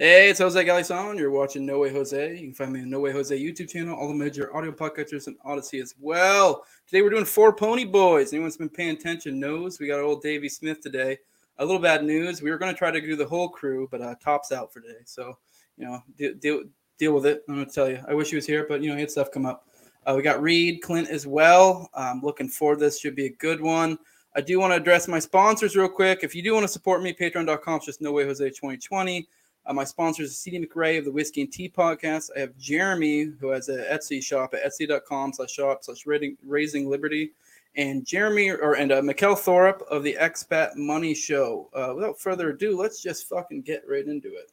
Hey, it's Jose Galison. You're watching No Way Jose. You can find me on No Way Jose YouTube channel, all the major audio podcasters, and Odysee as well. Today we're doing Four Pony Boys. Anyone that's been paying attention knows we got old Davey Smith today. A little bad news. We were going to try to do the whole crew, but uh, Top's out for today. So, you know, deal, deal, deal with it. I'm going to tell you. I wish he was here, but, you know, he had stuff come up. Uh, we got Reed, Clint as well. I'm looking forward this. Should be a good one. I do want to address my sponsors real quick. If you do want to support me, patreon.com, just No Way Jose 2020. Uh, my sponsors is CD McRae of the Whiskey and Tea podcast. I have Jeremy, who has an Etsy shop at etsy.com slash shop slash raising liberty. And Jeremy, or and uh, Mikkel Thorup of the Expat Money Show. Uh, without further ado, let's just fucking get right into it.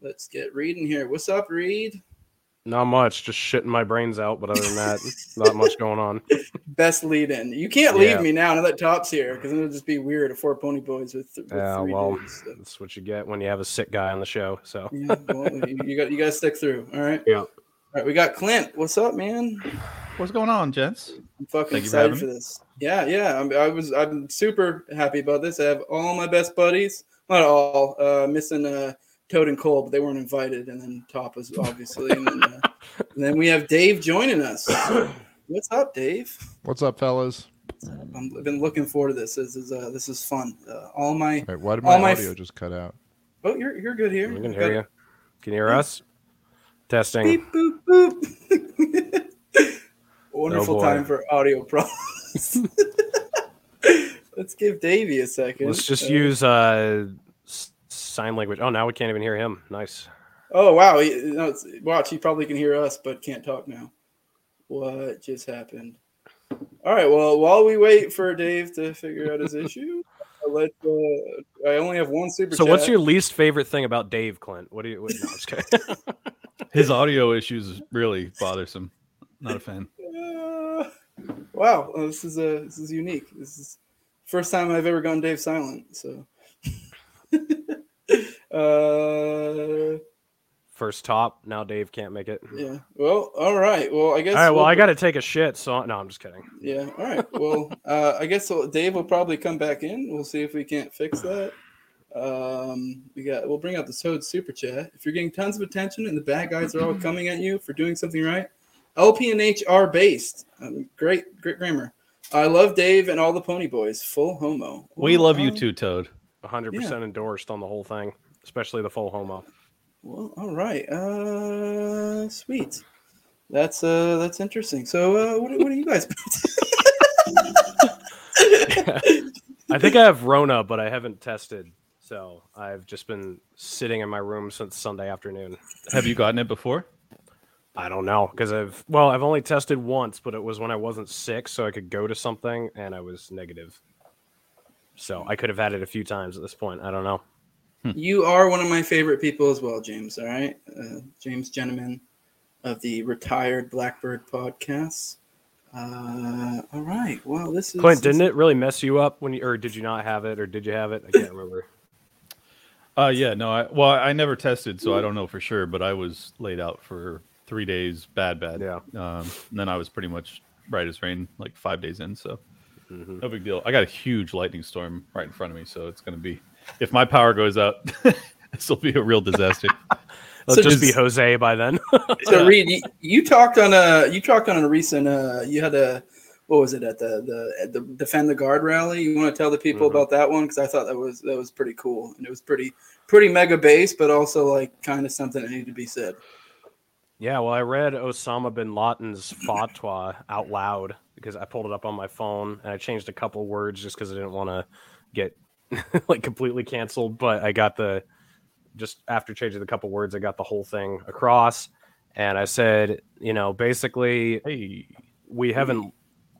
Let's get reading here. What's up, Reed? Not much, just shitting my brains out. But other than that, not much going on. Best lead in. You can't leave yeah. me now. Now that Top's here, because it'll just be weird. If four pony boys with, with yeah, well, dudes, so. that's what you get when you have a sick guy on the show. So yeah, well, you got you got to stick through. All right. Yeah. All right, we got Clint. What's up, man? What's going on, gents? I'm fucking Thank excited for, for this. Yeah, yeah. I'm, I was. I'm super happy about this. I have all my best buddies. Not all. Uh, missing uh, Toad and Cole, but they weren't invited. And then Top was obviously. and, then, uh, and then we have Dave joining us. What's up, Dave? What's up, fellas? I've been looking forward to this. This is uh, this is fun. Uh, all my Wait, why did my audio f- just cut out? Oh, you're you're good here. We can hear you. Can you hear us? Testing. Beep, boop, boop. Wonderful oh time for audio problems. Let's give Davey a second. Let's just uh, use uh, sign language. Oh, now we can't even hear him. Nice. Oh wow! He, no, watch, he probably can hear us, but can't talk now. What just happened? All right. Well, while we wait for Dave to figure out his issue, let uh, I only have one super. So, chat. what's your least favorite thing about Dave Clint? What do you? What, no, His audio issues is really bothersome. Not a fan. Uh, wow, well, this is a this is unique. This is first time I've ever gone Dave silent. So. uh first top. Now Dave can't make it. Yeah. Well, all right. Well, I guess. All right. Well, we'll I got to take a shit. So no, I'm just kidding. Yeah. All right. Well, uh, I guess Dave will probably come back in. We'll see if we can't fix that. Um, we got. We'll bring out the Toad super chat. If you're getting tons of attention and the bad guys are all coming at you for doing something right, LP and H are based. Um, great, great grammar. I love Dave and all the Pony Boys. Full homo. We love you too, Toad. 100% yeah. endorsed on the whole thing, especially the full homo. Well, all right. Uh, sweet. That's uh, that's interesting. So, uh, what, what are you guys? I think I have Rona, but I haven't tested. So I've just been sitting in my room since Sunday afternoon. Have you gotten it before? I don't know because I've well, I've only tested once, but it was when I wasn't sick, so I could go to something, and I was negative. So I could have had it a few times at this point. I don't know. Hmm. You are one of my favorite people as well, James. All right, uh, James Gentleman of the Retired Blackbird podcast. Uh, all right. Well, this is Clint. Didn't it really mess you up when you, or did you not have it, or did you have it? I can't remember. Uh, yeah, no. I well, I never tested, so I don't know for sure. But I was laid out for three days, bad, bad. Yeah. Um, and then I was pretty much right as rain, like five days in. So mm-hmm. no big deal. I got a huge lightning storm right in front of me, so it's going to be if my power goes out, this will be a real disaster. It'll so just, be Jose by then. so Reed, you, you, talked on a you talked on a recent uh you had a what was it at the the at the defend the guard rally? You want to tell the people mm-hmm. about that one because I thought that was that was pretty cool and it was pretty pretty mega base, but also like kind of something that needed to be said. Yeah, well, I read Osama bin Laden's fatwa out loud because I pulled it up on my phone and I changed a couple words just because I didn't want to get like completely canceled, but I got the just after changing a couple words, I got the whole thing across. And I said, you know, basically, hey, we haven't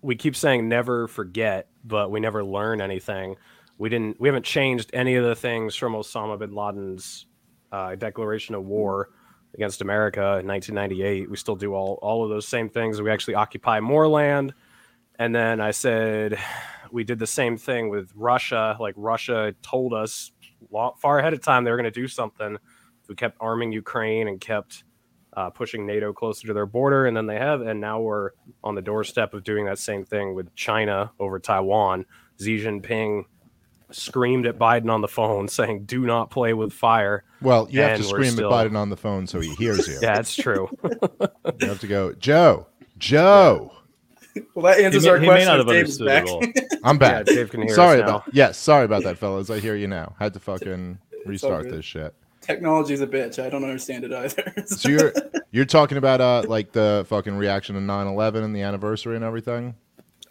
we keep saying never forget, but we never learn anything. We didn't we haven't changed any of the things from Osama bin Laden's uh, declaration of war against America in 1998. We still do all all of those same things. We actually occupy more land. And then I said, we did the same thing with Russia. Like Russia told us far ahead of time they were going to do something. We kept arming Ukraine and kept uh, pushing NATO closer to their border, and then they have, and now we're on the doorstep of doing that same thing with China over Taiwan. Xi Jinping screamed at Biden on the phone saying, "Do not play with fire." Well, you have to scream still- at Biden on the phone so he hears you. Yeah, it's true. You have to go, Joe, Joe, Well, that answers may, our question. not if have Dave back. I'm back. Yeah, Dave can hear sorry us now. about yes, sorry about that, fellas. I hear you now. Had to fucking restart this shit. Technology's a bitch. I don't understand it either. So you're you're talking about uh like the fucking reaction to 9/11 and the anniversary and everything.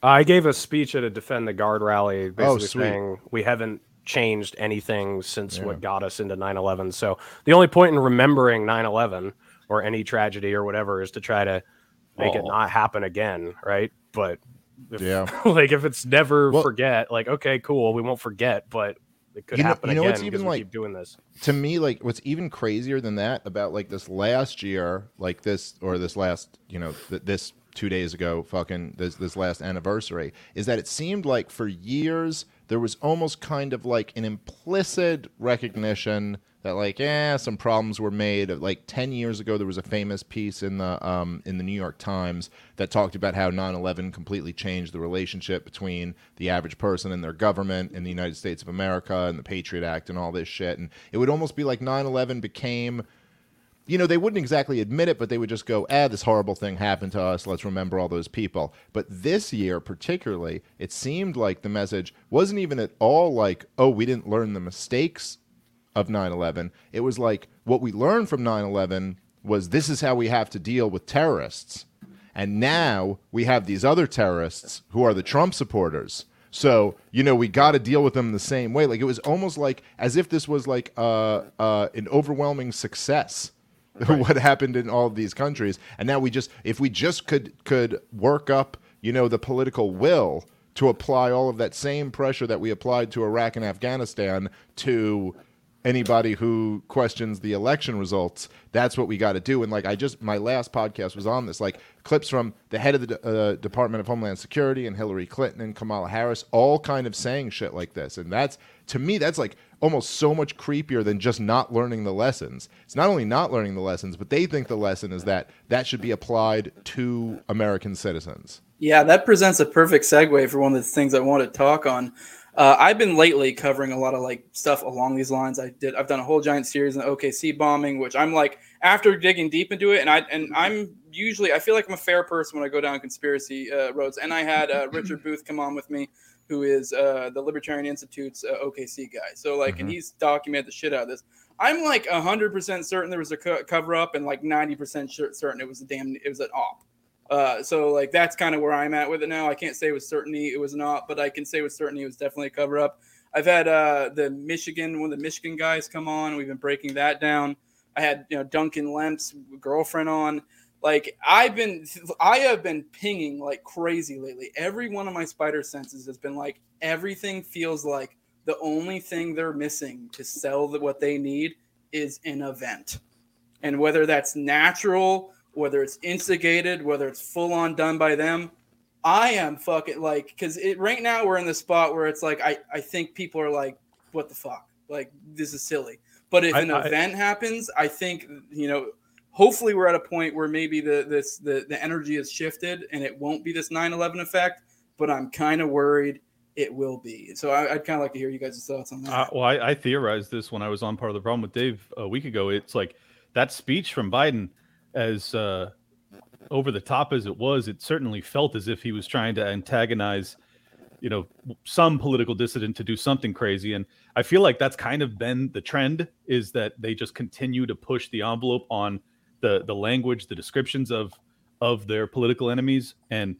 I gave a speech at a Defend the Guard rally, basically Oh, saying we haven't changed anything since Yeah. what got us into 9/11. So the only point in remembering 9/11 or any tragedy or whatever is to try to make it oh. not happen again, right? But if, Yeah. like if it's never Well- forget, like okay, cool, we won't forget, but it could You know- happen you know again what's even like- keep doing this. to me like what's even crazier than that about like this last year like this or this last you know th- this two days ago fucking this this last anniversary is that it seemed like for years there was almost kind of like an implicit recognition that like yeah some problems were made like 10 years ago there was a famous piece in the um, in the new york times that talked about how 9-11 completely changed the relationship between the average person and their government in the united states of america and the patriot act and all this shit and it would almost be like 9-11 became you know, they wouldn't exactly admit it, but they would just go, ah, this horrible thing happened to us. Let's remember all those people. But this year, particularly, it seemed like the message wasn't even at all like, oh, we didn't learn the mistakes of 9 11. It was like, what we learned from 9 11 was this is how we have to deal with terrorists. And now we have these other terrorists who are the Trump supporters. So, you know, we got to deal with them the same way. Like, it was almost like as if this was like uh, uh, an overwhelming success. what happened in all of these countries and now we just if we just could could work up you know the political will to apply all of that same pressure that we applied to Iraq and Afghanistan to anybody who questions the election results that's what we got to do. And like i just my last podcast was on this like clips from the head of the uh, department of homeland security and hillary clinton and kamala harris all kind of saying shit like this. And that's to me that's like almost so much creepier than just not learning the lessons. It's not only not learning the lessons but they think the lesson is that that should be applied to american citizens. Yeah, that presents a perfect segue for one of the things I want to talk on. Uh, I've been lately covering a lot of like stuff along these lines. I did. I've done a whole giant series on OKC bombing, which I'm like after digging deep into it, and I and I'm usually I feel like I'm a fair person when I go down conspiracy uh, roads. And I had uh, Richard Booth come on with me, who is uh, the Libertarian Institute's uh, OKC guy. So like, and Mhm. he's documented the shit out of this. I'm like hundred percent certain there was a co- cover up, and like ninety percent certain it was a damn it was an op. Uh, so like that's kind of where I'm at with it now. I can't say with certainty it was not, but I can say with certainty it was definitely a cover up. I've had uh, the Michigan one of the Michigan guys come on. We've been breaking that down. I had you know Duncan Lemp's girlfriend on. Like I've been, I have been pinging like crazy lately. Every one of my spider senses has been like everything feels like the only thing they're missing to sell what they need is an event, and whether that's natural whether it's instigated, whether it's full on done by them. I am fucking like because it right now we're in the spot where it's like I I think people are like what the fuck like this is silly. But if I- an I- event happens, I think you know. Hopefully, we're at a point where maybe the this the the energy has shifted and it won't be this 9/11 effect. But I'm kind of worried it will be. So I, I'd kind of like to hear you guys' thoughts on that. Uh, well, I, I theorized this when I was on part of the problem with Dave a week ago. It's like that speech from Biden, as uh, over the top as it was, it certainly felt as if he was trying to antagonize, you know, some political dissident to do something crazy. And I feel like that's kind of been the trend is that they just continue to push the envelope on the the language, the descriptions of of their political enemies, and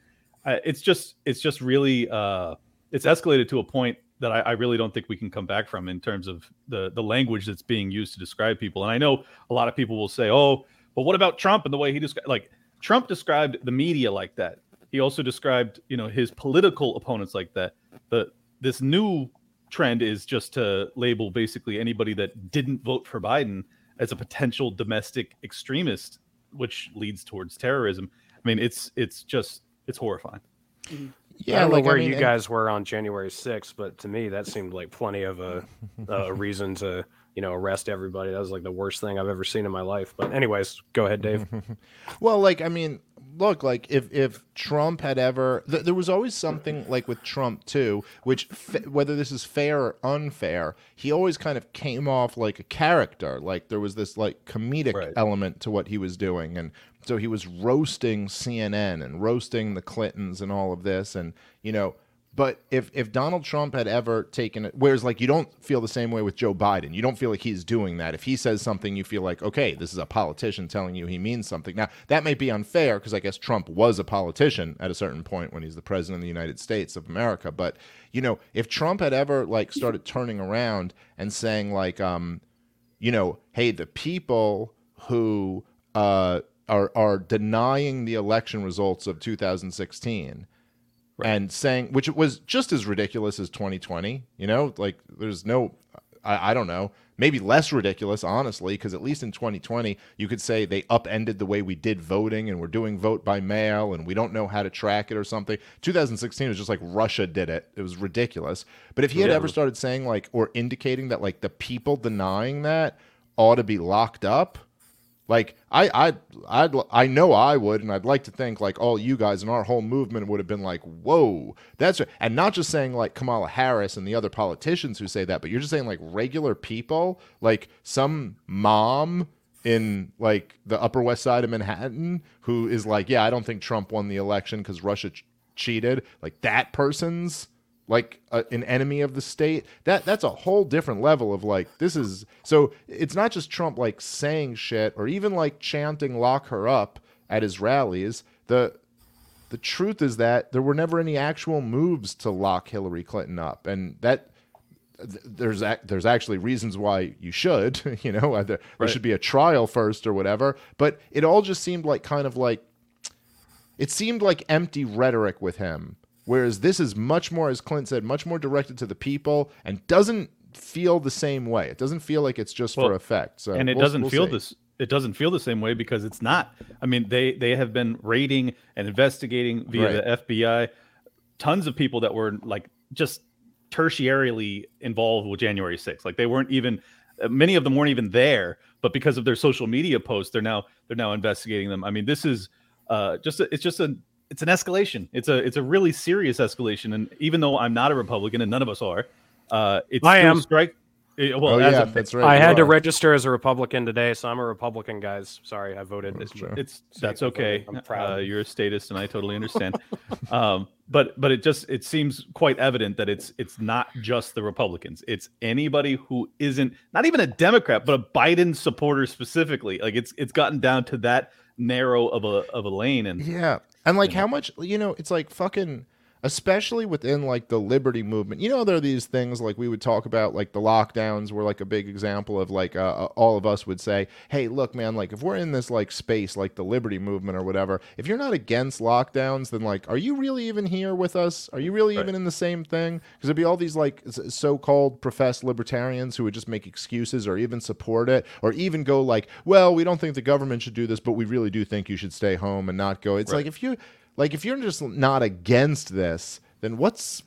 uh, it's just it's just really uh, it's escalated to a point that I, I really don't think we can come back from in terms of the the language that's being used to describe people. And I know a lot of people will say, "Oh, but what about Trump and the way he described?" Like Trump described the media like that. He also described, you know, his political opponents like that. The this new trend is just to label basically anybody that didn't vote for Biden as a potential domestic extremist, which leads towards terrorism. I mean, it's it's just it's horrifying. I don't know where you guys were on January 6th, but to me that seemed like plenty of a, a reason to you know arrest everybody. That was like the worst thing I've ever seen in my life. But anyways, go ahead, Dave. Well, like I mean, look, like if if Trump had ever, th- there was always something like with Trump too, which fa- whether this is fair or unfair, he always kind of came off like a character. Like there was this like comedic Right. element to what he was doing, and so he was roasting CNN and roasting the Clintons and all of this, and you know. But if if Donald Trump had ever taken it, whereas like you don't feel the same way with Joe Biden, you don't feel like he's doing that. If he says something, you feel like okay, this is a politician telling you he means something. Now that may be unfair because I guess Trump was a politician at a certain point when he's the president of the United States of America. But you know, if Trump had ever like started turning around and saying like, um, you know, hey, the people who uh, are are denying the election results of 2016 and saying which was just as ridiculous as 2020 you know like there's no i, I don't know maybe less ridiculous honestly because at least in 2020 you could say they upended the way we did voting and we're doing vote by mail and we don't know how to track it or something. 2016 was just like russia did it. It was ridiculous. But if he had Yeah. ever started saying like or indicating that like the people denying that ought to be locked up like I I I'd, I know I would, and I'd like to think like all you guys and our whole movement would have been like, whoa, that's right. and not just saying like Kamala Harris and the other politicians who say that, but you're just saying like regular people, like some mom in like the Upper West Side of Manhattan who is like, yeah, I don't think Trump won the election because Russia ch- cheated. Like that person's like a, an enemy of the state that that's a whole different level of like this is so it's not just trump like saying shit or even like chanting lock her up at his rallies. The the truth is that there were never any actual moves to lock hillary clinton up. And that there's there's actually reasons why you should you know there, there should be a trial first or whatever. But it all just seemed like kind of like it seemed like empty rhetoric with him. Whereas this is much more, as Clint said, much more directed to the people and doesn't feel the same way. It doesn't feel like it's just for effect. So and it we'll- doesn't we'll feel see. this it doesn't feel the same way because it's not i mean they they have been raiding and investigating via Right. the fbi tons of people that were like just tertiarily involved with january 6th like they weren't even many of them weren't even there but because of their social media posts they're now they're now investigating them i mean this is uh just a, it's just a it's an escalation it's a it's a really serious escalation and even though i'm not a republican and none of us are uh it's I still am. strike eh, well oh yeah, of- that's right. I you had to register as a Republican today, so I'm a Republican, guys. Sorry, I voted. That's true. it's that's okay. I'm proud. Uh, you're a statist, and I totally understand. um, but but it just it seems quite evident that it's it's not just the Republicans. It's anybody who isn't not even a Democrat, but a Biden supporter specifically. Like it's it's gotten down to that narrow of a of a lane, and Yeah. And like how much you know, it's like fucking especially within like the liberty movement. You know there are these things like we would talk about like the lockdowns were like a big example of like uh, uh, all of us would say, "Hey, look man, like if we're in this like space like the liberty movement or whatever, if you're not against lockdowns, then like are you really even here with us? Are you really Right. even in the same thing?" Because there'd be all these like so-called professed libertarians who would just make excuses or even support it or even go like, "Well, we don't think the government should do this, but we really do think you should stay home and not go." It's Right. like if you like if you're just not against this, then what's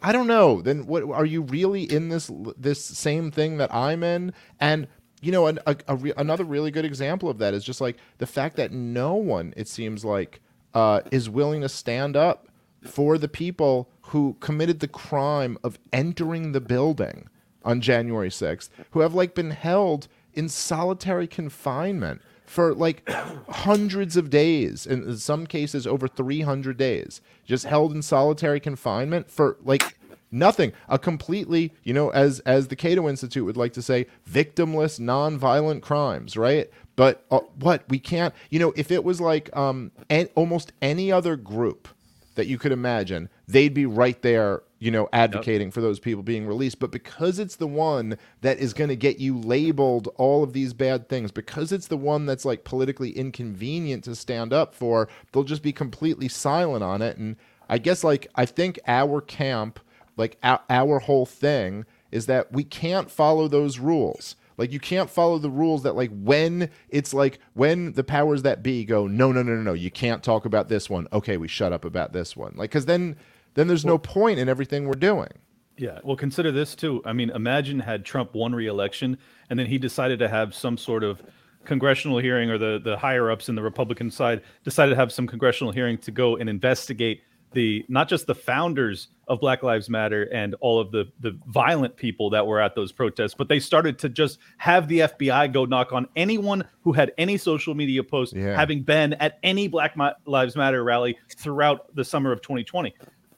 I don't know. Then what are you really in this this same thing that I'm in? And you know, an, a, a re, another really good example of that is just like the fact that no one, it seems like, uh, is willing to stand up for the people who committed the crime of entering the building on January 6th, who have like been held in solitary confinement for like hundreds of days, in some cases over 300 days, just held in solitary confinement for like nothing. A completely you know as as the cato institute would like to say victimless non-violent crimes right? But uh, what? We can't you know if it was like um an, almost any other group that you could imagine they'd be right there you know advocating for those people being released. But because it's the one that is going to get you labeled all of these bad things because it's the one that's like politically inconvenient to stand up for they'll just be completely silent on it. And i guess like i think our camp like our, our whole thing is that we can't follow those rules. Like you can't follow the rules that like when it's like when the powers that be go no no no no no you can't talk about this one. Okay we shut up about this one. Like because then then there's no point in everything we're doing Yeah, well, consider this too. I mean, imagine had Trump won re-election and then he decided to have some sort of congressional hearing, or the the higher ups in the Republican side decided to have some congressional hearing to go and investigate the not just the founders of Black Lives Matter and all of the the violent people that were at those protests, but they started to just have the FBI go knock on anyone who had any social media post Yeah. having been at any Black Lives Matter rally throughout the summer of 2020.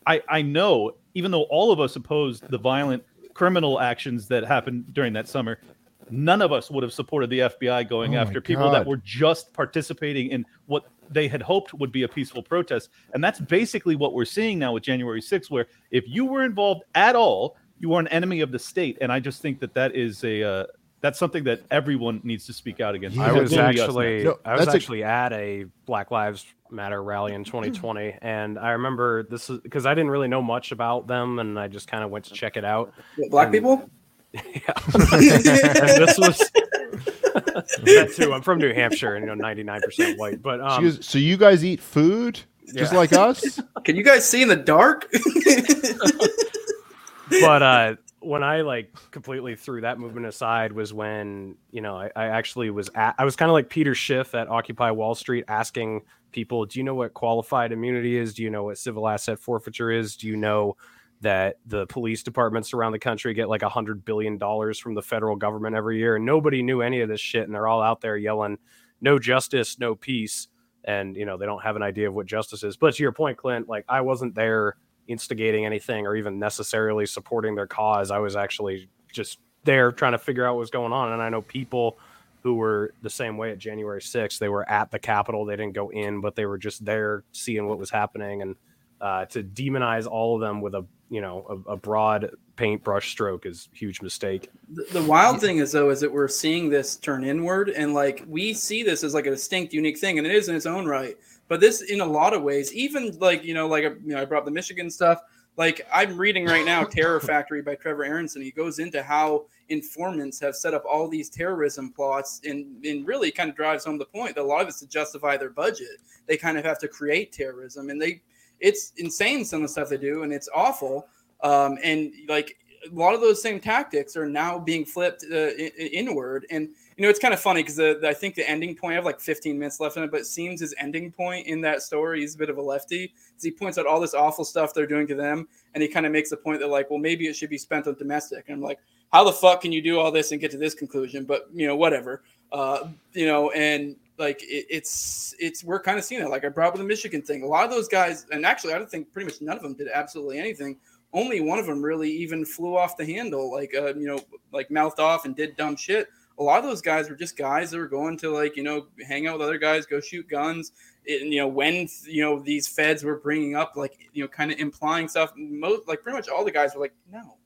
I I know even though all of us opposed the violent criminal actions that happened during that summer, none of us would have supported the FBI going Oh after people that were just participating in what they had hoped would be a peaceful protest. And that's basically what we're seeing now with January 6th, where if you were involved at all, you are an enemy of the state. And I just think that that is a uh, that's something that everyone needs to speak out against. I was will be us actually No, I was that's a- actually at a Black Lives Matter rally in 2020, and I remember this is because I didn't really know much about them, and I just kind of went to check it out. Black Um, people? Yeah. this was that too. I'm from New Hampshire, and you know, 99% white. But um, goes, so you guys eat food just Yeah. like us? Can you guys see in the dark? but uh when I like completely threw that movement aside was when you know I, I actually was at, I was kind of like Peter Schiff at Occupy Wall Street asking people, do you know what qualified immunity is? Do you know what civil asset forfeiture is? Do you know that the police departments around the country get like a hundred billion dollars from the federal government every year? And nobody knew any of this shit, and they're all out there yelling, "No justice, no peace." And you know they don't have an idea of what justice is. But to your point, Clint, like I wasn't there instigating anything or even necessarily supporting their cause. I was actually just there trying to figure out what was going on. And I know people who were the same way at January 6th. They were at the Capitol. They didn't go in, but they were just there seeing what was happening. And uh, to demonize all of them with a you know a, a broad paintbrush stroke is huge mistake. The, the wild thing is though is that we're seeing this turn inward and like we see this as like a distinct unique thing and it is in its own right but this in a lot of ways even like you know like you know i brought up the michigan stuff. Like i'm reading right now terror factory by trevor aaronson. He goes into how informants have set up all these terrorism plots and, and really kind of drives home the point that a lot of it's to justify their budget. They kind of have to create terrorism and they it's insane some of the stuff they do and it's awful. Um, and like a lot of those same tactics are now being flipped uh, in- in- inward and you know it's kind of funny because i think the ending point i have like 15 minutes left in it but it seems his ending point in that story he's a bit of a lefty he points out all this awful stuff they're doing to them and he kind of makes the point that like well maybe it should be spent on domestic and i'm like how the fuck can you do all this and get to this conclusion but you know whatever uh, you know and like it, it's it's we're kind of seeing it. like i brought up the michigan thing a lot of those guys and actually i don't think pretty much none of them did absolutely anything only one of them really even flew off the handle, like uh, you know, like mouthed off and did dumb shit. A lot of those guys were just guys that were going to like you know hang out with other guys, go shoot guns. And, you know when you know these feds were bringing up like you know kind of implying stuff. Most like pretty much all the guys were like no,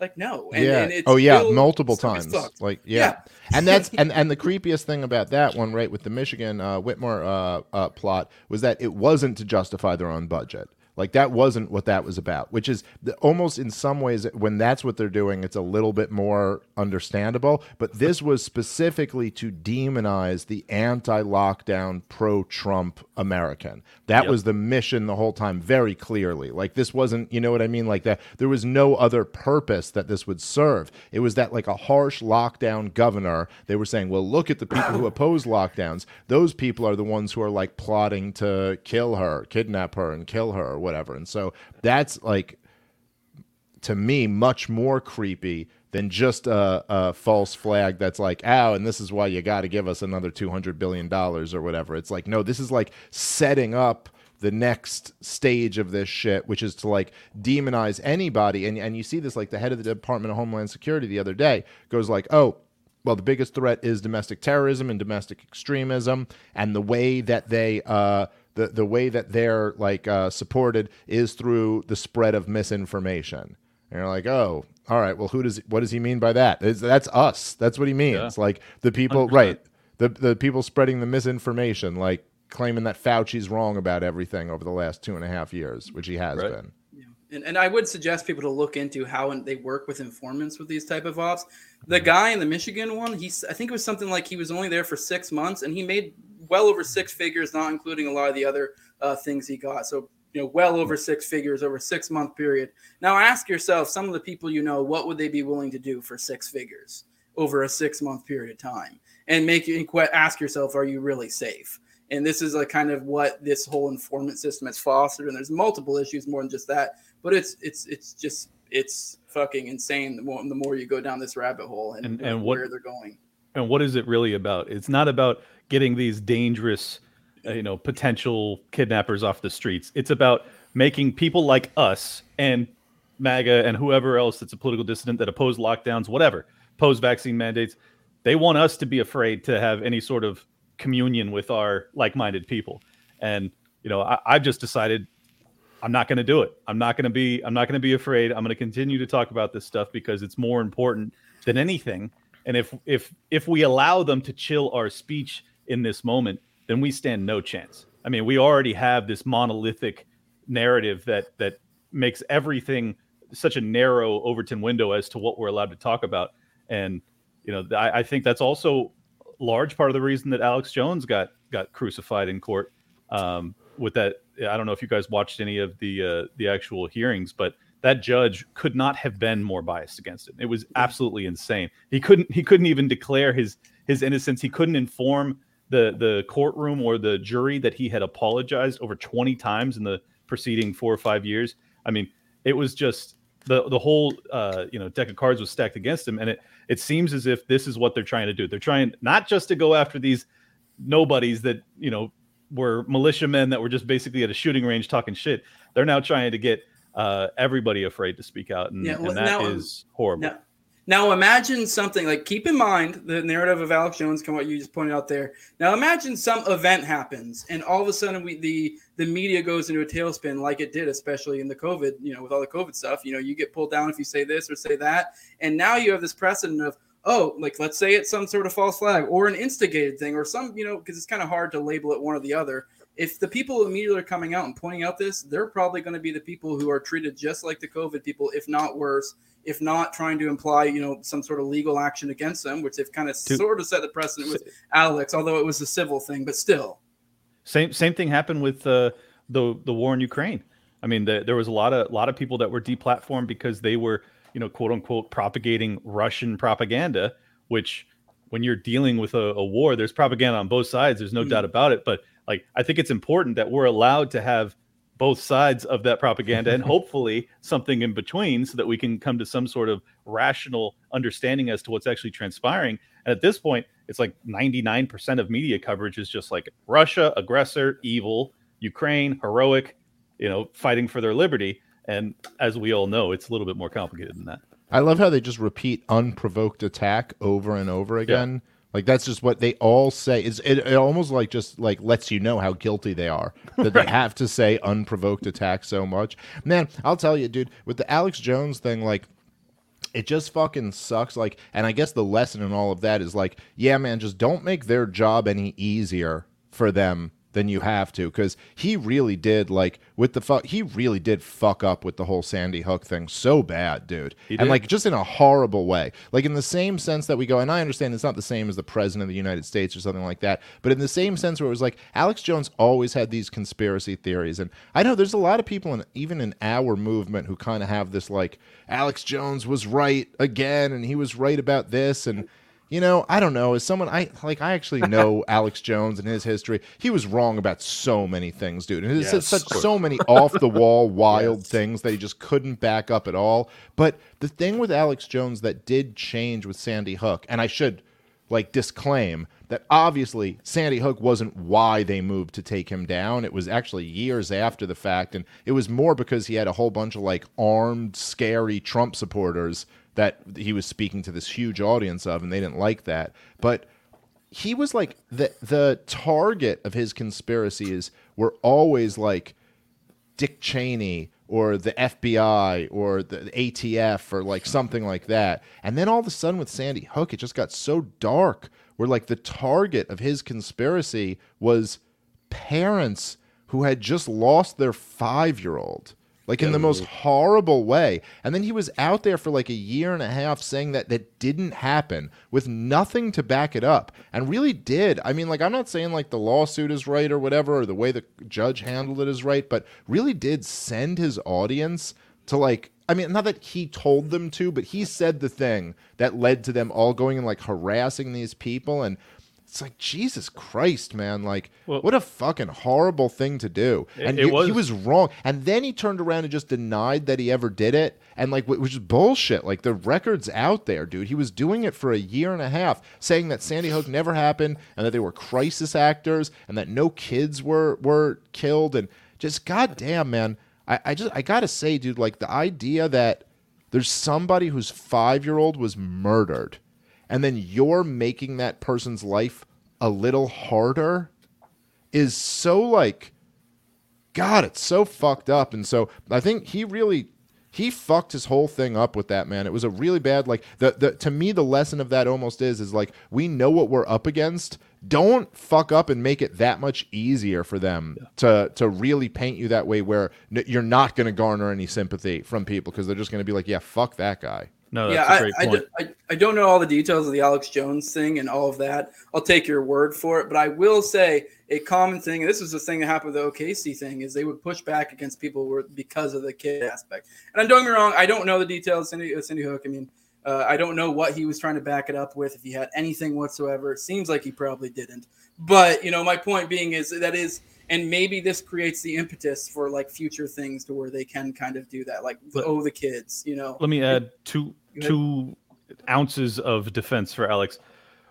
like no. And, yeah. and it's oh yeah, multiple times. Like yeah. and that's and and the creepiest thing about that one, right, with the Michigan uh, Whitmer uh, uh, plot was that it wasn't to justify their own budget. Like that wasn't what that was about. Which is the, almost in some ways when that's what they're doing, it's a little bit more understandable. But this was specifically to demonize the anti-lockdown, pro-Trump American. That Yep. was the mission the whole time, very clearly. Like this wasn't, you know what I mean? Like that, there was no other purpose that this would serve. It was that like a harsh lockdown governor. They were saying, well, look at the people who oppose lockdowns. Those people are the ones who are like plotting to kill her, kidnap her, and kill her whatever. And so that's like to me much more creepy than just a, a false flag that's like, oh, and this is why you got to give us another two hundred billion dollars or whatever. It's like, no, this is like setting up the next stage of this shit, which is to like demonize anybody. And and you see this like the head of the Department of Homeland Security the other day goes like, oh. Well, the biggest threat is domestic terrorism and domestic extremism, and the way that they uh, the the way that they're like uh, supported is through the spread of misinformation. And you're like, oh, all right. Well, who does what does he mean by that? It's- that's us. That's what he means. Yeah. Like the people, 100%. right? The the people spreading the misinformation, like claiming that Fauci's wrong about everything over the last two and a half years, which he has Right. been. And, and I would suggest people to look into how they work with informants with these type of ops. The guy in the Michigan one, he's I think it was something like he was only there for six months, and he made well over six figures, not including a lot of the other uh, things he got. So you know, well over six figures over a six month period. Now ask yourself, some of the people you know, what would they be willing to do for six figures over a six month period of time? and make you ask yourself, are you really safe? And this is a kind of what this whole informant system has fostered. And there's multiple issues more than just that, but it's it's it's just it's fucking insane. The more, the more you go down this rabbit hole and, And- and what- where they're going. and what is it really about? It's not about getting these dangerous, uh, you know, potential kidnappers off the streets. It's about making people like us and MAGA and whoever else that's a political dissident that oppose lockdowns, whatever, oppose vaccine mandates. They want us to be afraid to have any sort of communion with our like-minded people. And you know, I, I've just decided I'm not going to do it. I'm not going to be. I'm not going to be afraid. I'm going to continue to talk about this stuff because it's more important than anything. And if if if we allow them to chill our speech in this moment, then we stand no chance. I mean, we already have this monolithic narrative that that makes everything such a narrow Overton window as to what we're allowed to talk about. And you know, I, I think that's also large part of the reason that Alex Jones got got crucified in court. Um, with that, I don't know if you guys watched any of the uh, the actual hearings, but that judge could not have been more biased against it. It was absolutely insane. He couldn't he couldn't even declare his his innocence. He couldn't inform the the courtroom or the jury that he had apologized over 20 times in the preceding four or five years. I mean, it was just the the whole uh, you know deck of cards was stacked against him, and it it seems as if this is what they're trying to do. They're trying not just to go after these nobodies that you know were militiamen that were just basically at a shooting range talking shit. They're now trying to get uh, everybody afraid to speak out, and, Yeah, well, and that is now- horrible. Now, now imagine something like keep in mind the narrative of Alex Jones, come what you just pointed out there. Now imagine some event happens and all of a sudden we the the media goes into a tailspin like it did, especially in the COVID, you know, with all the COVID stuff. You know, you get pulled down if you say this or say that, and now you have this precedent of oh, like let's say it's some sort of false flag or an instigated thing or some, you know, because it's kind of hard to label it one or the other. If the people immediately are coming out and pointing out this, they're probably going to be the people who are treated just like the COVID people, if not worse, if not trying to imply, you know, some sort of legal action against them, which they've kind of Dude. sort of set the precedent with Alex, although it was a civil thing, but still. Same same thing happened with uh, the the war in Ukraine. I mean, the, there was a lot of a lot of people that were deplatformed because they were, you know, quote unquote, propagating Russian propaganda. Which, when you're dealing with a, a war, there's propaganda on both sides. There's no Mhm. doubt about it. But like, I think it's important that we're allowed to have both sides of that propaganda and hopefully something in between so that we can come to some sort of rational understanding as to what's actually transpiring. And at this point, it's like 99% of media coverage is just like Russia, aggressor, evil, Ukraine, heroic, you know, fighting for their liberty. And as we all know, it's a little bit more complicated than that. I love how they just repeat unprovoked attack over and over again. Like that's just what they all say. It's, it, it almost like just like lets you know how guilty they are that they have to say unprovoked attack so much. Man, I'll tell you, dude, with the Alex Jones thing, like it just fucking sucks. Like, and I guess the lesson in all of that is like, yeah, man, just don't make their job any easier for them than you have to, because he really did like with the fuck. He really did fuck up with the whole Sandy Hook thing so bad, dude, and like just in a horrible way. Like in the same sense that we go, and I understand it's not the same as the president of the United States or something like that, but in the same sense where it was like Alex Jones always had these conspiracy theories, and I know there's a lot of people in even in our movement who kind of have this like Alex Jones was right again, and he was right about this, and you know, I don't know. As someone I like, I actually know Alex Jones and his history. He was wrong about so many things, dude. And he said such so many off the wall, wild things that he just couldn't back up at all. But the thing with Alex Jones that did change with Sandy Hook, and I should like disclaim that obviously Sandy Hook wasn't why they moved to take him down. It was actually years after the fact, and it was more because he had a whole bunch of like armed, scary Trump supporters that he was speaking to this huge audience of, and they didn't like that. But he was like the the target of his conspiracies were always like Dick Cheney or the FBI or the ATF or like something like that. And then all of a sudden with Sandy Hook, it just got so dark where like the target of his conspiracy was parents who had just lost their five year old. Like in the most horrible way. And then he was out there for like a year and a half saying that that didn't happen with nothing to back it up. And really did. I mean, like, I'm not saying like the lawsuit is right or whatever, or the way the judge handled it is right, but really did send his audience to like I mean, not that he told them to, but he said the thing that led to them all going and like harassing these people. And it's like, Jesus Christ, man. Like, Well- what a fucking horrible thing to do. And it he, he was- was wrong. And then he turned around and just denied that he ever did it. And like, wh- which is bullshit. Like, the record's out there, dude. He was doing it for a year and a half, saying that Sandy Hook never happened and that they were crisis actors and that no kids were were killed. And just goddamn, man. I, I just I gotta say, dude, like the idea that there's somebody whose five year old was murdered, and then you're making that person's life a little harder is so like God, it's so fucked up. And so I think he really he fucked his whole thing up with that man. It was a really bad like the the to me the lesson of that almost is is like we know what we're up against. Don't fuck up and make it that much easier for them to to really paint you that way where n- you're not going to garner any sympathy from people because they're just going to be like, yeah, fuck that guy. No, yeah, I, point. do, I, I don't know all the details of the Alex Jones thing and all of that. I'll take your word for it, but I will say a common thing, and this was the thing that happened with the OKC thing, is they would push back against people were, because of the kid aspect. And I'm doing me wrong, I don't know the details. Cindy, of Cindy Hook. I mean, uh, I don't know what he was trying to back it up with. If he had anything whatsoever, it seems like he probably didn't. But you know, my point being is that is, and maybe this creates the impetus for like future things to where they can kind of do that, like But- oh, the kids, you know. Let me add two. Two ounces of defense for Alex.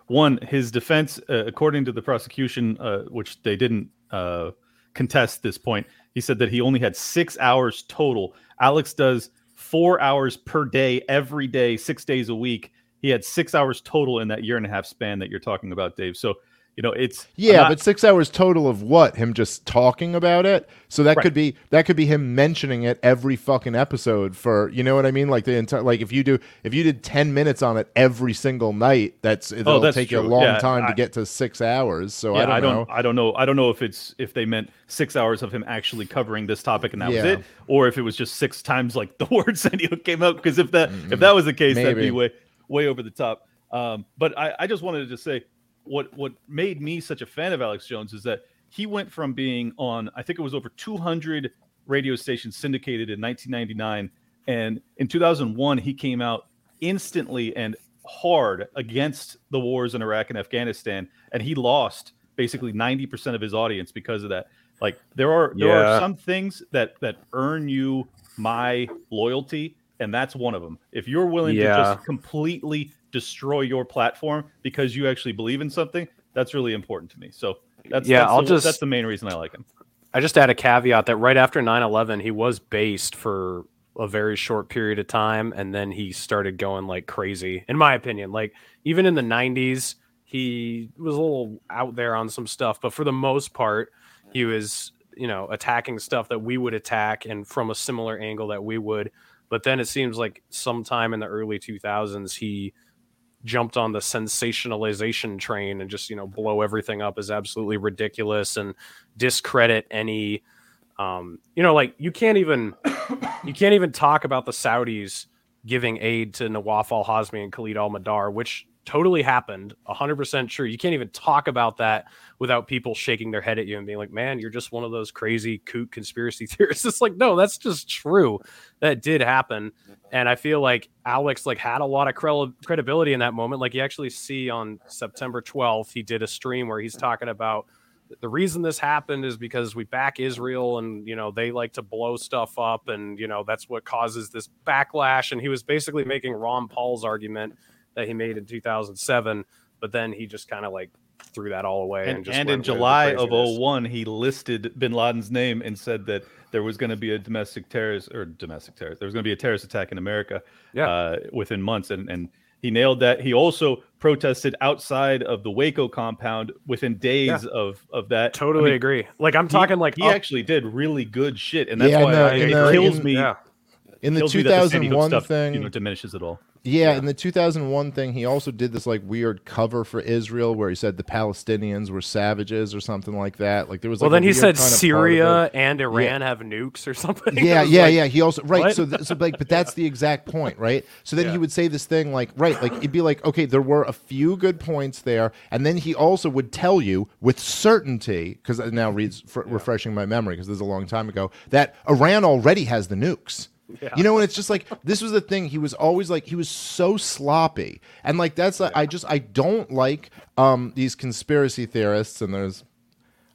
One, his defense, uh, according to the prosecution, uh, which they didn't uh, contest this point, he said that he only had six hours total. Alex does four hours per day, every day, six days a week. He had six hours total in that year and a half span that you're talking about, Dave. So, you know, it's Yeah, not- but six hours total of what? Him just talking about it. So that Right. could be that could be him mentioning it every fucking episode for you know what I mean? Like the entire like if you do if you did ten minutes on it every single night, that's it'll Oh, that's take you a long Yeah, time I- to get to six hours. So Yeah, I don't know. I don't know. I don't know if it's if they meant six hours of him actually covering this topic and that was it, or if it was just six times like the word Sandy Hook came up. Because if that if that was the case, that'd be way way over the top. Um, but I, I just wanted to just say what what made me such a fan of Alex Jones is that he went from being on I think it was over 200 radio stations syndicated in 1999, and in 2001 he came out instantly and hard against the wars in Iraq and Afghanistan, and he lost basically 90% of his audience because of that. Like there are there Yeah. are some things that that earn you my loyalty, and that's one of them. If you're willing to just completely destroy your platform because you actually believe in something, that's really important to me. So that's Yeah, that's I'll the, just- that's the main reason I like him. I just add a caveat that right after 9/11 he was based for a very short period of time and then he started going like crazy in my opinion. Like even in the 90s he was a little out there on some stuff, but for the most part he was, you know, attacking stuff that we would attack and from a similar angle that we would. But then it seems like sometime in the early 2000s he jumped on the sensationalization train and just you know blow everything up is absolutely ridiculous and discredit any um you know like you can't even you can't even talk about the saudis giving aid to nawaf al-hazmi and khalid al-mihdhar which totally happened 100% true you can't even talk about that without people shaking their head at you and being like man you're just one of those crazy kook conspiracy theorists it's like no that's just true that did happen and I feel like Alex like had a lot of crel- credibility in that moment. Like you actually see on September 12th, he did a stream where he's talking about the reason this happened is because we back Israel and you know they like to blow stuff up and you know that's what causes this backlash. And he was basically making Ron Paul's argument that he made in 2007, but then he just kind of like threw that all away and, And, just and in July of 01, he listed bin Laden's name and said that there was going to be a domestic terrorist or domestic terrorist. There was going to be a terrorist attack in America Yeah. uh, within months. And, and he nailed that. He also protested outside of the Waco compound within days of, of that. Totally I mean, agree. Like I'm he- talking like he up- actually did really good shit. And that's Yeah, why no, I, it the- kills in- me. yeah. In the kills me that the Sandy 2001 stuff, thing, you know, diminishes it all. Yeah, in the 2001 thing, he also did this like weird cover for Israel where he said the Palestinians were savages or something like that. Like there was Well, like, then a he said kind of part of Syria and Iran have nukes or something. Yeah, yeah, like, yeah. He also right. what? So, th- so like, but that's the exact point, right? So then he would say this thing like, right, like it'd be like, okay, there were a few good points there, and then he also would tell you with certainty, because it now reads fr- refreshing my memory because this is a long time ago, that Iran already has the nukes. Yeah. You know, and it's just like this was the thing. He was always like he was so sloppy, and like that's like, I just I don't like um these conspiracy theorists. And there's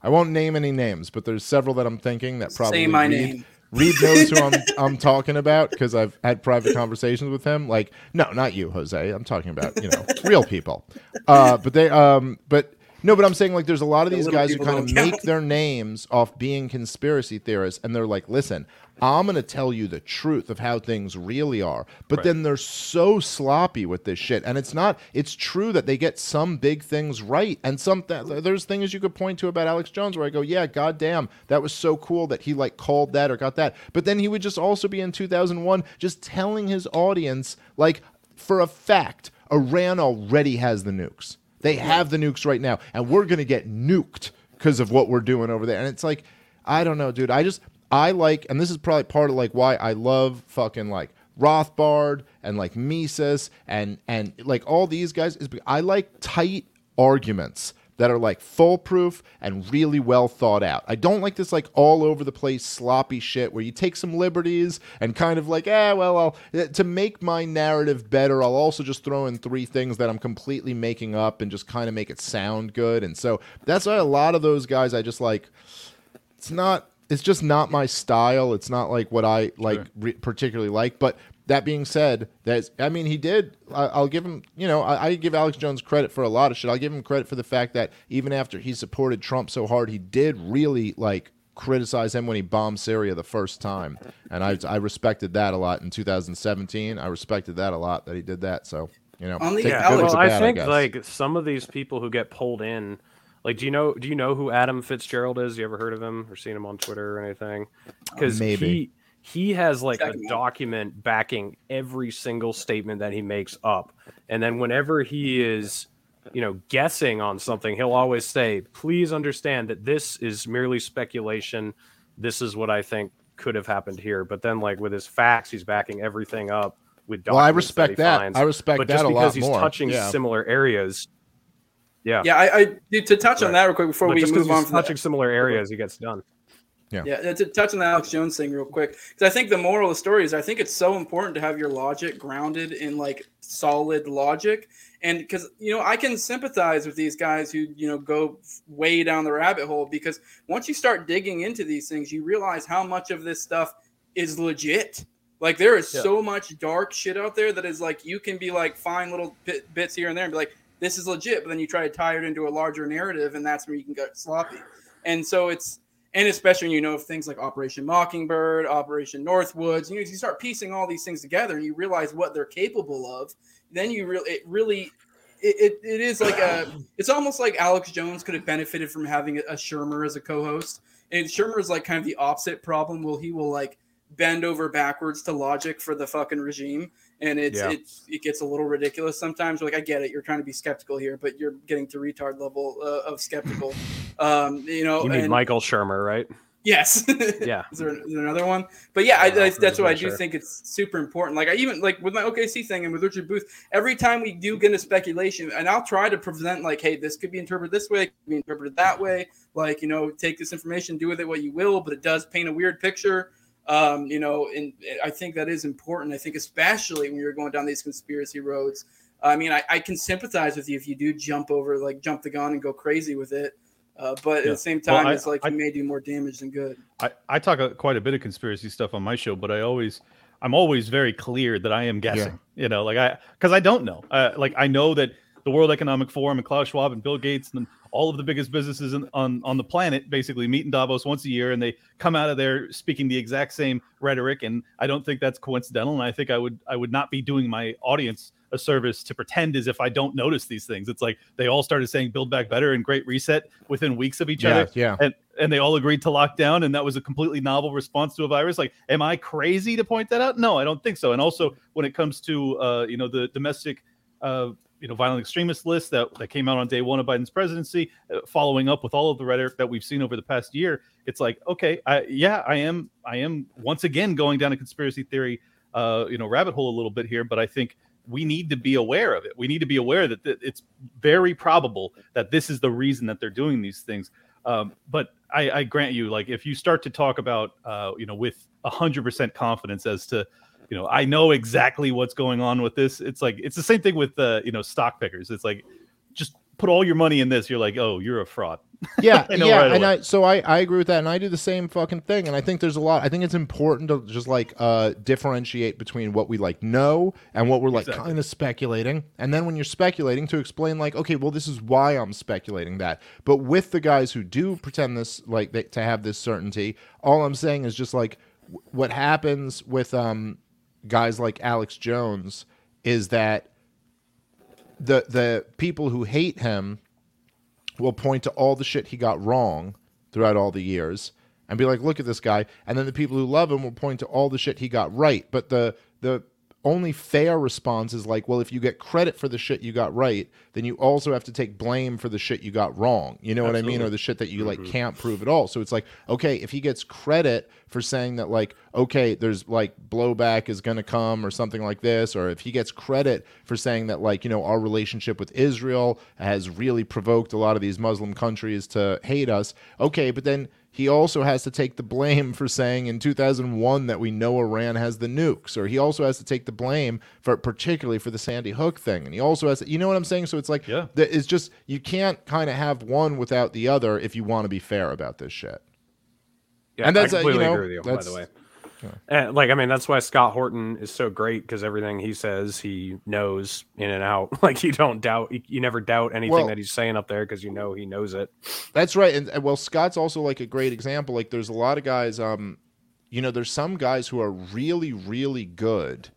I won't name any names, but there's several that I'm thinking that probably Say my Reed, name. Reed knows who I'm I'm talking about because I've had private conversations with him. Like, no, not you, Jose. I'm talking about you know real people. Uh, but they um, but no, but I'm saying like there's a lot of The these guys who kind of count. make their names off being conspiracy theorists, and they're like, listen. I'm going to tell you the truth of how things really are. But Right. then they're so sloppy with this shit. And it's not, it's true that they get some big things right. And some, th- there's things you could point to about Alex Jones where I go, yeah, goddamn, that was so cool that he like called that or got that. But then he would just also be in 2001 just telling his audience, like, for a fact, Iran already has the nukes. They have the nukes right now. And we're going to get nuked because of what we're doing over there. And it's like, I don't know, dude. I just I like, and this is probably part of like why I love fucking like Rothbard and like Mises and and like all these guys is I like tight arguments that are like foolproof and really well thought out. I don't like this like all over the place sloppy shit where you take some liberties and kind of like, eh, well, I'll eh, to make my narrative better, I'll also just throw in three things that I'm completely making up and just kind of make it sound good. And so that's why a lot of those guys I just like it's not it's just not my style. It's not like what i like Sure. re- particularly like. But that being said that's i mean he did I, i'll give him you know I, I give alex jones credit for a lot of shit. I'll give him credit for the fact that even after he supported trump so hard he did really like criticize him when he bombed syria the first time. And i, I respected that a lot in 2017 i respected that a lot that he did that. So you know On the take Yeah, good the well, I bad, think guess. like some of these people who get pulled in, like, do you know do you know who Adam Fitzgerald is? You ever heard of him or seen him on Twitter or anything? Uh, because Maybe. he he has like Check a document backing every single statement that he makes up, and then whenever he is you know guessing on something, he'll always say, "Please understand that this is merely speculation. This is what I think could have happened here." But then, like with his facts, he's backing everything up with well i respect he that, i respect but that just a because lot he's more touching yeah. similar areas yeah Yeah, I, I dude, to touch on that real quick before but we just 'cause move on he's from that. touching similar areas he gets done Yeah, Yeah. to touch on the Alex Jones thing real quick, because I think the moral of the story is I think it's so important to have your logic grounded in like solid logic, and because you know I can sympathize with these guys who you know go way down the rabbit hole because once you start digging into these things, you realize how much of this stuff is legit. Like there is Yeah. so much dark shit out there that is like you can be like find little bit, bits here and there and be like this is legit, but then you try to tie it into a larger narrative, and that's where you can get sloppy. And so it's and especially when you know of things like Operation Mockingbird, Operation Northwoods, you know, you start piecing all these things together and you realize what they're capable of. Then you really, it really, it, it, it is like a, it's almost like Alex Jones could have benefited from having a, Shermer as a co-host, and Shermer is like kind of the opposite problem. Will he will like bend over backwards to logic for the fucking regime, and it's Yeah. it's it gets a little ridiculous sometimes. Like I get it, you're trying to be skeptical here, but you're getting to retard level uh, of skeptical. Um, you know, you mean and- michael shermer right Yes. Yeah. is, there, is there another one? But yeah, I, I, that's what I do sure. think it's super important. Like I even like with my OKC thing and with Richard Booth, every time we do get into speculation, and I'll try to present like, hey, this could be interpreted this way, could be interpreted that way. Like you know, take this information, do with it what you will, but it does paint a weird picture. Um, you know, and I think that is important. I think especially when you're going down these conspiracy roads. I mean, I, I can sympathize with you if you do jump over, like jump the gun and go crazy with it. Uh, but at the same Well, time, I- it's like I- you may do more damage than good. I, I talk a, quite a bit of conspiracy stuff on my show, but I always I'm always very clear that I am guessing. You know, like I because I don't know. Uh, like I know that the World Economic Forum and Klaus Schwab and Bill Gates and all of the biggest businesses in, on on the planet basically meet in Davos once a year, and they come out of there speaking the exact same rhetoric. And I don't think that's coincidental. And I think I would I would not be doing my audience a service to pretend as if I don't notice these things. It's like they all started saying "Build Back Better" and "Great Reset" within weeks of each yeah other yeah and and they all agreed to lock down and that was a completely novel response to a virus like am i crazy to point that out no i don't think so and also when it comes to uh, you know the domestic uh, you know violent extremist list that, that came out on day one of biden's presidency uh, following up with all of the rhetoric that we've seen over the past year it's like okay I, yeah i am i am once again going down a conspiracy theory uh, you know rabbit hole a little bit here but i think we need to be aware of it. We need to be aware that th- it's very probable that this is the reason that they're doing these things. Um, but I, I grant you, like if you start to talk about, uh, you know, with hundred percent confidence as to, you know, I know exactly what's going on with this. It's like it's the same thing with, uh, you know, stock pickers. It's like just put all your money in this. You're like, oh, you're a fraud. Yeah, yeah, right and away. I so I I agree with that, and I do the same fucking thing. And I think there's a lot. I think it's important to just like uh differentiate between what we like know and what we're like Exactly. kind of speculating. And then when you're speculating, to explain like, okay, well, this is why I'm speculating that. But with the guys who do pretend this like they, to have this certainty, all I'm saying is just like what happens with um guys like Alex Jones is that the the people who hate him will point to all the shit he got wrong throughout all the years and be like, look at this guy. And then the people who love him will point to all the shit he got right. But the the only fair response is like, well, if you get credit for the shit you got right, then you also have to take blame for the shit you got wrong. You know what I mean? Or the shit that you like mm-hmm. can't prove at all. So it's like, okay, if he gets credit for saying that like, okay, there's like blowback is gonna come or something like this, or if he gets credit for saying that like, you know, our relationship with Israel has really provoked a lot of these Muslim countries to hate us, okay, but then he also has to take the blame for saying in 2001 that we know Iran has the nukes, or he also has to take the blame for particularly for the Sandy Hook thing, and he also has to, you know what I'm saying? So it's like, Yeah. it's just you can't kind of have one without the other if you want to be fair about this shit. Yeah, And that's, uh, you know, agree with you. By the way, and, like I mean, that's why Scott Horton is so great because everything he says he knows in and out. Like you don't doubt, you, never doubt anything Well- that he's saying up there because you know he knows it. That's right. And, and well, Scott's also like a great example. Like there's a lot of guys, um, you know, there's some guys who are really, really good,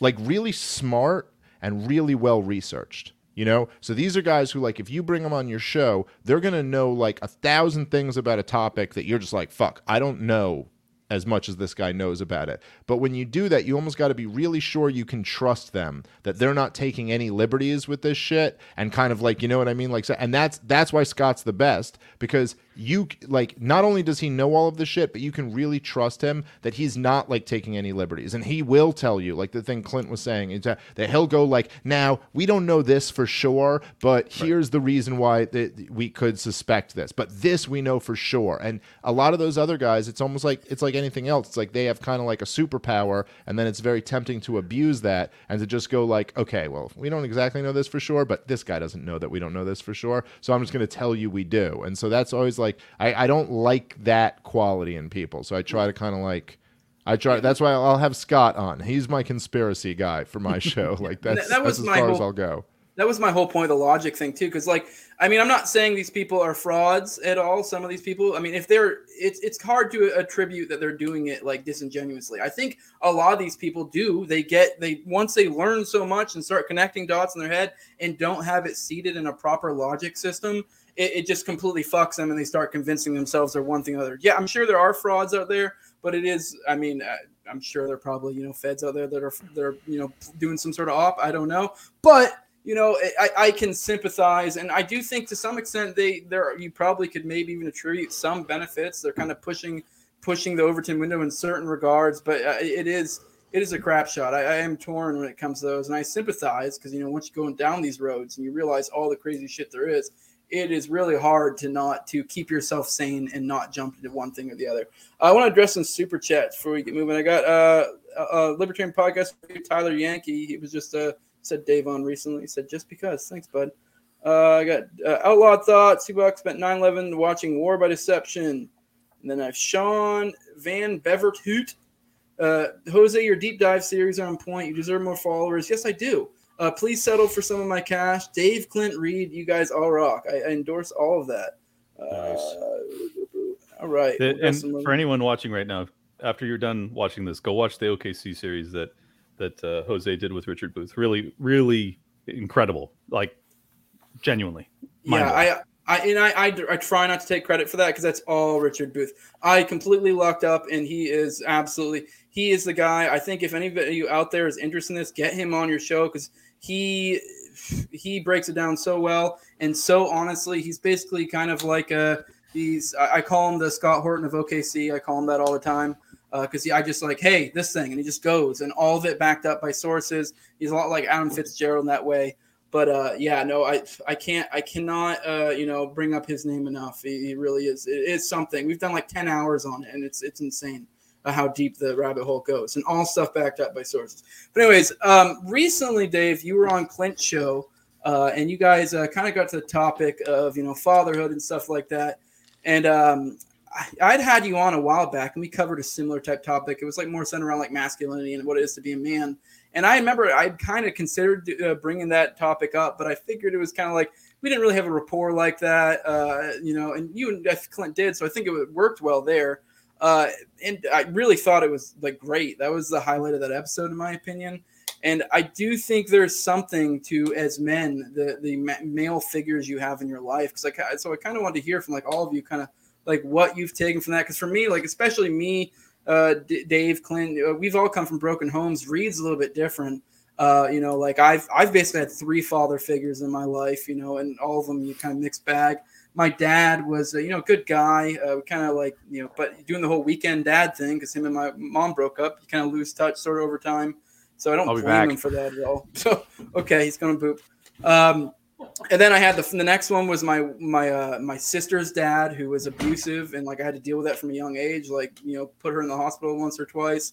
like really smart and really well researched. You know, so these are guys who, like, if you bring them on your show, they're gonna know like a thousand things about a topic that you're just like, fuck, I don't know as much as this guy knows about it. But when you do that, you almost got to be really sure you can trust them that they're not taking any liberties with this shit and kind of like, you know what I mean? Like, and that's that's why Scott's the best because you like not only does he know all of the shit, but you can really trust him that he's not like taking any liberties, and he will tell you like the thing Clint was saying that that he'll go like, now we don't know this for sure, but here's the reason why that we could suspect this, but this we know for sure. And a lot of those other guys, it's almost like it's like anything else. It's like they have kind of like a superpower, and then it's very tempting to abuse that and to just go like, okay, well, we don't exactly know this for sure, but this guy doesn't know that we don't know this for sure, so I'm just going to tell you we do. And so that's always like, I, I don't like that quality in people, so I try to kind of like. I try. That's why I'll have Scott on. He's my conspiracy guy for my show. Like that's, that was that's as my far as whole- I'll go. that was my whole point of the logic thing too because like i mean i'm not saying these people are frauds at all some of these people i mean if they're it's it's hard to attribute that they're doing it like disingenuously i think a lot of these people do they get they once they learn so much and start connecting dots in their head and don't have it seated in a proper logic system it, it just completely fucks them and they start convincing themselves they're one thing or other yeah i'm sure there are frauds out there but it is i mean uh, i'm sure there are probably you know feds out there that are they're you know doing some sort of op i don't know but you know, I, I can sympathize, and I do think to some extent they there you probably could maybe even attribute some benefits. They're kind of pushing pushing the Overton window in certain regards, but uh, it is it is a crap shot. I, I am torn when it comes to those, and I sympathize because you know once you're going down these roads and you realize all the crazy shit there is, it is really hard to not to keep yourself sane and not jump into one thing or the other. I want to address some super chats before we get moving. I got uh, a, a Libertarian podcast Tyler Yankee. He was just uh said Dave on recently. He said just because. Thanks, bud. Uh, I got uh, Outlaw Thoughts. Two bucks spent 911 watching War by Deception. And then I have Sean Van Bevert Hoot. Uh, Jose, your deep dive series are on point. You deserve more followers. Yes, I do. Uh, please settle for some of my cash. Dave, Clint, Reed, you guys all rock. I, I endorse all of that. Uh, all right. The- We'll and some- for anyone watching right now, after you're done watching this, go watch the OKC series that that uh, Jose did with Richard Booth. Really, really incredible. Like genuinely. Yeah. I, I and I, I, I try not to take credit for that because that's all Richard Booth. I completely locked up, and he is absolutely he is the guy. I think if anybody you out there is interested in this, get him on your show because he he breaks it down so well and so honestly. He's basically kind of like a he's I, call him the Scott Horton of OKC. I call him that all the time because he I just like hey this thing and he just goes and all of it backed up by sources. He's a lot like Adam Fitzgerald in that way. But uh, yeah, no, I I can't I cannot uh, you know bring up his name enough. He, he really is. It is something. We've done like ten hours on it, and it's it's insane uh, how deep the rabbit hole goes, and all stuff backed up by sources. But anyways, um, recently, Dave, you were on Clint's show, uh, and you guys uh, kind of got to the topic of you know fatherhood and stuff like that. And um, I, I'd had you on a while back, and we covered a similar type topic. It was like more centered around like masculinity and what it is to be a man. And I remember I kind of considered uh, bringing that topic up, but I figured it was kind of like we didn't really have a rapport like that, uh, you know. And you and Clint did, so I think it worked well there. Uh, and I really thought it was like great. That was the highlight of that episode, in my opinion. And I do think there's something to as men the the male figures you have in your life because I so I kind of wanted to hear from like all of you kind of like what you've taken from that because for me like especially me uh, D- Dave, Clint, uh, we've all come from broken homes. Reed's a little bit different. Uh, you know, like I've I've basically had three father figures in my life, you know, and all of them you kind of mixed bag. My dad was, a, you know, good guy. Uh, kind of like, you know, but doing the whole weekend dad thing because him and my mom broke up. You kind of lose touch sort of over time. So I don't blame back. him for that at all. So okay, he's gonna boop. Um, and then I had the the next one was my my uh, my sister's dad who was abusive and like I had to deal with that from a young age. Like you know, put her in the hospital once or twice.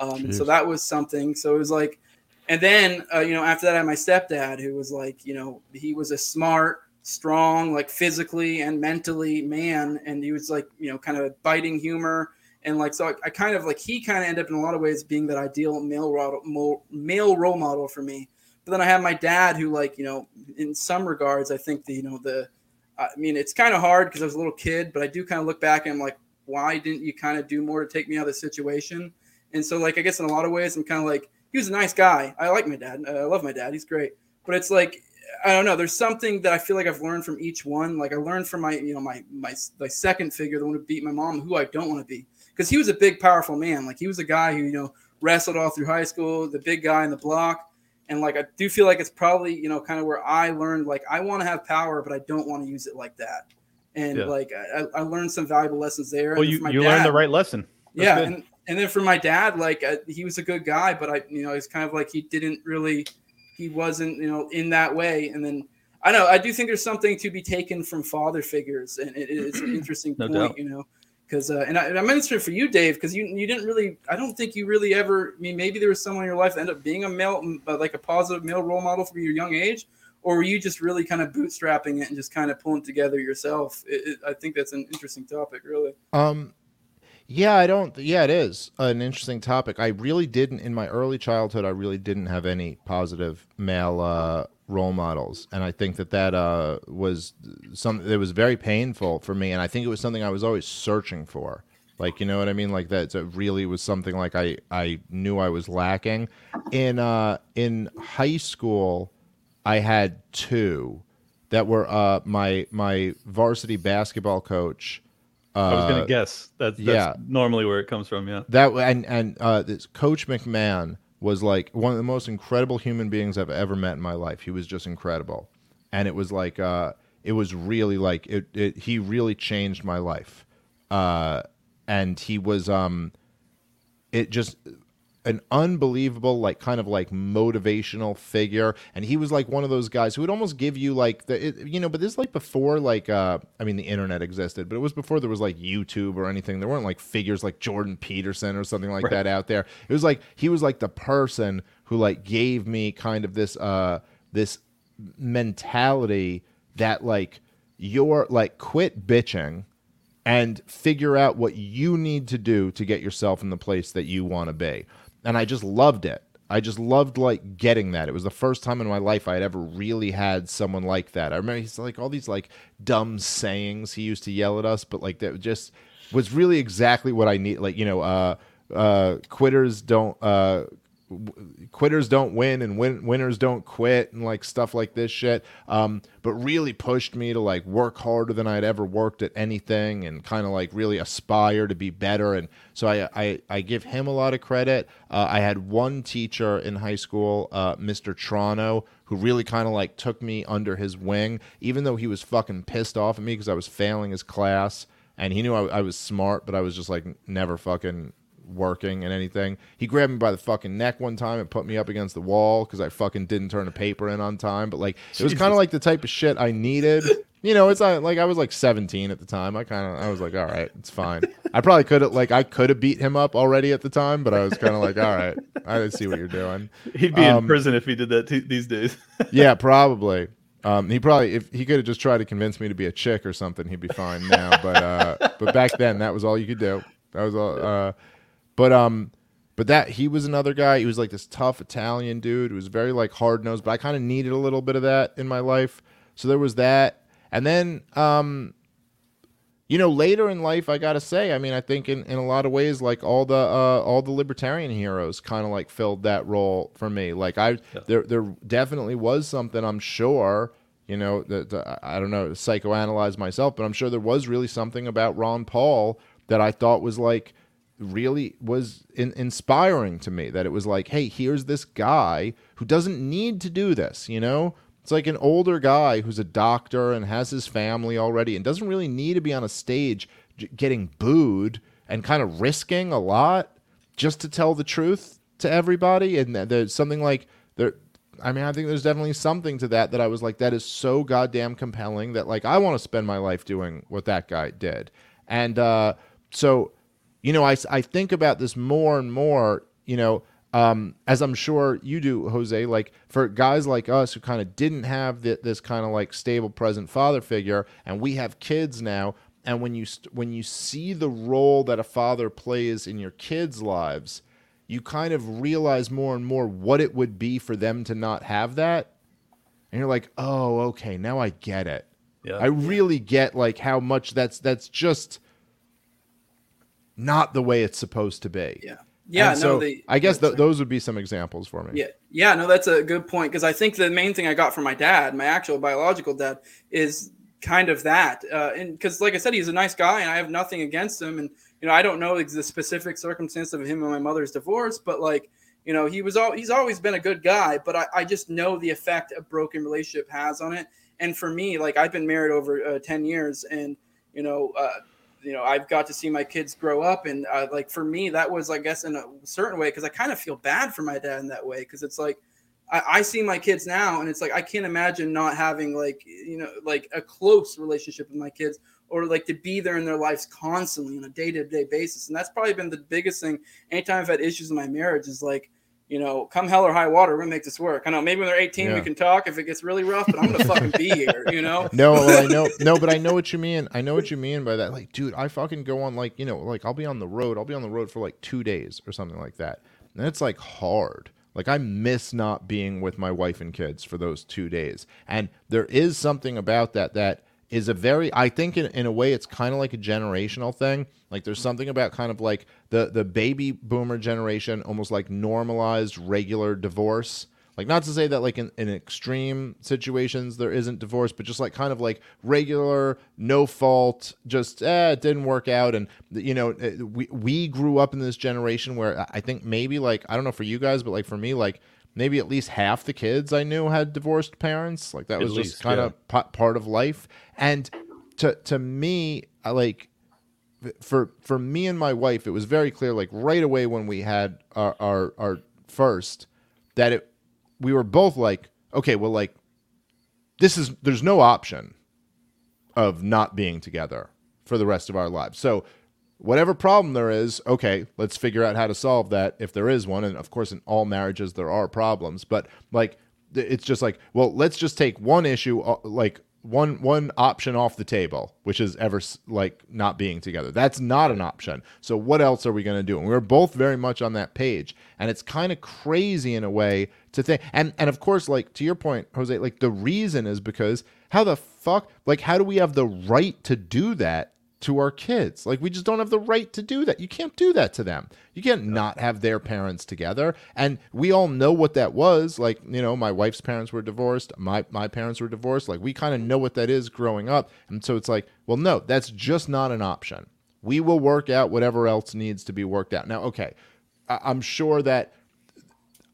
Um, so that was something. So it was like, and then uh, you know after that I had my stepdad who was like you know he was a smart, strong, like physically and mentally man, and he was like you know kind of biting humor and like so I, I kind of like he kind of ended up in a lot of ways being that ideal male role, male role model for me but then I have my dad who, like, you know, in some regards, I think the, you know, the, I mean, it's kind of hard because I was a little kid, but I do kind of look back and I'm like, why didn't you kind of do more to take me out of the situation? And so, like, I guess in a lot of ways, I'm kind of like, he was a nice guy. I like my dad. I love my dad. He's great. But it's like, I don't know. There's something that I feel like I've learned from each one. Like I learned from my, you know, my my my second figure, the one who beat my mom, who I don't want to be, because he was a big, powerful man. Like he was a guy who, you know, wrestled all through high school, the big guy in the block and like I do feel like it's probably you know kind of where I learned like I want to have power, but I don't want to use it like that. And yeah. like I, I, learned some valuable lessons there. Well, you you dad, learned the right lesson. That's yeah, and and then for my dad, like he was a good guy, but I you know he's kind of like he didn't really he wasn't you know in that way. And then I know I do think there's something to be taken from father figures, and it, it's an interesting no point, doubt. you know because uh, and, I, and I'm interested for you, Dave, because you you didn't really I don't think you really ever I mean maybe there was someone in your life that ended up being a male like a positive male role model for your young age, or were you just really kind of bootstrapping it and just kind of pulling together yourself? It, it, I think that's an interesting topic, really. Um, yeah, I don't. Yeah, it is an interesting topic. I really didn't in my early childhood. I really didn't have any positive male uh, role models, and I think that that uh, was something that was very painful for me. And I think it was something I was always searching for. Like you know what I mean? Like that really was something like I I knew I was lacking. In uh, in high school, I had two that were uh, my my varsity basketball coach I was gonna uh, guess that's, that's yeah. normally where it comes from. Yeah, that and and uh, this Coach McMahon was like one of the most incredible human beings I've ever met in my life. He was just incredible, and it was like uh, it was really like it, it. He really changed my life, uh, and he was um, it just an unbelievable like kind of like motivational figure. And he was like one of those guys who would almost give you like the it, you know but this is like before like uh i mean the internet existed but it was before there was like youtube or anything. There weren't like figures like jordan peterson or something like right. that out there. It was like he was like the person who like gave me kind of this uh this mentality that like you're like quit bitching and figure out what you need to do to get yourself in the place that you want to be and I just loved it. I just loved like getting that. It was the first time in my life I had ever really had someone like that. I remember he's like all these like dumb sayings he used to yell at us, but like that just was really exactly what I need. Like you know, uh, uh, quitters don't uh, quitters don't win and win- winners don't quit and like stuff like this shit. Um, but really pushed me to like work harder than I'd ever worked at anything and kind of like really aspire to be better. And so I, I, I give him a lot of credit. Uh, I had one teacher in high school, uh, Mr. Trono, who really kind of like took me under his wing, even though he was fucking pissed off at me because I was failing his class and he knew I, I was smart, but I was just like never fucking working and anything. He grabbed me by the fucking neck one time and put me up against the wall because I fucking didn't turn a paper in on time. But like, it was kind of like the type of shit I needed. You know, it's not like I was like 17 at the time. I kind of, I was like, all right, it's fine. I probably could have, like, I could have beat him up already at the time, but I was kind of like, all right, I didn't see what you're doing. He'd be Um, in prison if he did that t- these days. Yeah, probably. Um, he probably, if he could have just tried to convince me to be a chick or something, he'd be fine now. But, uh, but back then, that was all you could do. That was all. Uh, but, um, but that he was another guy. He was like this tough Italian dude. who was very like hard nosed. But I kind of needed a little bit of that in my life. So there was that. And then, um, you know, later in life, I gotta say, I mean, I think in, in a lot of ways, like all the uh, all the libertarian heroes, kind of like filled that role for me. Like I, there there definitely was something. I'm sure, you know, that that- I don't know, psychoanalyze myself, but I'm sure there was really something about Ron Paul that I thought was like really was in, inspiring to me. That it was like, hey, here's this guy who doesn't need to do this. You know, it's like an older guy who's a doctor and has his family already and doesn't really need to be on a stage j- getting booed and kind of risking a lot just to tell the truth to everybody. And th- there's something like there. I mean, I think there's definitely something to that that I was like, that is so goddamn compelling that like I want to spend my life doing what that guy did. And uh, so, you know, I, I think about this more and more, you know, um, as I'm sure you do, Jose, like for guys like us who kind of didn't have th- this kind of like stable present father figure, and we have kids now, and when you st- when you see the role that a father plays in your kids' lives, you kind of realize more and more what it would be for them to not have that, and you're like, oh, okay, now I get it. Yeah. I really get like how much that's that's just not the way it's supposed to be. Yeah. Yeah. And no, so the, I guess th- those would be some examples for me. Yeah, yeah, no, that's a good point because I think the main thing I got from my dad, my actual biological dad, is kind of that. Uh, and because, like I said, he's a nice guy, and I have nothing against him. And you know, I don't know the specific circumstance of him and my mother's divorce, but like, you know, he was all he's always been a good guy. But I, I just know the effect a broken relationship has on it. And for me, like I've been married over uh, ten years, and you know. Uh, you know, I've got to see my kids grow up, and uh, like for me, that was, I guess, in a certain way, because I kind of feel bad for my dad in that way, because it's like I, I see my kids now, and it's like I can't imagine not having like you know like a close relationship with my kids, or like to be there in their lives constantly on a day to day basis, and that's probably been the biggest thing. Anytime I've had issues in my marriage, is like. You know, come hell or high water, we're gonna make this work. I know maybe when they're 18, we can talk if it gets really rough, but I'm gonna fucking be here, you know? No, well, I know, no, but I know what you mean. I know what you mean by that. Like, dude, I fucking go on like, you know, like I'll be on the road. I'll be on the road for like two days or something like that, and it's like hard. Like I miss not being with my wife and kids for those two days, and there is something about that that is a very. I think in in a way it's kind of like a generational thing. Like there's something about kind of like the the baby boomer generation almost like normalized regular divorce like not to say that like in, in extreme situations there isn't divorce but just like kind of like regular no fault just eh, it didn't work out and you know eh, we, we grew up in this generation where i think maybe like i don't know for you guys but like for me like maybe at least half the kids i knew had divorced parents like that At was least, just kind yeah. of pa- part of life and to to me I like for for me and my wife, it was very clear, like right away when we had our our, our first, that it we were both like, okay, well, like this is there's no option of not being together for the rest of our lives. So whatever problem there is, okay, let's figure out how to solve that if there is one. And of course, in all marriages there are problems, but like it's just like, well, let's just take one issue, uh, like one one option off the table, which is ever like not being together. That's not an option. So what else are we going to do? And we're both very much on that page, and it's kind of crazy in a way to think. And and of course, like to your point, Jose, like the reason is because how the fuck, like how do we have the right to do that? To our kids. Like we just don't have the right to do that. You can't do that to them. You can't not have their parents together. And we all know what that was. Like, you know, my wife's parents were divorced, my my parents were divorced. Like we kind of know what that is growing up. And so it's like, well, no, that's just not an option. We will work out whatever else needs to be worked out. Now, okay. I- I'm sure that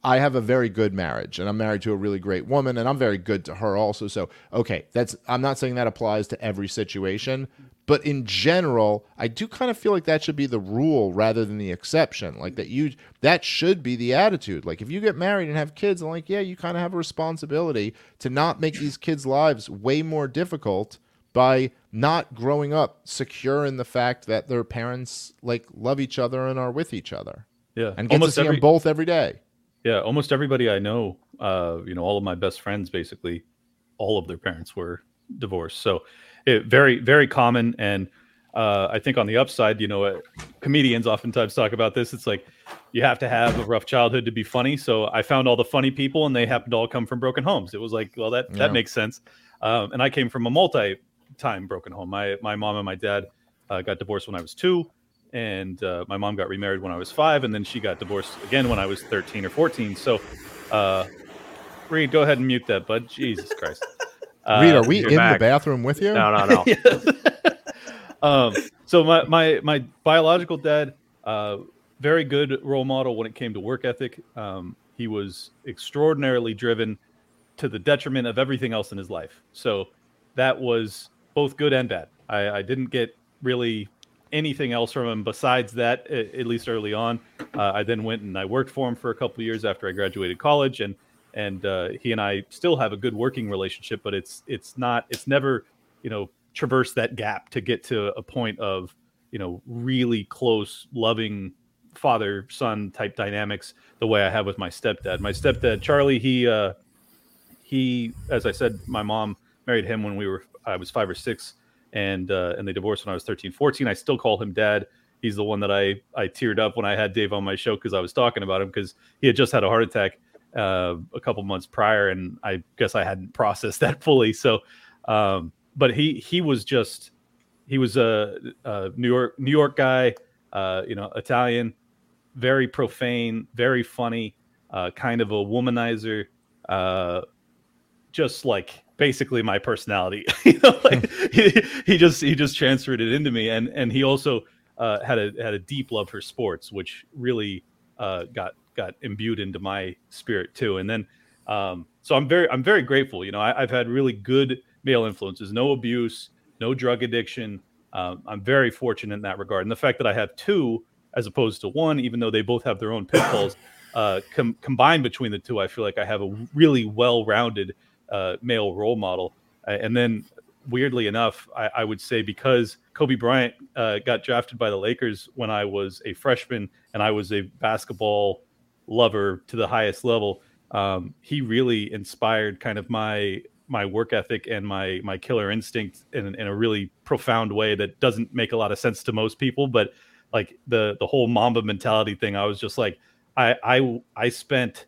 I have a very good marriage and I'm married to a really great woman and I'm very good to her also. So, okay, that's I'm not saying that applies to every situation, but in general, I do kind of feel like that should be the rule rather than the exception. Like that you that should be the attitude. Like if you get married and have kids, I'm like, yeah, you kind of have a responsibility to not make these kids' lives way more difficult by not growing up secure in the fact that their parents like love each other and are with each other Yeah, and get to see every, them both every day. Yeah, almost everybody I know, uh, you know, all of my best friends, basically, all of their parents were divorced. So, it very very common. And uh, I think on the upside, you know, uh, comedians oftentimes talk about this. It's like you have to have a rough childhood to be funny. So I found all the funny people, and they happened to all come from broken homes. It was like, well, that Yeah. that makes sense. Um, and I came from a multi-time broken home. My my mom and my dad uh, got divorced when I was two, and uh, my mom got remarried when I was five, and then she got divorced again when I was thirteen or fourteen. So, uh, Reed, go ahead and mute that, bud. Jesus Christ. Uh, Reed, are we in back. the bathroom with you? No, no, no. um, so my, my my biological dad, uh, very good role model when it came to work ethic. Um, he was extraordinarily driven to the detriment of everything else in his life. So that was both good and bad. I, I didn't get really anything else from him besides that, a- at least early on. Uh, I then went and I worked for him for a couple of years after I graduated college, and and uh, he and I still have a good working relationship. But it's it's not it's never you know traverse that gap to get to a point of you know really close loving father son type dynamics the way I have with my stepdad. My stepdad Charlie, he uh, he as I said, my mom married him when we were I was five or six, and uh, and they divorced when I was 13, 14. I still call him dad. He's the one that I I teared up when I had Dave on my show because I was talking about him because he had just had a heart attack uh, a couple months prior, and I guess I hadn't processed that fully. So, um, but he he was just he was a, a New York New York guy, uh, you know, Italian, very profane, very funny, uh, kind of a womanizer, uh, just like basically my personality. you know, like he, he just he just transferred it into me, and and he also uh, had a had a deep love for sports, which really uh, got got imbued into my spirit too. And then um, so I'm very I'm very grateful. You know, I, I've had really good male influences, no abuse, no drug addiction. Um, I'm very fortunate in that regard, and the fact that I have two as opposed to one, even though they both have their own pitfalls, uh, com- combined between the two, I feel like I have a really well-rounded uh, male role model. And then, weirdly enough, I, I would say because Kobe Bryant uh, got drafted by the Lakers when I was a freshman and I was a basketball lover to the highest level, um, he really inspired kind of my my work ethic and my my killer instinct in, in a really profound way that doesn't make a lot of sense to most people, but like the the whole Mamba mentality thing, I was just like, I I I spent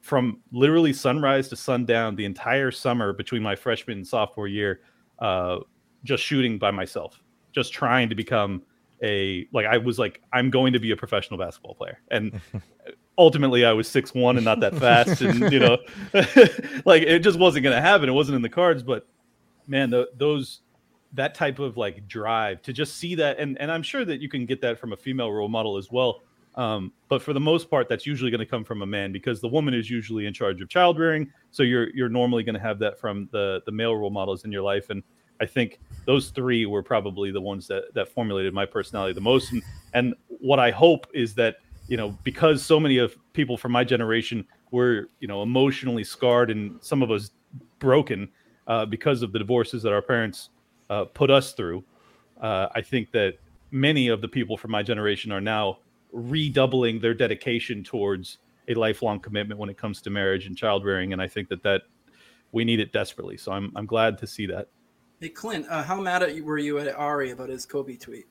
from literally sunrise to sundown the entire summer between my freshman and sophomore year, uh, just shooting by myself, just trying to become a like I was like I'm going to be a professional basketball player, and ultimately I was six one and not that fast, and you know, like it just wasn't going to happen. It wasn't in the cards, but man, the, those that type of like drive to just see that and and I'm sure that you can get that from a female role model as well. Um, but for the most part, that's usually going to come from a man because the woman is usually in charge of child rearing. So you're you're normally going to have that from the the male role models in your life. And I think those three were probably the ones that that formulated my personality the most. And and what I hope is that you know because so many of people from my generation were you know emotionally scarred and some of us broken uh, because of the divorces that our parents uh, put us through. Uh, I think that many of the people from my generation are now redoubling their dedication towards a lifelong commitment when it comes to marriage and child rearing, and I think that that we need it desperately. So I'm I'm glad to see that. Hey Clint, uh, how mad at you were you at Ari about his Kobe tweet?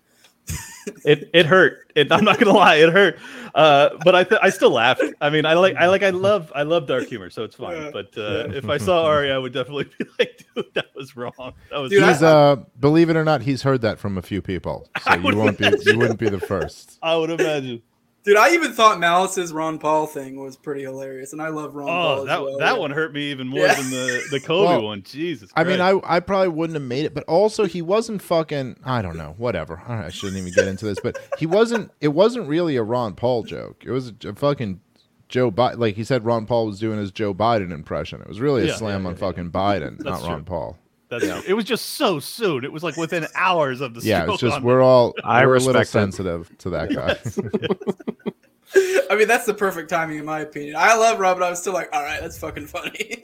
It it hurt. It, I'm not gonna lie, it hurt. Uh, but I th- I still laughed. I mean, I like I like I love I love dark humor, so it's fine. Yeah. But uh, if I saw Ari, I would definitely be like, dude, that was wrong. That was Dude, I- He's uh, believe it or not, he's heard that from a few people. So I you won't be, you wouldn't be the first. I would imagine. Dude, I even thought Malice's Ron Paul thing was pretty hilarious, and I love Ron oh, Paul. Oh, as that well, that yeah. one hurt me even more Yeah. than the the Kobe Well, one. Jesus. I mean, I I probably wouldn't have made it, but also he wasn't fucking. I don't know, whatever. I shouldn't even get into this, but he wasn't. It wasn't really a Ron Paul joke. It was a, a fucking Joe Biden. Like he said, Ron Paul was doing his Joe Biden impression. It was really a Yeah, slam yeah, on yeah, fucking Biden, not That's Ron. Paul. That's it was just so soon. It was like within hours of the Yeah, it's just we're all I we're a little respect sensitive to that guy. I mean, that's the perfect timing, in my opinion. I love Rob, but I was still like, all right, that's fucking funny.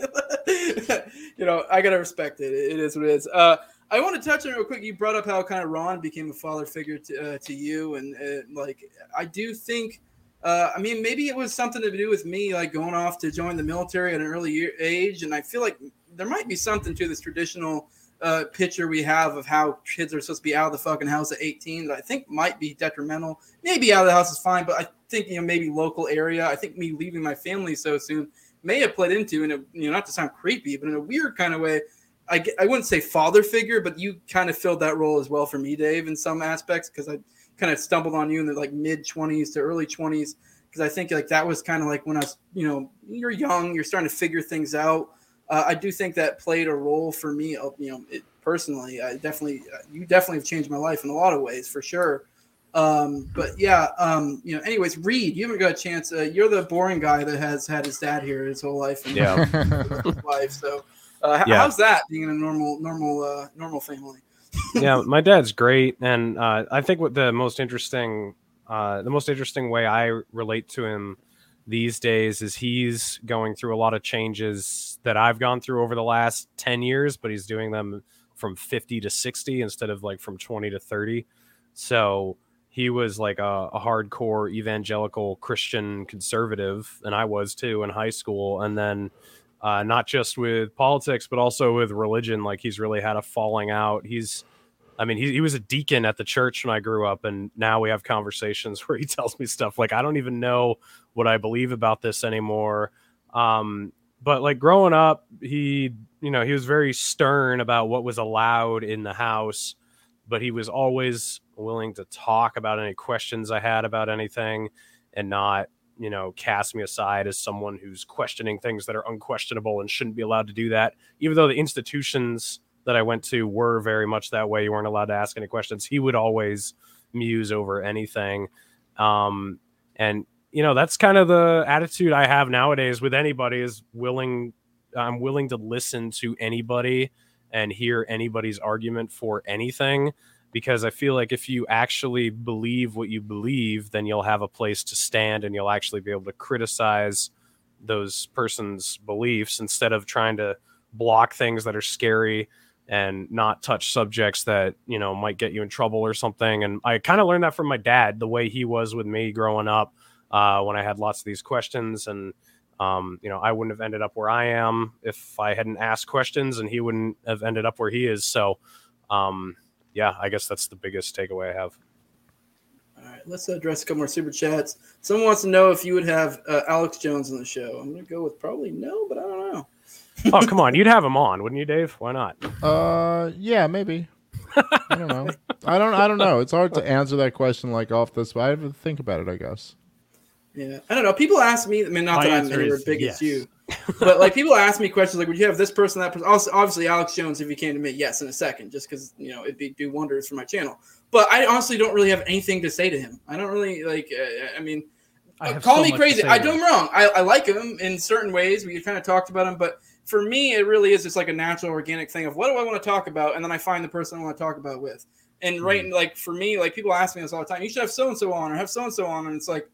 you know, I gotta respect it. It is what it is. Uh, I want to touch on it real quick. You brought up how kind of Ron became a father figure to, uh, to you, and uh, like I do think. Uh, I mean, maybe it was something to do with me, like going off to join the military at an early year, age, and I feel like there might be something to this traditional uh, picture we have of how kids are supposed to be out of the fucking house at 18 that I think might be detrimental. Maybe out of the house is fine, but I think you know maybe local area. I think me leaving my family so soon may have played into in you know not to sound creepy, but in a weird kind of way. I, I wouldn't say father figure, but you kind of filled that role as well for me, Dave, in some aspects because I kind of stumbled on you in the like mid 20s to early 20s because I think like that was kind of like when I was you know you're young, you're starting to figure things out. Uh, I do think that played a role for me. uh, You know, it, personally, I definitely uh, you definitely have changed my life in a lot of ways for sure. Um, but yeah, um, you know. Anyways, Reed, you haven't got a chance. Uh, you're the boring guy that has had his dad here his whole life. And Yeah. his life. So, uh, Yeah. how's that being in a normal, normal, uh, normal family? yeah, my dad's great, and uh, I think what the most interesting, uh, the most interesting way I relate to him these days is he's going through a lot of changes that I've gone through over the last ten years, but he's doing them from fifty to sixty instead of like from twenty to thirty. So he was like a, a hardcore evangelical Christian conservative, and I was too in high school, and then uh, not just with politics, but also with religion. Like he's really had a falling out. He's, I mean, he, he was a deacon at the church when I grew up, and now we have conversations where he tells me stuff like, I don't even know what I believe about this anymore. Um, but like growing up, he, you know, he was very stern about what was allowed in the house, but he was always willing to talk about any questions I had about anything and not you know cast me aside as someone who's questioning things that are unquestionable and shouldn't be allowed to do that even though the institutions that i went to were very much that way. You weren't allowed to ask any questions. He would always muse over anything um, and you know that's kind of the attitude i have nowadays with anybody is willing i'm willing to listen to anybody and hear anybody's argument for anything. Because I feel like if you actually believe what you believe, then you'll have a place to stand and you'll actually be able to criticize those person's beliefs instead of trying to block things that are scary and not touch subjects that you know might get you in trouble or something. And i kind of learned that from my dad the way he was with me growing up uh, when i had lots of these questions and um, you know i wouldn't have ended up where i am if i hadn't asked questions and he wouldn't have ended up where he is so um, yeah, I guess that's the biggest takeaway I have. All right, let's address a couple more super chats. Someone wants to know if you would have uh, Alex Jones on the show. I'm going to go with probably no, but I don't know. Oh, come on, you'd have him on, wouldn't you, Dave? Why not? Uh, yeah, maybe. I don't know. I don't. I don't know. It's hard to answer that question like off this. I have to think about it. I guess. Yeah, I don't know. People ask me. I mean, not My that I'm anywhere big yes. as you, but like people ask me questions like, "Would you have this person, that person?" Also, obviously, Alex Jones. If you came to me, yes, in a second, just because you know it'd be do wonders for my channel. But I honestly don't really have anything to say to him. I don't really like. Uh, I mean, I uh, call so me crazy. I do him. wrong. I, I like him in certain ways. We kind of talked about him, but for me, it really is just like a natural, organic thing of what do I want to talk about, and then I find the person I want to talk about with. And right, like for me, like people ask me this all the time. You should have so and so on, or have so and so on, and it's like,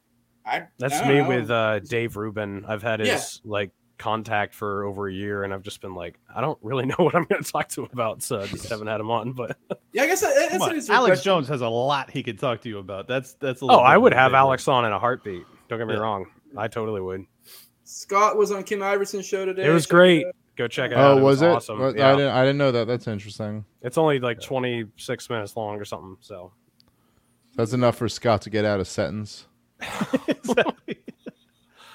I. That's I me know. with uh, Dave Rubin. I've had his Yeah. like contact for over a year, and I've just been like, I don't really know what I'm going to talk to him about, so I just haven't had him on. But Yeah, I guess that, that's an Alex question. Jones has a lot he could talk to you about. That's that's. A oh, I would have favorite. Alex on in a heartbeat. Don't get me Yeah. wrong, I totally would. Scott was on Kim Iversen's show today. It was Check great. out. Go check it out. Oh, was it? Awesome. What- Yeah. I didn't. I didn't know that. That's interesting. It's only like 26 minutes long or something. So That's enough for Scott to get out a sentence.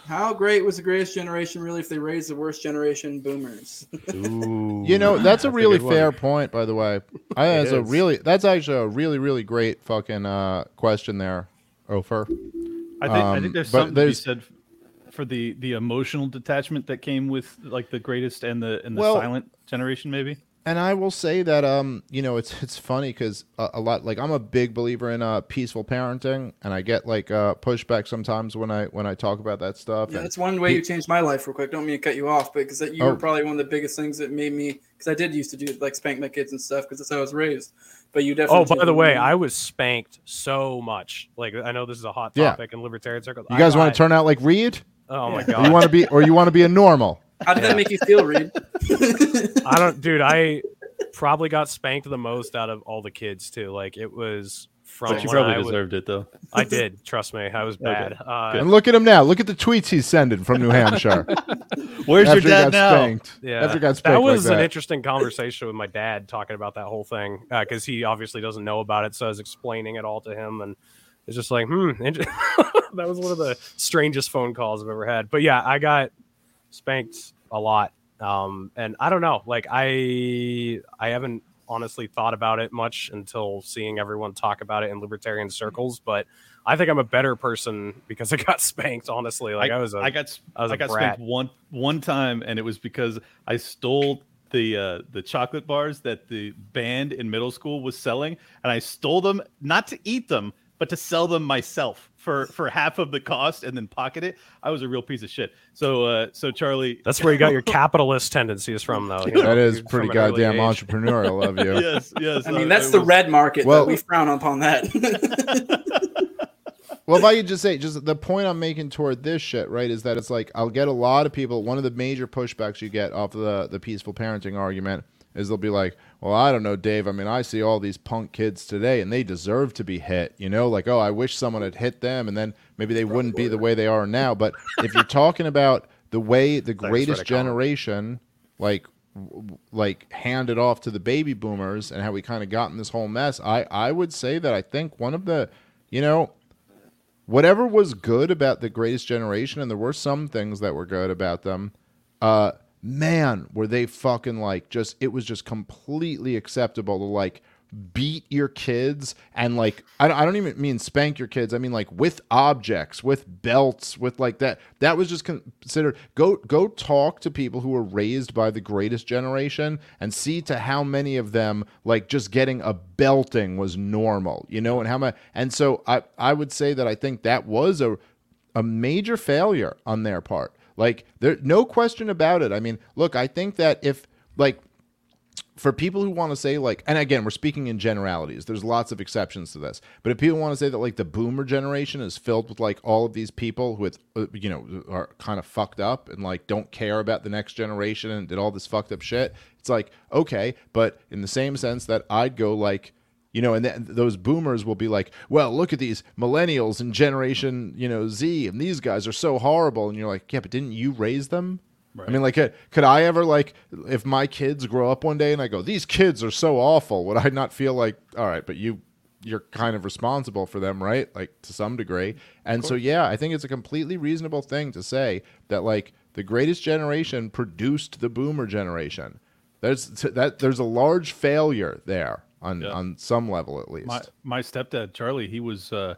How great was the greatest generation really if they raised the worst generation boomers? Ooh, You know, that's a really good one. fair point, by the way. I think It that's a really that's actually a really really great fucking uh, question there, Ofer. I think I Um, think there's but something there's- to be said for the the emotional detachment that came with like the greatest and the and the Well- silent generation. Maybe and I will say that um, you know, it's it's funny because a, a lot like I'm a big believer in uh peaceful parenting, and I get like uh pushback sometimes when I when I talk about that stuff. Yeah, that's one way he- you changed my life real quick. Don't mean to cut you off, but because you Oh. were probably one of the biggest things that made me. Because I did used to do like spank my kids and stuff because that's how I was raised. But you definitely. Oh, by the way, my- I was spanked so much. Like I know this is a hot Yeah. topic in libertarian circles. you guys want to to turn out like Reed? Oh my Or you want to be, or you want to be a normal? How did that make you feel, Reed? I don't, dude. I probably got spanked the most out of all the kids too. Like it was from But you probably I was- deserved it though. I did. Trust me, I was bad. Uh, And look at him now. Look at the tweets he's sending from New Hampshire. Where's after your dad got now? spanked. Yeah, After he got that spanked like was an interesting conversation with my dad talking about that whole thing because he obviously doesn't know about it, so I was explaining it all to him, and it's just like, hmm, that was one of the strangest phone calls I've ever had. But yeah, I got spanked a lot, um, and I don't know, like I, I haven't honestly thought about it much until seeing everyone talk about it in libertarian circles, but. I think I'm a better person because I got spanked. Honestly, like I, was a I got I was I got brat. spanked one one time, and it was because I stole the uh, the chocolate bars that the band in middle school was selling, and I stole them not to eat them, but to sell them myself for for half of the cost, and then pocket it. I was a real piece of shit. So uh, so Charlie, That's where you got your capitalist tendencies from, though. you know, That is pretty goddamn age. entrepreneurial of you. yes yes. I mean, uh, that's the was- red market. Well- we frown upon that. Well, if I could just say, just the point I'm making toward this shit, right, is that it's like I'll get a lot of people. One of the major pushbacks you get off the the peaceful parenting argument is they'll be like, "Well, I don't know, Dave. I mean, I see all these punk kids today, and they deserve to be hit. You know, like, oh, I wish someone had hit them, and then maybe they wouldn't be the way they are now. But if you're talking about the way the greatest generation, like like handed off to the baby boomers and how we kind of got in this whole mess i i would say that i think one of the you know whatever was good about the greatest generation and there were some things that were good about them uh man were they fucking like just it was just completely acceptable to like beat your kids and like I, don't- I don't even mean spank your kids i mean like with objects with belts with like that that was just considered go go talk to people who were raised by the greatest generation and see to how many of them like just getting a belting was normal you know and how much and so i i would say that i think that was a a major failure on their part. Like there no question about it. I mean, look, I think that if like for people who want to say like and again we're speaking in generalities there's lots of exceptions to this but if people want to say that like the boomer generation is filled with like all of these people who with uh, you know are kind of fucked up and like don't care about the next generation and did all this fucked up shit it's like okay but in the same sense that i'd go like you know, and then those boomers will be like, "Well, look at these millennials and Generation, you know, Z, and these guys are so horrible." And you're like, "Yeah, but didn't you raise them?" I mean, like, uh, could I ever like, if my kids grow up one day and I go, "These kids are so awful," would I not feel like, "All right, but you, you're kind of responsible for them, right?" Like to some degree. And so, yeah, I think it's a completely reasonable thing to say that like the greatest generation produced the boomer generation. There's that. There's a large failure there on Yeah. on some level at least. my my stepdad Charlie, he was uh,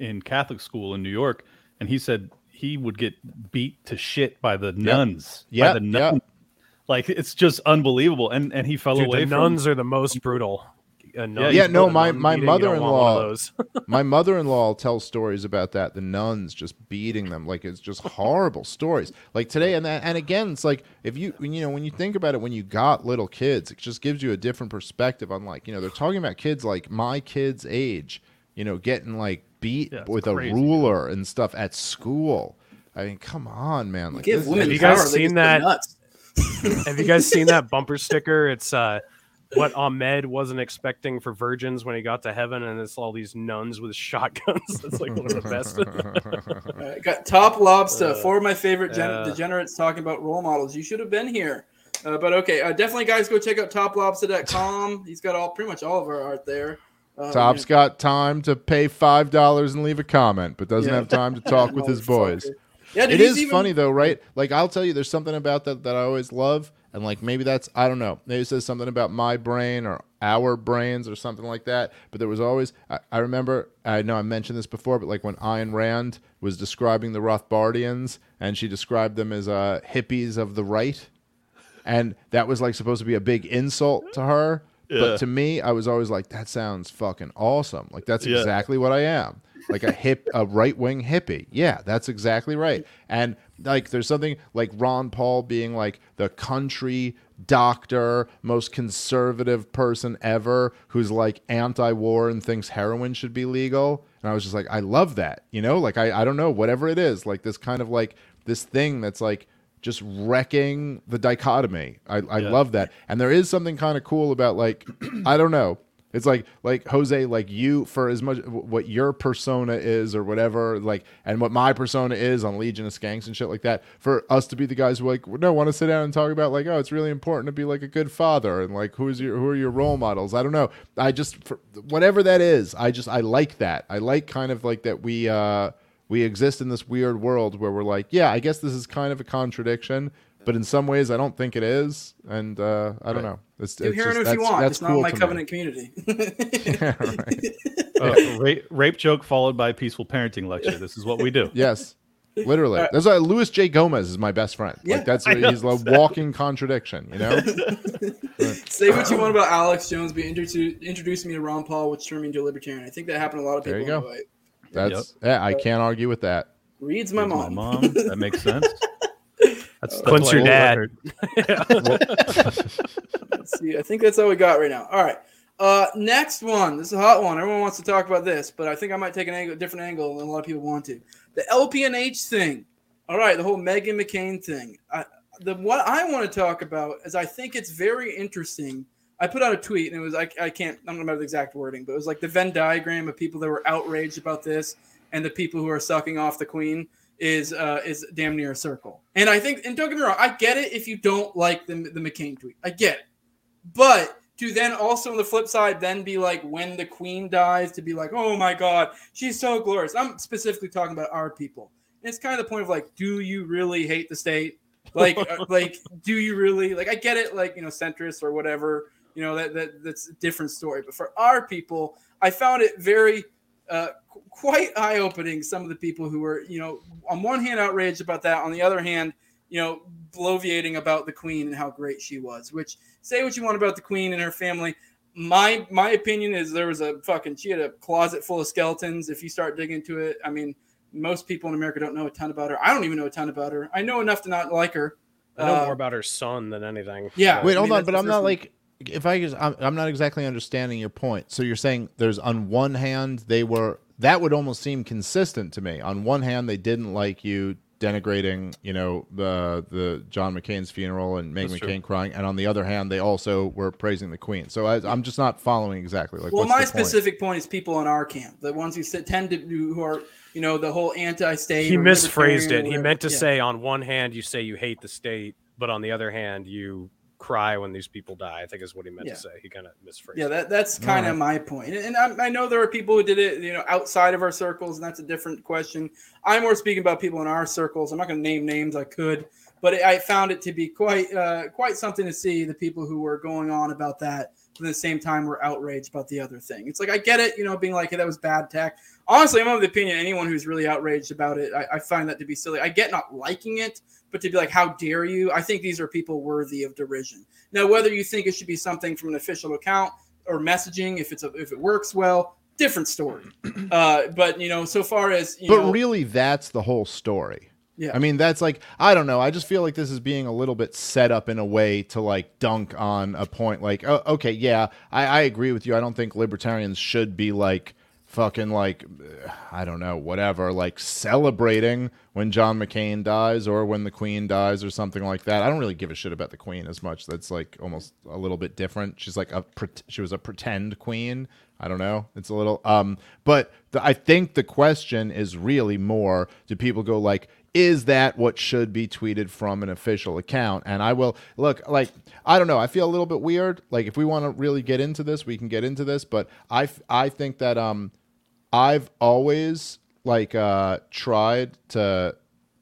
in Catholic school in New York, and he said he would get beat to shit by the nuns. by Yep, the yep. Like it's just unbelievable, and and he fell Dude, away the from. nuns are the most brutal. A nun- Yeah, no, my- my beating, you don't want one of mother-in-law- My mother-in-law tells stories about that. The nuns just beating them, like it's just horrible stories. Like today, and that, and again, it's like if you you know when you think about it, when you got little kids, it just gives you a different perspective on like you know they're talking about kids like my kids' age, you know, getting like beat Yeah, with crazy. a ruler and stuff at school. I mean, come on, man! Like give women have you guys they seen that- Have you guys seen that bumper sticker? It's uh, what Ahmed wasn't expecting for virgins when he got to heaven, and it's all these nuns with shotguns. That's like one of the best. All right, got top lobster. Four of my favorite gen- uh, degenerates talking about role models. You should have been here. Uh, but okay, uh, definitely, guys, go check out toplobster.com. He's got all pretty much all of our art there. Um, Top's got time to pay five dollars and leave a comment, but doesn't Yeah. have time to talk with his boys. Motherfucker. Yeah, dude, it he's is even- funny though, right? Like I'll tell you, there's something about that that I always love, and like maybe that's I don't know, maybe it says something about my brain or our brains or something like that. But there was always I, I remember I know I mentioned this before, but like when Ayn Rand was describing the Rothbardians, and she described them as uh, hippies of the right. and that was like supposed to be a big insult to her. Yeah. But to me, I was always like, that sounds fucking awesome. Like that's Yeah. exactly what I am. Like a hip, a right wing hippie. Yeah, that's exactly right. And like, there's something like Ron Paul being like the country doctor, most conservative person ever, who's like anti-war and thinks heroin should be legal. And I was just like, I love that. You know, like I, I don't know, whatever it is, like this kind of like this thing that's like just wrecking the dichotomy. I, I Yeah. love that. And there is something kind of cool about like, I don't know. It's like like Jose, like you for as much what your persona is or whatever, like and what my persona is on Legion of Skanks and shit like that. For us to be the guys who like no want to sit down and talk about like oh it's really important to be like a good father and like who's your who are your role models. I don't know. I just for, whatever that is. I just I like that. I like kind of like that we uh we exist in this weird world where we're like yeah I guess this is kind of a contradiction. But in some ways, I don't think it is, and uh, I don't Right. know. It's, Do it's hear just- if you want. that's It's not my to me. covenant community. Yeah, right. Uh, rape, rape joke followed by peaceful parenting lecture. This is what we do. Yes, literally. That's why Luis J. Gomez is my best friend. Yeah, like that's I know, he's a walking contradiction. You know. Say what you want about Alex Jones, but introduce, introducing me to Ron Paul, which turned me into a libertarian. I think that happened to a lot of people. There you go. the way. That's yeah. I can't argue with that. Reads my My mom. mom. That makes sense. That's, that's Clint's your dad. Let's see. I think that's all we got right now. All right. Uh, next one. This is a hot one. Everyone wants to talk about this, but I think I might take an angle, different angle than a lot of people want to. The LPNH thing. All right, the whole Meghan McCain thing. I, the what I want to talk about is I think it's very interesting. I put out a tweet and it was I, I can't I don't remember the exact wording, but it was like the Venn diagram of people that were outraged about this and the people who are sucking off the queen is uh, is damn near a circle. And I think and don't get me wrong, I get it if you don't like the the McCain tweet. I get it. But to then also on the flip side, then be like when the queen dies, to be like, oh my god, she's so glorious. I'm specifically talking about our people. And it's kind of the point of like, do you really hate the state? Like, uh, like, do you really like? I get it, like you know, centrist or whatever. You know that, that that's a different story. But for our people, I found it very uh, qu- quite eye opening. Some of the people who were, you know, on one hand outraged about that, on the other hand, you know, bloviating about the queen and how great she was. Which say what you want about the queen and her family. My my opinion is there was a fucking she had a closet full of skeletons. If you start digging into it, I mean, most people in America don't know a ton about her. I don't even know a ton about her. I know enough to not like her. I know Uh, more about her son than anything. Yeah. Wait, I hold on, but I'm first not one. like if I just I'm, I'm not exactly understanding your point. So you're saying there's on one hand they were that would almost seem consistent to me. On one hand, they didn't like you denigrating, you know, the the John McCain's funeral and Meg That's McCain true. crying, and on the other hand, they also were praising the Queen. So I, I'm just not following exactly. Like, well, my the point? specific point is people in our camp, the ones who sit, tend to do, who are, you know, the whole anti-state. he misphrased it. He meant to Yeah. say on one hand you say you hate the state, but on the other hand you cry when these people die. I think is what he meant Yeah. to say. He kind of misphrased. Yeah, it. that, that's kind of my point. And I, I know there are people who did it, you know, outside of our circles, and that's a different question. I'm more speaking about people in our circles. I'm not going to name names. I could, but I found it to be quite, uh, quite something to see the people who were going on about that. But at the same time, were outraged about the other thing. It's like I get it, you know, being like, "Hey, that was bad tech." Honestly, I'm of the opinion anyone who's really outraged about it, I, I find that to be silly. I get not liking it, but to be like, "How dare you?" I think these are people worthy of derision. Now, whether you think it should be something from an official account or messaging, if it's a, if it works well, different story. Uh, but you know, so far as you But know, really, that's the whole story. Yeah. I mean, that's like I don't know. I just feel like this is being a little bit set up in a way to like dunk on a point. Like, oh, okay, yeah, I, I agree with you. I don't think libertarians should be like fucking like I don't know, whatever, like celebrating when John McCain dies or when the Queen dies or something like that. I don't really give a shit about the Queen as much. That's like almost a little bit different. She's like a she was a pretend queen. I don't know. It's a little um but the, I think the question is really more do people go like is that what should be tweeted from an official account? And I will look like I don't know. I feel a little bit weird. Like if we want to really get into this, we can get into this, but I I think that um I've always like uh tried to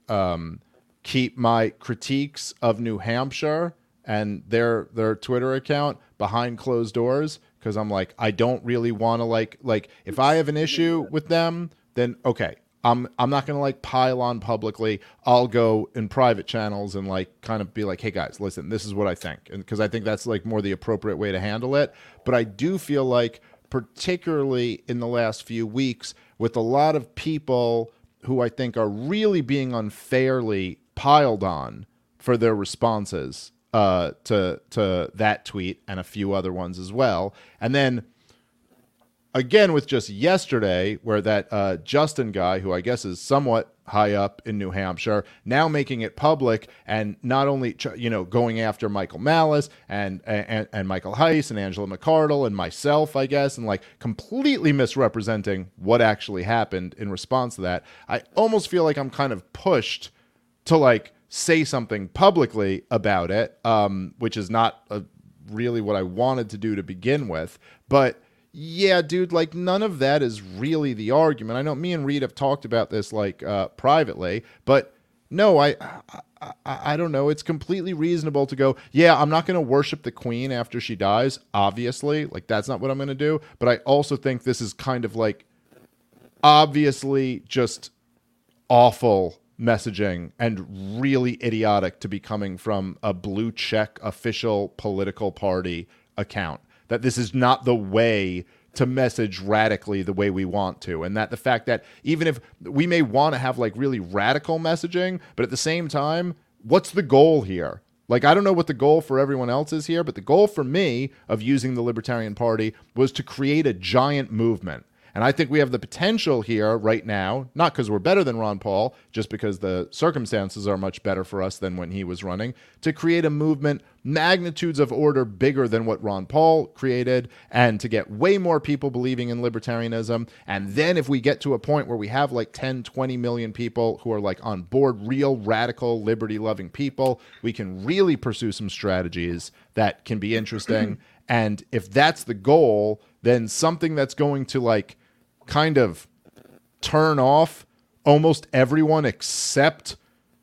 um keep my critiques of New Hampshire and their their Twitter account behind closed doors because I'm like I don't really want to like like if I have an issue with them then okay I'm I'm not gonna like pile on publicly. I'll go in private channels and like kind of be like, hey guys, listen, this is what I think, and because I think that's like more the appropriate way to handle it. But I do feel like, particularly in the last few weeks, with a lot of people who I think are really being unfairly piled on for their responses uh, to to that tweet and a few other ones as well, and then again with just yesterday where that uh, justin guy who i guess is somewhat high up in new hampshire now making it public and not only you know going after michael malice and and, and michael heise and angela mcardle and myself i guess and like completely misrepresenting what actually happened in response to that i almost feel like i'm kind of pushed to like say something publicly about it um, which is not uh really what i wanted to do to begin with but yeah, dude, like none of that is really the argument. I know me and Reed have talked about this like uh, privately, but no, I, I, I don't know. It's completely reasonable to go. Yeah, I'm not going to worship the queen after she dies. Obviously, like that's not what I'm going to do. But I also think this is kind of like obviously just awful messaging and really idiotic to be coming from a blue check official political party account that this is not the way to message radically the way we want to and that the fact that even if we may want to have like really radical messaging but at the same time what's the goal here? Like i don't know what the goal for everyone else is here but the goal for me of using the libertarian party was to create a giant movement and I think we have the potential here right now, not because we're better than Ron Paul, just because the circumstances are much better for us than when he was running, to create a movement magnitudes of order bigger than what Ron Paul created, and to get way more people believing in libertarianism. And then if we get to a point where we have like 10, 20 million people who are like on board, real radical, liberty loving people, we can really pursue some strategies that can be interesting. and if that's the goal, then something that's going to like kind of turn off almost everyone except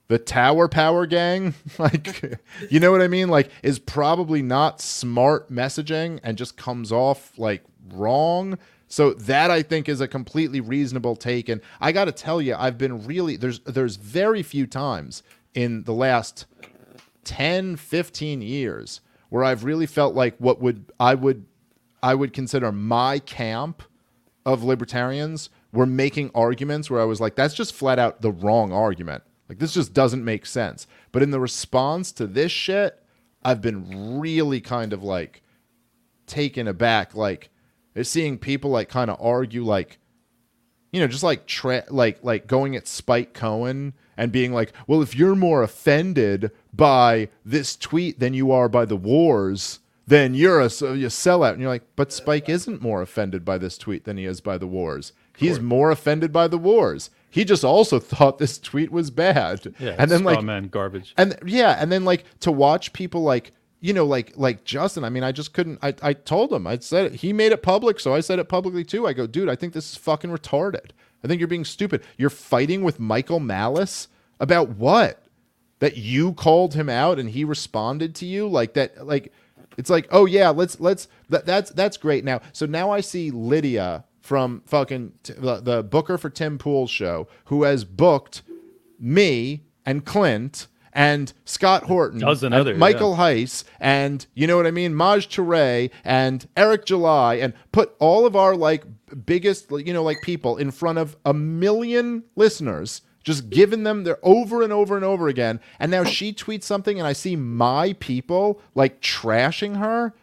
the Tower Power Gang, like, you know what I mean? Like, is probably not smart messaging and just comes off like wrong. So that I think is a completely reasonable take. And I got to tell you, I've been really there's there's very few times in the last 10, 15 years where I've really felt like what would I would I would consider my camp of libertarians were making arguments where I was like, that's just flat out the wrong argument. Like this just doesn't make sense. But in the response to this shit, I've been really kind of like taken aback, like seeing people like kind of argue like, you know, just like tra- like like going at Spike Cohen and being like, well, if you're more offended by this tweet than you are by the wars, then you're a, a sellout. And you're like, but Spike isn't more offended by this tweet than he is by the wars. He's more offended by the wars. He just also thought this tweet was bad. Yeah, and then like man, garbage. and yeah, and then like to watch people like you know like like Justin. I mean, I just couldn't. I I told him. I said it. He made it public, so I said it publicly too. I go, dude, I think this is fucking retarded. I think you're being stupid. You're fighting with Michael Malice about what? That you called him out and he responded to you like that. Like it's like, oh yeah, let's let's that, that's that's great. Now, so now I see Lydia from fucking t- the, the booker for Tim Pool's show, who has booked me and Clint and Scott Horton, dozen and others, Michael Heise, and you know what I mean, Maj Toure and Eric July, and put all of our like biggest, you know, like people in front of a million listeners, just giving them their over and over and over again. And now she tweets something, and I see my people like trashing her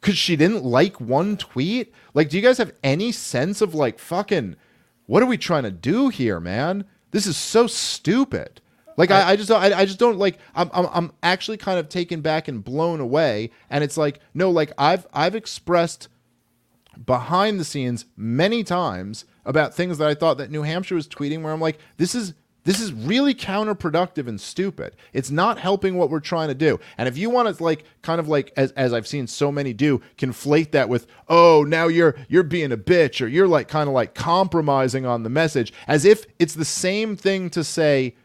because she didn't like one tweet. Like, do you guys have any sense of like fucking what are we trying to do here, man? This is so stupid. Like I, I just don't, I, I just don't like I'm, I'm I'm actually kind of taken back and blown away and it's like no like I've I've expressed behind the scenes many times about things that I thought that New Hampshire was tweeting where I'm like this is this is really counterproductive and stupid. It's not helping what we're trying to do. And if you want to like kind of like as, as I've seen so many do, conflate that with, oh, now you're you're being a bitch or you're like kind of like compromising on the message as if it's the same thing to say,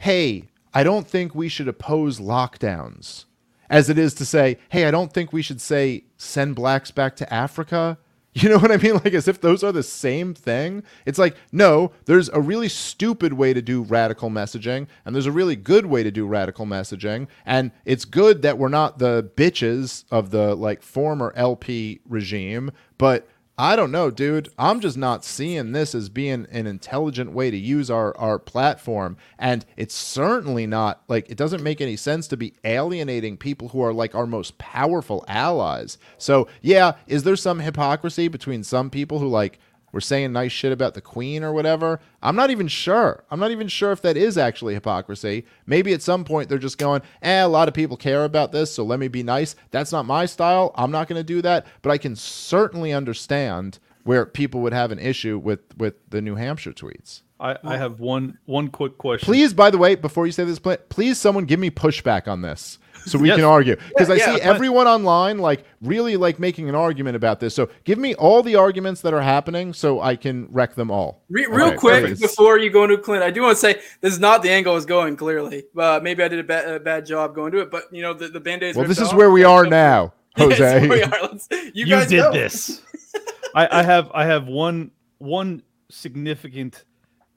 hey, I don't think we should oppose lockdowns as it is to say, hey, I don't think we should say send blacks back to Africa. You know what I mean? Like as if those are the same thing. It's like, no, there's a really stupid way to do radical messaging, and there's a really good way to do radical messaging. And it's good that we're not the bitches of the like former LP regime, but I don't know, dude. I'm just not seeing this as being an intelligent way to use our, our platform. And it's certainly not like it doesn't make any sense to be alienating people who are like our most powerful allies. So, yeah, is there some hypocrisy between some people who like were saying nice shit about the queen or whatever. I'm not even sure. I'm not even sure if that is actually hypocrisy. Maybe at some point they're just going, eh, a lot of people care about this, so let me be nice. That's not my style. I'm not going to do that. But I can certainly understand where people would have an issue with with the New Hampshire tweets. I, I have one one quick question. Please, by the way, before you say this, please someone give me pushback on this so we Yes. can argue because I Yeah, see but- everyone online like really like making an argument about this. So give me all the arguments that are happening so I can wreck them all. Re- real Okay, quick please. before you go into Clint, I do want to say this is not the angle I was going. Clearly, uh, maybe I did a, ba- a bad job going to it, but you know the, the band-aids. Well, this is off. where we are Yeah, now, it's where we Jose. are. You, You, guys did go. this. I, I have I have one one significant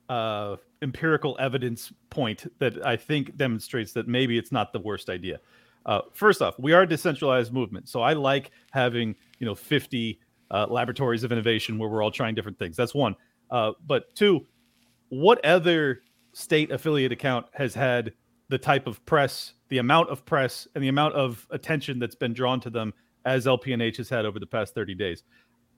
uh, empirical evidence point that I think demonstrates that maybe it's not the worst idea. Uh, first off, we are a decentralized movement, so I like having you know 50 uh, laboratories of innovation where we're all trying different things. That's one. Uh, but two, what other state affiliate account has had the type of press, the amount of press, and the amount of attention that's been drawn to them as LPNH has had over the past 30 days?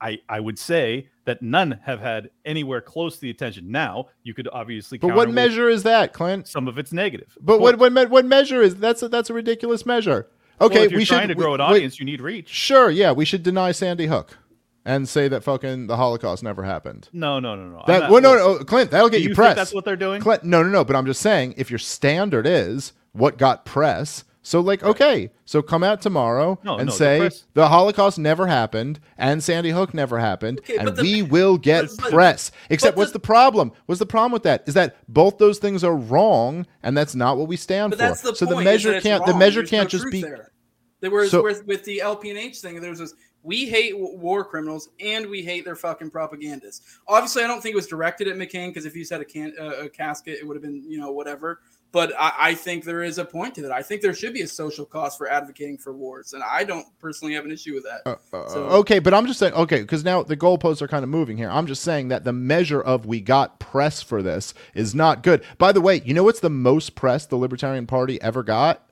I, I would say that none have had anywhere close to the attention. Now you could obviously, But what measure is that, Clint? Some of it's negative. But what what me- what measure is that's a, that's a ridiculous measure. Well, Okay, if you're we should trying to grow an we- audience, you need reach. Sure, yeah, we should deny Sandy Hook and say that fucking the Holocaust never happened. No, no, no, no. That not- well, no, no, Clint, that'll get you, you press. that's what they're doing? Clint, no, no, no. But I'm just saying, if your standard is what got press, so like, okay, so come out tomorrow No, and no, the say press- the Holocaust never happened and Sandy Hook never happened, Okay, and the- we will get but- press. Except, what's the- the problem? What's the problem with that? Is that both those things are wrong, and that's not what we stand But for. that's the so point. the measure can't. The measure There's can't just be. There. There was So- with, with the LPNH thing. There was this. We hate war criminals and we hate their fucking propagandists. Obviously, I don't think it was directed at McCain because if you said a, can, uh, a casket, it would have been you know whatever. But I, I think there is a point to that. I think there should be a social cost for advocating for wars, and I don't personally have an issue with that. Uh, So- okay, but I'm just saying, okay, because now the goalposts are kind of moving here. I'm just saying that the measure of we got press for this is not good. By the way, you know what's the most press the Libertarian Party ever got?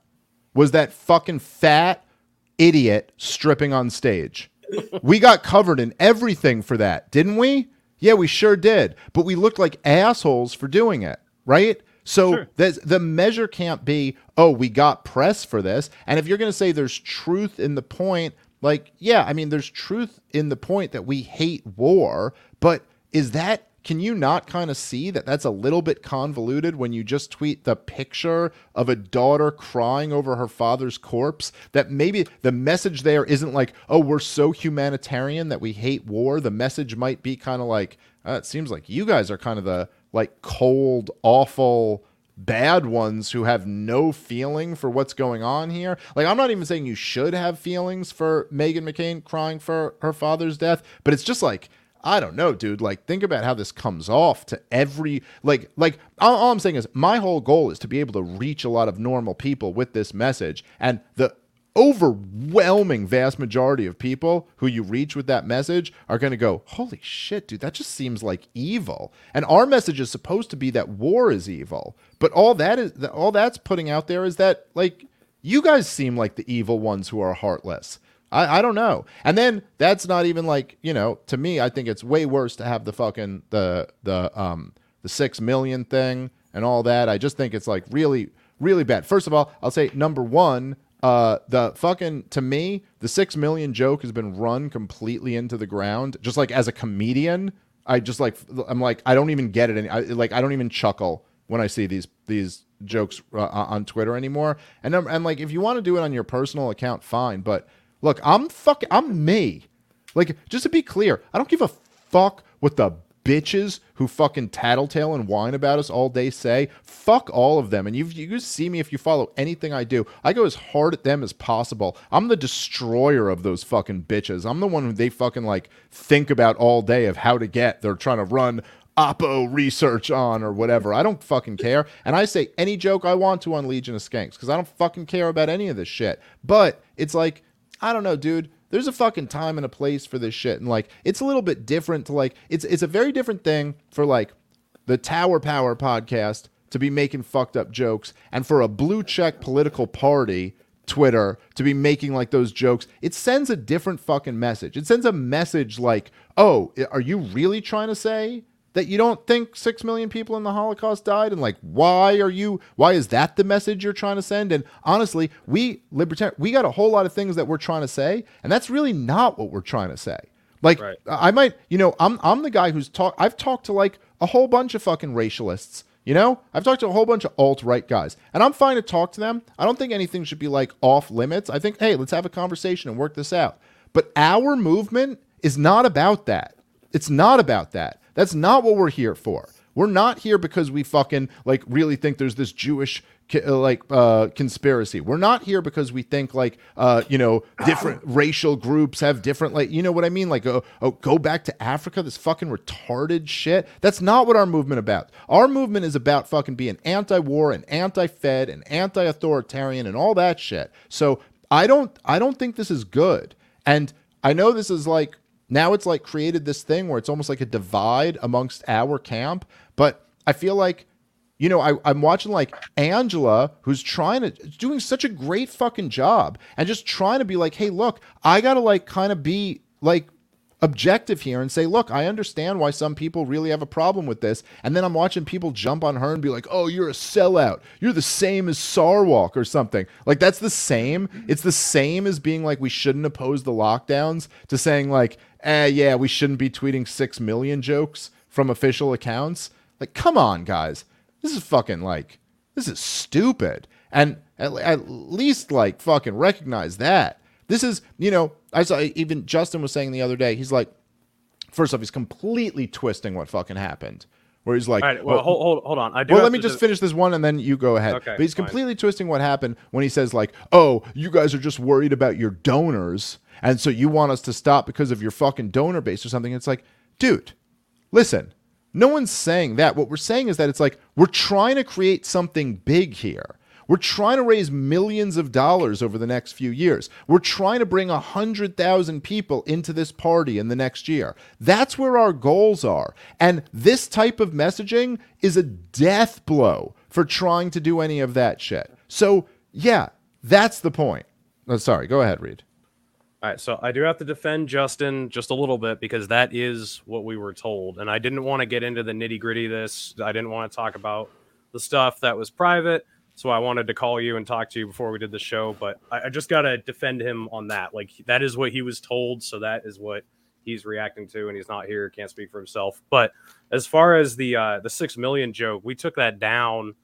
Was that fucking fat idiot stripping on stage. we got covered in everything for that, didn't we? Yeah, we sure did. But we looked like assholes for doing it, right? So Sure. the measure can't be, oh, we got press for this. And if you're going to say there's truth in the point, like, yeah, I mean, there's truth in the point that we hate war, but is that, can you not kind of see that that's a little bit convoluted when you just tweet the picture of a daughter crying over her father's corpse? That maybe the message there isn't like, oh, we're so humanitarian that we hate war. The message might be kind of like, uh, it seems like you guys are kind of the like cold, awful, bad ones who have no feeling for what's going on here. Like, I'm not even saying you should have feelings for Meghan McCain crying for her father's death, but it's just like, I don't know, dude. Like, think about how this comes off to every like, like. All, all I'm saying is, my whole goal is to be able to reach a lot of normal people with this message, and the overwhelming vast majority of people who you reach with that message are going to go, Holy shit, dude, that just seems like evil. And our message is supposed to be that war is evil. But all that is all that's putting out there is that like you guys seem like the evil ones who are heartless. I, I don't know. And then that's not even like, you know, to me, I think it's way worse to have the fucking the the um the six million thing and all that. I just think it's like really, really bad. First of all, I'll say number one, uh, the fucking to me, the six million joke has been run completely into the ground. Just like as a comedian, I just like I'm like I don't even get it. Any, I, like I don't even chuckle when I see these these jokes uh, on Twitter anymore. And I'm, and like if you want to do it on your personal account, fine. But look, I'm fucking I'm me. Like just to be clear, I don't give a fuck what the bitches who fucking tattletale and whine about us all day say, fuck all of them. And you've, you see me if you follow anything I do. I go as hard at them as possible. I'm the destroyer of those fucking bitches. I'm the one who they fucking like think about all day of how to get. They're trying to run Oppo research on or whatever. I don't fucking care. And I say any joke I want to on Legion of Skanks because I don't fucking care about any of this shit. But it's like, I don't know, dude there's a fucking time and a place for this shit and like it's a little bit different to like it's it's a very different thing for like the Tower Power podcast to be making fucked up jokes and for a blue check political party Twitter to be making like those jokes, it sends a different fucking message. It sends a message like, "Oh, are you really trying to say that you don't think 6 million people in the holocaust died? And like why are you why is that the message you're trying to send? And honestly we libertarian we got a whole lot of things that we're trying to say and that's really not what we're trying to say. Like right. i might you know i'm i'm the guy who's talked i've talked to like a whole bunch of fucking racialists you know? I've talked to a whole bunch of alt-right guys and i'm fine to talk to them. I don't think anything should be like off limits. I think hey let's have a conversation and work this out. But our movement is not about that. It's not about that that's not what we're here for. We're not here because we fucking like really think there's this Jewish uh, like uh, conspiracy. We're not here because we think like uh, you know different racial groups have different like you know what I mean like oh, oh go back to Africa this fucking retarded shit. That's not what our movement about. Our movement is about fucking being anti-war and anti-fed and anti-authoritarian and all that shit. So I don't I don't think this is good. And I know this is like now it's like created this thing where it's almost like a divide amongst our camp. But I feel like, you know, I, I'm watching like Angela, who's trying to doing such a great fucking job and just trying to be like, hey, look, I gotta like kind of be like objective here and say, look, I understand why some people really have a problem with this. And then I'm watching people jump on her and be like, oh, you're a sellout. You're the same as Sarwark or something. Like, that's the same. It's the same as being like, we shouldn't oppose the lockdowns to saying, like, eh, yeah, we shouldn't be tweeting 6 million jokes from official accounts. Like, come on, guys. This is fucking like, this is stupid. And at, at least, like, fucking recognize that. This is, you know, I saw even Justin was saying the other day, he's like, first off, he's completely twisting what fucking happened. Where he's like, All right, well, well hold, hold, hold on. I do well, let me just finish this one and then you go ahead. Okay, but he's completely fine. twisting what happened when he says, like, oh, you guys are just worried about your donors. And so you want us to stop because of your fucking donor base or something. It's like, dude, listen, no one's saying that. What we're saying is that it's like, we're trying to create something big here. We're trying to raise millions of dollars over the next few years. We're trying to bring 100,000 people into this party in the next year. That's where our goals are. And this type of messaging is a death blow for trying to do any of that shit. So, yeah, that's the point. Oh, sorry, go ahead, Reed. All right, so I do have to defend Justin just a little bit because that is what we were told. And I didn't want to get into the nitty gritty this. I didn't want to talk about the stuff that was private. So I wanted to call you and talk to you before we did the show, but I, I just got to defend him on that. Like that is what he was told, so that is what he's reacting to, and he's not here, can't speak for himself. But as far as the uh, the six million joke, we took that down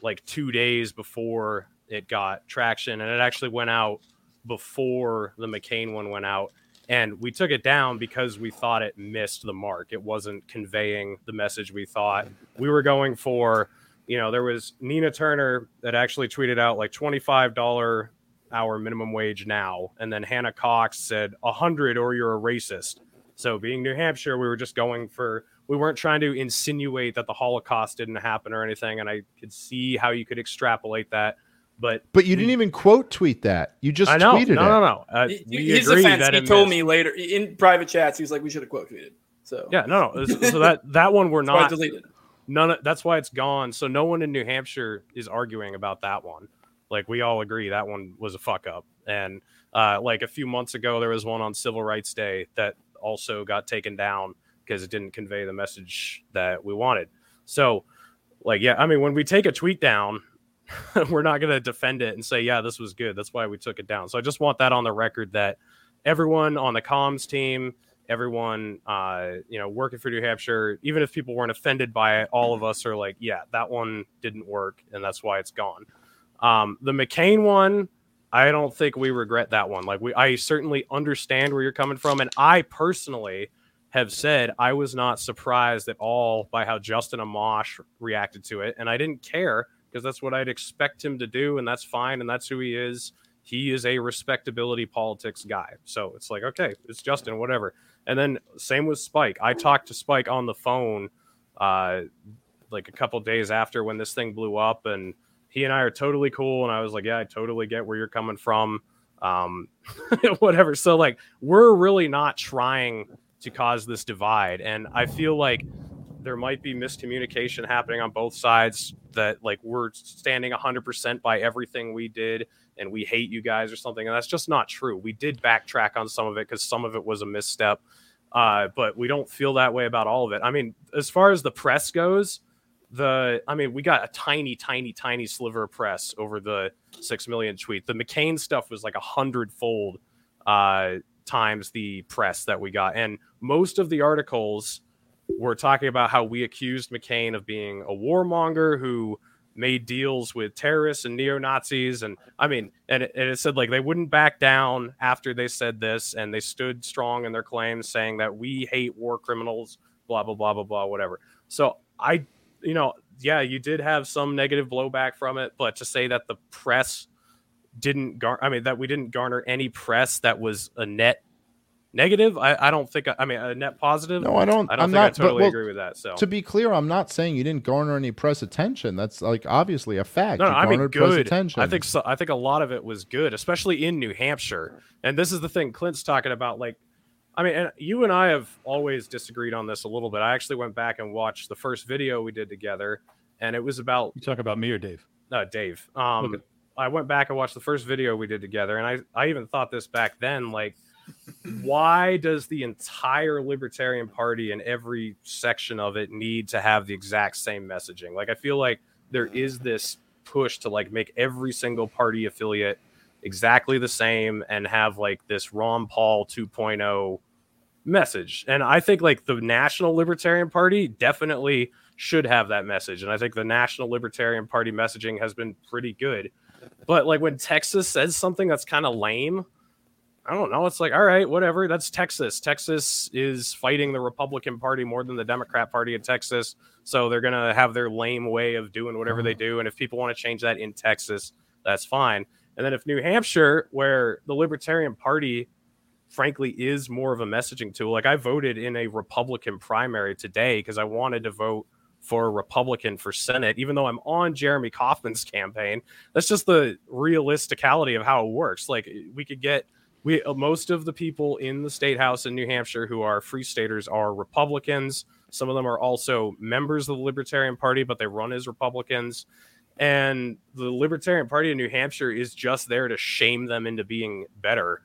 like two days before it got traction, and it actually went out before the McCain one went out. And we took it down because we thought it missed the mark. It wasn't conveying the message we thought. We were going for you know, there was Nina Turner that actually tweeted out like $25 hour minimum wage now. And then Hannah Cox said 100 or you're a racist. So being New Hampshire, we were just going for, we weren't trying to insinuate that the Holocaust didn't happen or anything. And I could see how you could extrapolate that. But but you didn't even quote tweet that. You just I know. tweeted no, it. No, no, no. Uh, His defense, he told missed. me later in private chats. He was like, "We should have quote tweeted." So yeah, no, no. So that that one we're not deleted none of that's why it's gone. So no one in New Hampshire is arguing about that one. Like we all agree that one was a fuck up. And uh, like a few months ago, there was one on Civil Rights Day that also got taken down because it didn't convey the message that we wanted. So, like, yeah, I mean, when we take a tweet down, we're not going to defend it and say, yeah, this was good. That's why we took it down. So I just want that on the record that everyone on the comms team, everyone uh, you know working for New Hampshire, even if people weren't offended by it, all of us are like, yeah, that one didn't work, and that's why it's gone. Um, the McCain one, I don't think we regret that one. Like we, I certainly understand where you're coming from, and I personally have said I was not surprised at all by how Justin Amash reacted to it, and I didn't care because that's what I'd expect him to do, and that's fine, and that's who he is. He is a respectability politics guy, so it's like okay, it's Justin, whatever. And then same with Spike. I talked to Spike on the phone, uh, like a couple days after when this thing blew up, and he and I are totally cool. And I was like, yeah, I totally get where you're coming from. Um, whatever. So like, we're really not trying to cause this divide. And I feel like there might be miscommunication happening on both sides that like we're standing 100% by everything we did and we hate you guys or something. And that's just not true. We did backtrack on some of it because some of it was a misstep. Uh, but we don't feel that way about all of it. I mean, as far as the press goes, the I mean, we got a tiny, tiny, tiny sliver of press over the six million tweet. The McCain stuff was like a hundredfold uh, times the press that we got, and most of the articles were talking about how we accused McCain of being a warmonger who made deals with terrorists and neo Nazis, and I mean, and it, and it said like they wouldn't back down after they said this, and they stood strong in their claims, saying that we hate war criminals, blah blah blah blah blah, whatever. So I, you know, yeah, you did have some negative blowback from it, but to say that the press didn't gar, I mean, that we didn't garner any press that was a net negative. I, I don't think. I mean, a net positive. No, I don't. I don't I'm think not, I but, totally well, agree with that. So To be clear, I'm not saying you didn't garner any press attention. That's like obviously a fact. No, no, you I mean garnered press good. attention. I think so. I think a lot of it was good, especially in New Hampshire. And this is the thing Clint's talking about. Like, I mean, and you and I have always disagreed on this a little bit. I actually went back and watched the first video we did together, and it was about You talk about me or Dave? uh, Dave. Um, Okay. I went back and watched the first video we did together, and I, I even thought this back then, like, why does the entire Libertarian Party and every section of it need to have the exact same messaging? Like, I feel like there is this push to like make every single party affiliate exactly the same and have like this Ron Paul 2.0 message. And I think like the National Libertarian Party definitely should have that message. And I think the National Libertarian Party messaging has been pretty good. But like when Texas says something that's kind of lame, I don't know. It's like, all right, whatever. That's Texas. Texas is fighting the Republican Party more than the Democrat Party in Texas. So they're going to have their lame way of doing whatever they uh-huh. do. And if people want to change that in Texas, that's fine. And then if New Hampshire, where the Libertarian Party, frankly, is more of a messaging tool, like I voted in a Republican primary today because I wanted to vote for a Republican for Senate, even though I'm on Jeremy Kaufman's campaign. That's just the realisticality of how it works. Like we could get we uh, most of the people in the state house in New Hampshire who are free staters are Republicans. Some of them are also members of the Libertarian Party, but they run as Republicans. And the Libertarian Party in New Hampshire is just there to shame them into being better.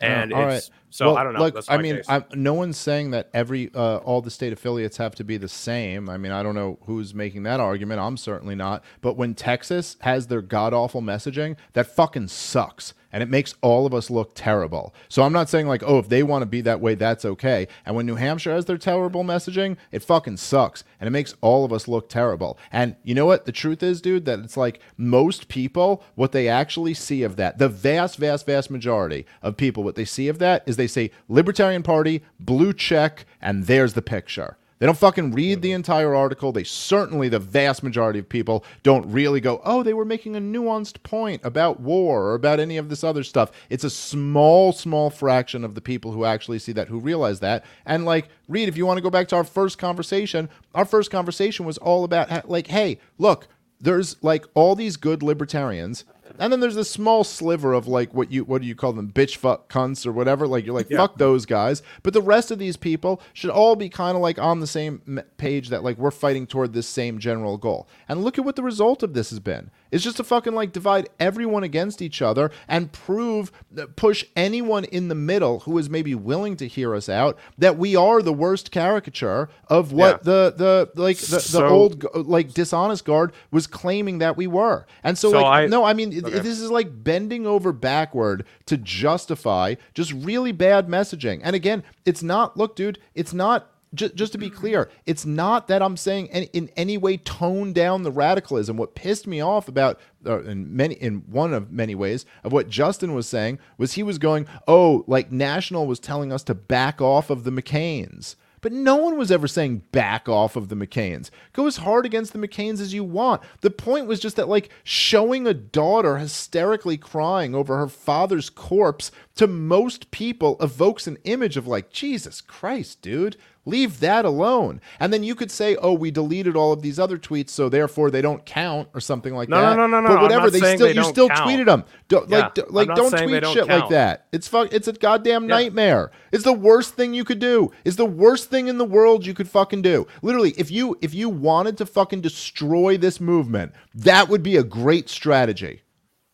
And all it's so Well, I don't know. Look, I mean. I'm, no one's saying that every uh, all the state affiliates have to be the same. I mean, I don't know who's making that argument. I'm certainly not. But when Texas has their god awful messaging, that fucking sucks, and it makes all of us look terrible. So I'm not saying like, oh, if they want to be that way, that's okay. And when New Hampshire has their terrible messaging, it fucking sucks, and it makes all of us look terrible. And you know what? The truth is, dude, that it's like most people, what they actually see of that, the vast, vast, vast majority of people, what they see of that is they say Libertarian Party, blue check, and there's the picture. They don't fucking read the entire article. They certainly, the vast majority of people, don't really go, oh, they were making a nuanced point about war or about any of this other stuff. It's a small, small fraction of the people who actually see that, who realize that. And like, Reed, if you want to go back to our first conversation, our first conversation was all about, like, hey, look, there's like all these good libertarians and then there's this small sliver of like what you what do you call them? Bitch fuck cunts or whatever. Like you're like fuck those guys. But the rest of these people should all be kind of like on the same page that like we're fighting toward this same general goal. And look at what the result of this has been. It's just to fucking like divide everyone against each other and prove uh, push anyone in the middle who is maybe willing to hear us out that we are the worst caricature of what Yeah. the the like the, the old like dishonest guard was claiming that we were. And so, So like I- no i mean Okay. this is like bending over backward to justify just really bad messaging. And again it's not look dude it's not ju- just to be clear it's not that i'm saying in, in any way tone down the radicalism. What pissed me off about uh, in many in one of many ways of what justin was saying was he was going oh like national was telling us to back off of the mccains But no one was ever saying back off of the McCains. Go as hard against the McCains as you want. The point was just that, like, showing a daughter hysterically crying over her father's corpse to most people evokes an image of, like, Jesus Christ, dude. Leave that alone. And then you could say, "Oh, we deleted all of these other tweets, so therefore they don't count," or something like No, that. no, no, no, But no. I'm whatever, not they still they you still count. tweeted them. Don't, Yeah, like, d- I'm like don't tweet don't shit like that. It's fuck. It's a goddamn Yeah. nightmare. It's the worst thing you could do. It's the worst thing in the world you could fucking do. Literally, if you if you wanted to fucking destroy this movement, that would be a great strategy.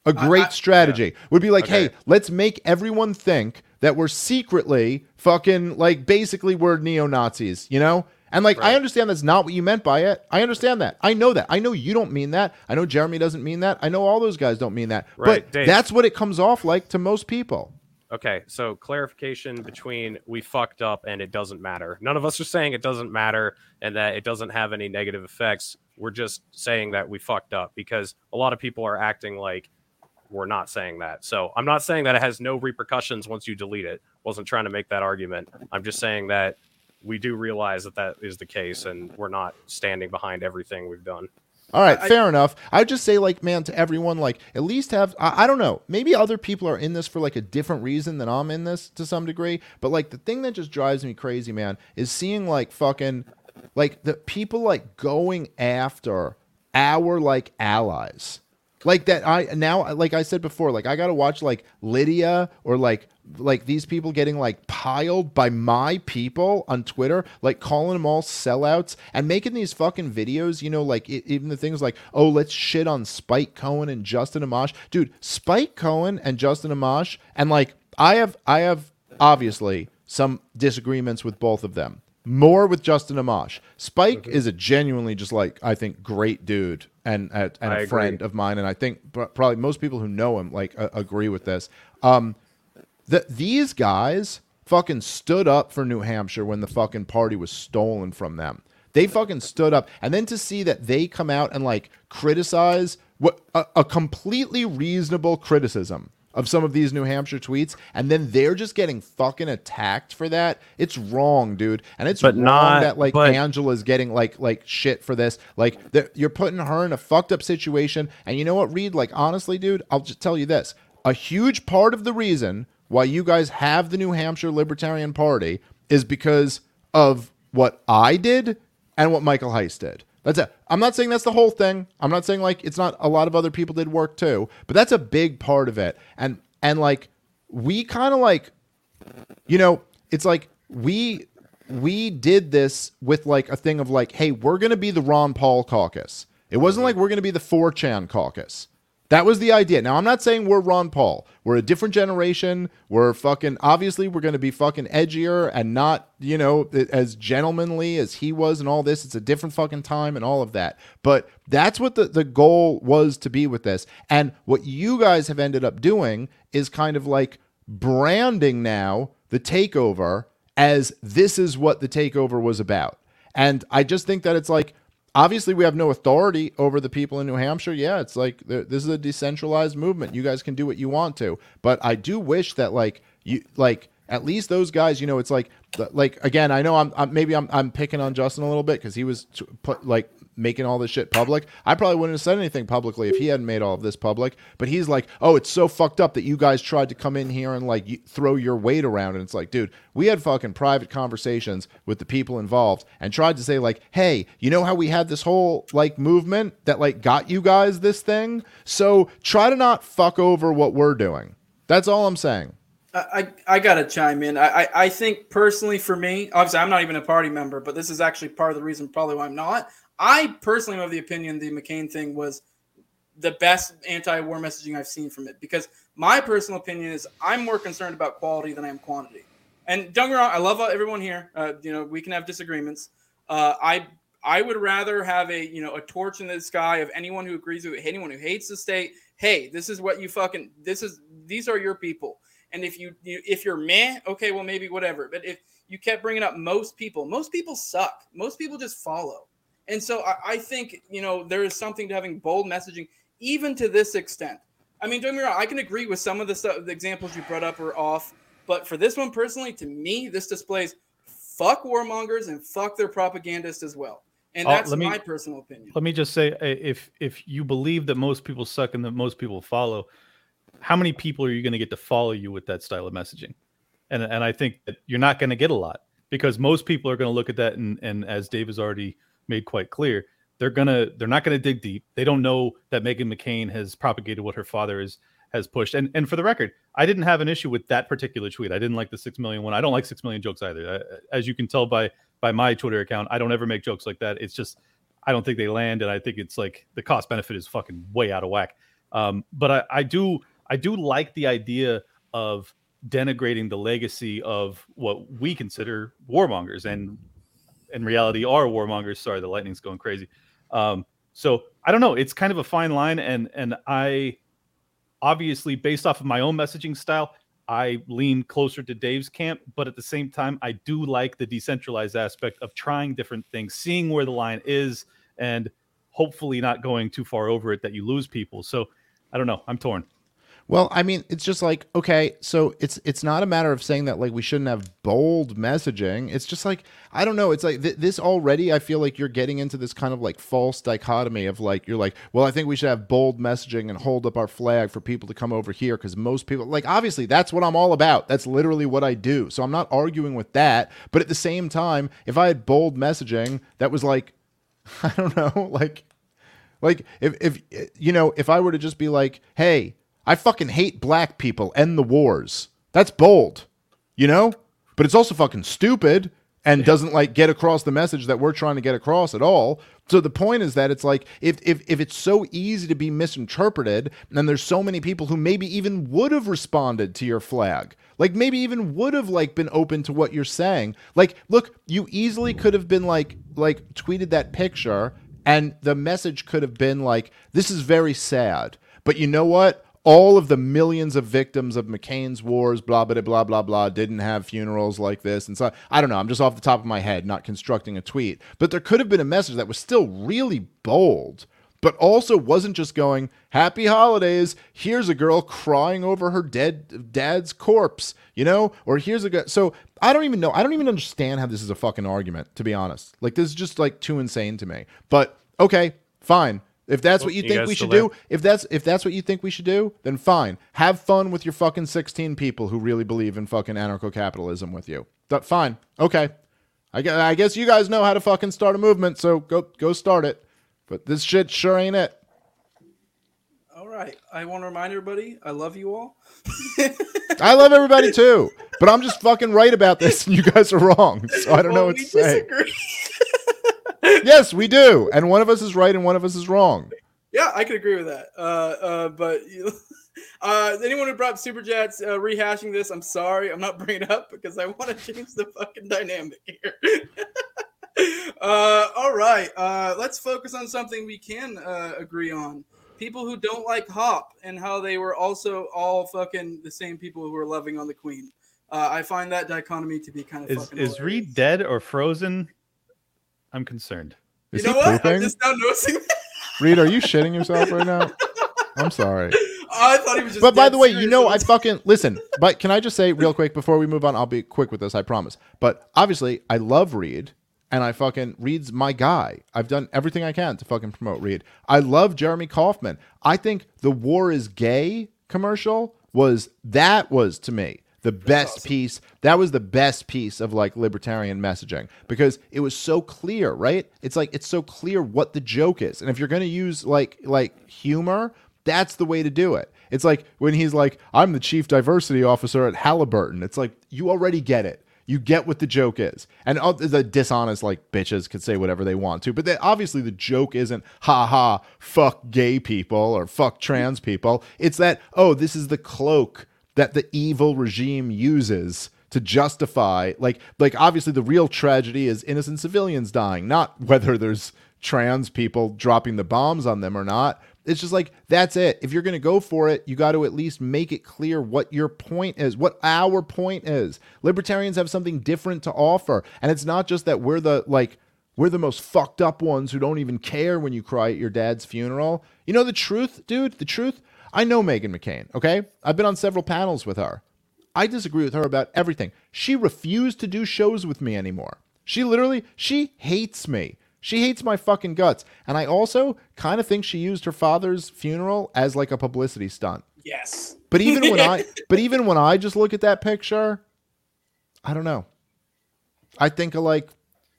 A great strategy would be like, Okay. hey, let's make everyone think that we're secretly fucking like basically we're neo Nazis, you know? And like, I understand that's not what you meant by it. I understand that. I know that. I know you don't mean that. I know Jeremy doesn't mean that. I know all those guys don't mean that. Right, but Dave. that's what it comes off like to most people. Okay, so clarification between we fucked up and it doesn't matter. None of us are saying it doesn't matter and that it doesn't have any negative effects. We're just saying that we fucked up because a lot of people are acting like we're not saying that. So I'm not saying that it has no repercussions once you delete it. Wasn't trying to make that argument. I'm just saying that we do realize that that is the case and we're not standing behind everything we've done. All right, I- fair enough. I just say, like, man, to everyone, like, at least have, I, I don't know, maybe other people are in this for, like, a different reason than I'm in this to some degree. But, like, the thing that just drives me crazy, man, is seeing, like, fucking, like, the people, like, going after our, like, allies. Like that, I now, like I said before, like I gotta watch like Lydia or like like these people getting like piled by my people on Twitter, like calling them all sellouts and making these fucking videos. You know, like e- even the things like, oh, let's shit on Spike Cohen and Justin Amash, dude. Spike Cohen and Justin Amash, and like I have, I have obviously some disagreements with both of them. More with Justin Amash. Spike is a genuinely just like I think great dude and and, and a agree. friend of mine, and I think probably most people who know him like uh, agree with this. Um, that these guys fucking stood up for New Hampshire when the fucking party was stolen from them. They fucking stood up, and then to see that they come out and like criticize what a, a completely reasonable criticism of some of these New Hampshire tweets, and then they're just getting fucking attacked for that. It's wrong, dude, and it's But wrong not- that like but- Angela's getting like like shit for this. Like you're putting her in a fucked up situation. And you know what, Reed? Like honestly, dude, I'll just tell you this: a huge part of the reason why you guys have the New Hampshire Libertarian Party is because of what I did and what Michael Heise did. That's it. I'm not saying that's the whole thing. I'm not saying like it's not a lot of other people did work too, but that's a big part of it. And and like we kind of like you know, it's like we we did this with like a thing of like, hey, we're gonna be the Ron Paul caucus. It wasn't like we're gonna be the 4chan caucus. That was the idea. Now I'm not saying we're Ron Paul. We're a different generation. We're fucking obviously we're gonna be fucking edgier and not, you know, as gentlemanly as he was and all this. It's a different fucking time and all of that. But that's what the, the goal was to be with this. And what you guys have ended up doing is kind of like branding now the takeover as this is what the takeover was about. And I just think that it's like obviously we have no authority over the people in New Hampshire. Yeah, it's like this is a decentralized movement. You guys can do what you want to. But I do wish that like you like at least those guys, you know, it's like like again, I know I'm, I'm maybe I'm I'm picking on Justin a little bit cuz he was put like making all this shit public. I probably wouldn't have said anything publicly if he hadn't made all of this public. But he's like, oh, it's so fucked up that you guys tried to come in here and like throw your weight around. And it's like, dude, we had fucking private conversations with the people involved and tried to say like, hey, you know how we had this whole like movement that like got you guys this thing. So try to not fuck over what we're doing. That's all I'm saying. I, I gotta chime in. I, I I think personally for me, obviously I'm not even a party member, but this is actually part of the reason probably why I'm not. I personally am of the opinion the McCain thing was the best anti-war messaging I've seen from it because my personal opinion is I'm more concerned about quality than I am quantity. And don't get wrong, I love everyone here. Uh, you know, we can have disagreements. Uh, I I would rather have a you know a torch in the sky of anyone who agrees with it, anyone who hates the state. Hey, this is what you fucking this is. These are your people. And if you, you if you're meh, okay, well maybe whatever. But if you kept bringing up most people, most people suck. Most people just follow. And so I, I think you know there is something to having bold messaging, even to this extent. I mean, don't get me wrong. I can agree with some of the stuff, the examples you brought up are off, but for this one personally, to me, this displays fuck warmongers and fuck their propagandists as well. And Oh, that's let me- my personal opinion. Let me just say, uh, if if you believe that most people suck and that most people follow, how many people are you going to get to follow you with that style of messaging? And and I think that you're not going to get a lot because most people are going to look at that and and as Dave has already made quite clear, they're gonna they're not to dig deep. They don't know that Meghan McCain has propagated what her father is has pushed. And and for the record, I didn't have an issue with that particular tweet. I didn't like the six million one. I don't like six million jokes either. Uh, As you can tell by by my Twitter account, I don't ever make jokes like that. It's just I don't think they land, and I think it's like the cost benefit is fucking way out of whack. Um, but I, I do I do like the idea of denigrating the legacy of what we consider warmongers, and in reality are warmongers. Sorry, the lightning's going crazy. Um, so I don't know. It's kind of a fine line, and and I obviously based off of my own messaging style. I lean closer to Dave's camp, but at the same time, I do like the decentralized aspect of trying different things, seeing where the line is, and hopefully not going too far over it that you lose people. So I don't know. I'm torn. Well, I mean, it's just like okay, so it's it's not a matter of saying that like we shouldn't have bold messaging. It's just like I don't know. It's like th- this already. I feel like you're getting into this kind of like false dichotomy of like you're like, well, I think we should have bold messaging and hold up our flag for people to come over here because most people like obviously that's what I'm all about. That's literally what I do. So I'm not arguing with that. But at the same time, if I had bold messaging that was like, I don't know, like like if if you know, if I were to just be like, "Hey, I fucking hate black people, end the wars." That's bold. You know? But it's also fucking stupid and doesn't like get across the message that we're trying to get across at all. So the point is that it's like if if if it's so easy to be misinterpreted and there's so many people who maybe even would have responded to your flag. Like maybe even would have like been open to what you're saying. Like look, you easily could have been like like tweeted that picture and the message could have been like, this is very sad. But you know what? All of the millions of victims of McCain's wars, blah, blah, blah, blah, blah, didn't have funerals like this. And so I don't know. I'm just off the top of my head, not constructing a tweet. But there could have been a message that was still really bold, but also wasn't just going, Happy holidays. Here's a girl crying over her dead dad's corpse, you know? Or here's a guy. So I don't even know. I don't even understand how this is a fucking argument, to be honest. Like, this is just like too insane to me. But okay, fine. If that's what you You think we should still do, if that's if that's what you think we should do, then fine. Have fun with your fucking 16 people who really believe in fucking anarcho-capitalism with you. But fine. Okay. I guess, I guess you guys know how to fucking start a movement, so go go start it. But this shit sure ain't it. All right. I want to remind everybody I love you all. I love everybody too, but I'm just fucking right about this, and you guys are wrong. So I don't know Well, what we to say. disagree. Yes, we do, and one of us is right and one of us is wrong. Yeah, I could agree with that. Uh, uh, but uh, anyone who brought super chats uh, rehashing this, I'm sorry, I'm not bringing it up because I want to change the fucking dynamic here. uh, all right, uh, let's focus on something we can uh, agree on. People who don't like Hoppe and how they were also all fucking the same people who were loving on the Queen. Uh, I find that dichotomy to be kind of Is fucking is. Reed dead or frozen? I'm concerned. Is You know he what? I'm pooping? just now noticing. Reed, are you shitting yourself right now? I'm sorry. I thought he was just. But by the way, you know, I fucking listen. But can I just say real quick before we move on? I'll be quick with this, I promise. But obviously, I love Reed, and I fucking Reed's my guy. I've done everything I can to fucking promote Reed. I love Jeremy Kaufman. I think the "War is Gay" commercial was that was to me the best piece. That was the best piece of like libertarian messaging because it was so clear, right? It's like it's so clear what the joke is, and if you're gonna use like like humor, that's the way to do it. It's like when he's like, I'm the chief diversity officer at Halliburton. It's like, you already get it. You get what the joke is. And all the dishonest, like, bitches could say whatever they want to. But they, obviously, the joke isn't, ha ha, fuck gay people or fuck trans people. It's that, oh, this is the cloak that the evil regime uses to justify like like obviously the real tragedy is innocent civilians dying not whether there's trans people dropping the bombs on them or not. It's just like that's it. If you're going to go for it you got to at least make it clear what your point is what our point is. Libertarians have something different to offer and it's not just that we're the like we're the most fucked up ones who don't even care when you cry at your dad's funeral. You know the truth dude? The truth I know Meghan McCain, okay? I've been on several panels with her. I disagree with her about everything. She refused to do shows with me anymore. She literally, she hates me. She hates my fucking guts. And I also kind of think she used her father's funeral as like a publicity stunt. Yes. But even when I but even when I just look at that picture, I don't know. I think of like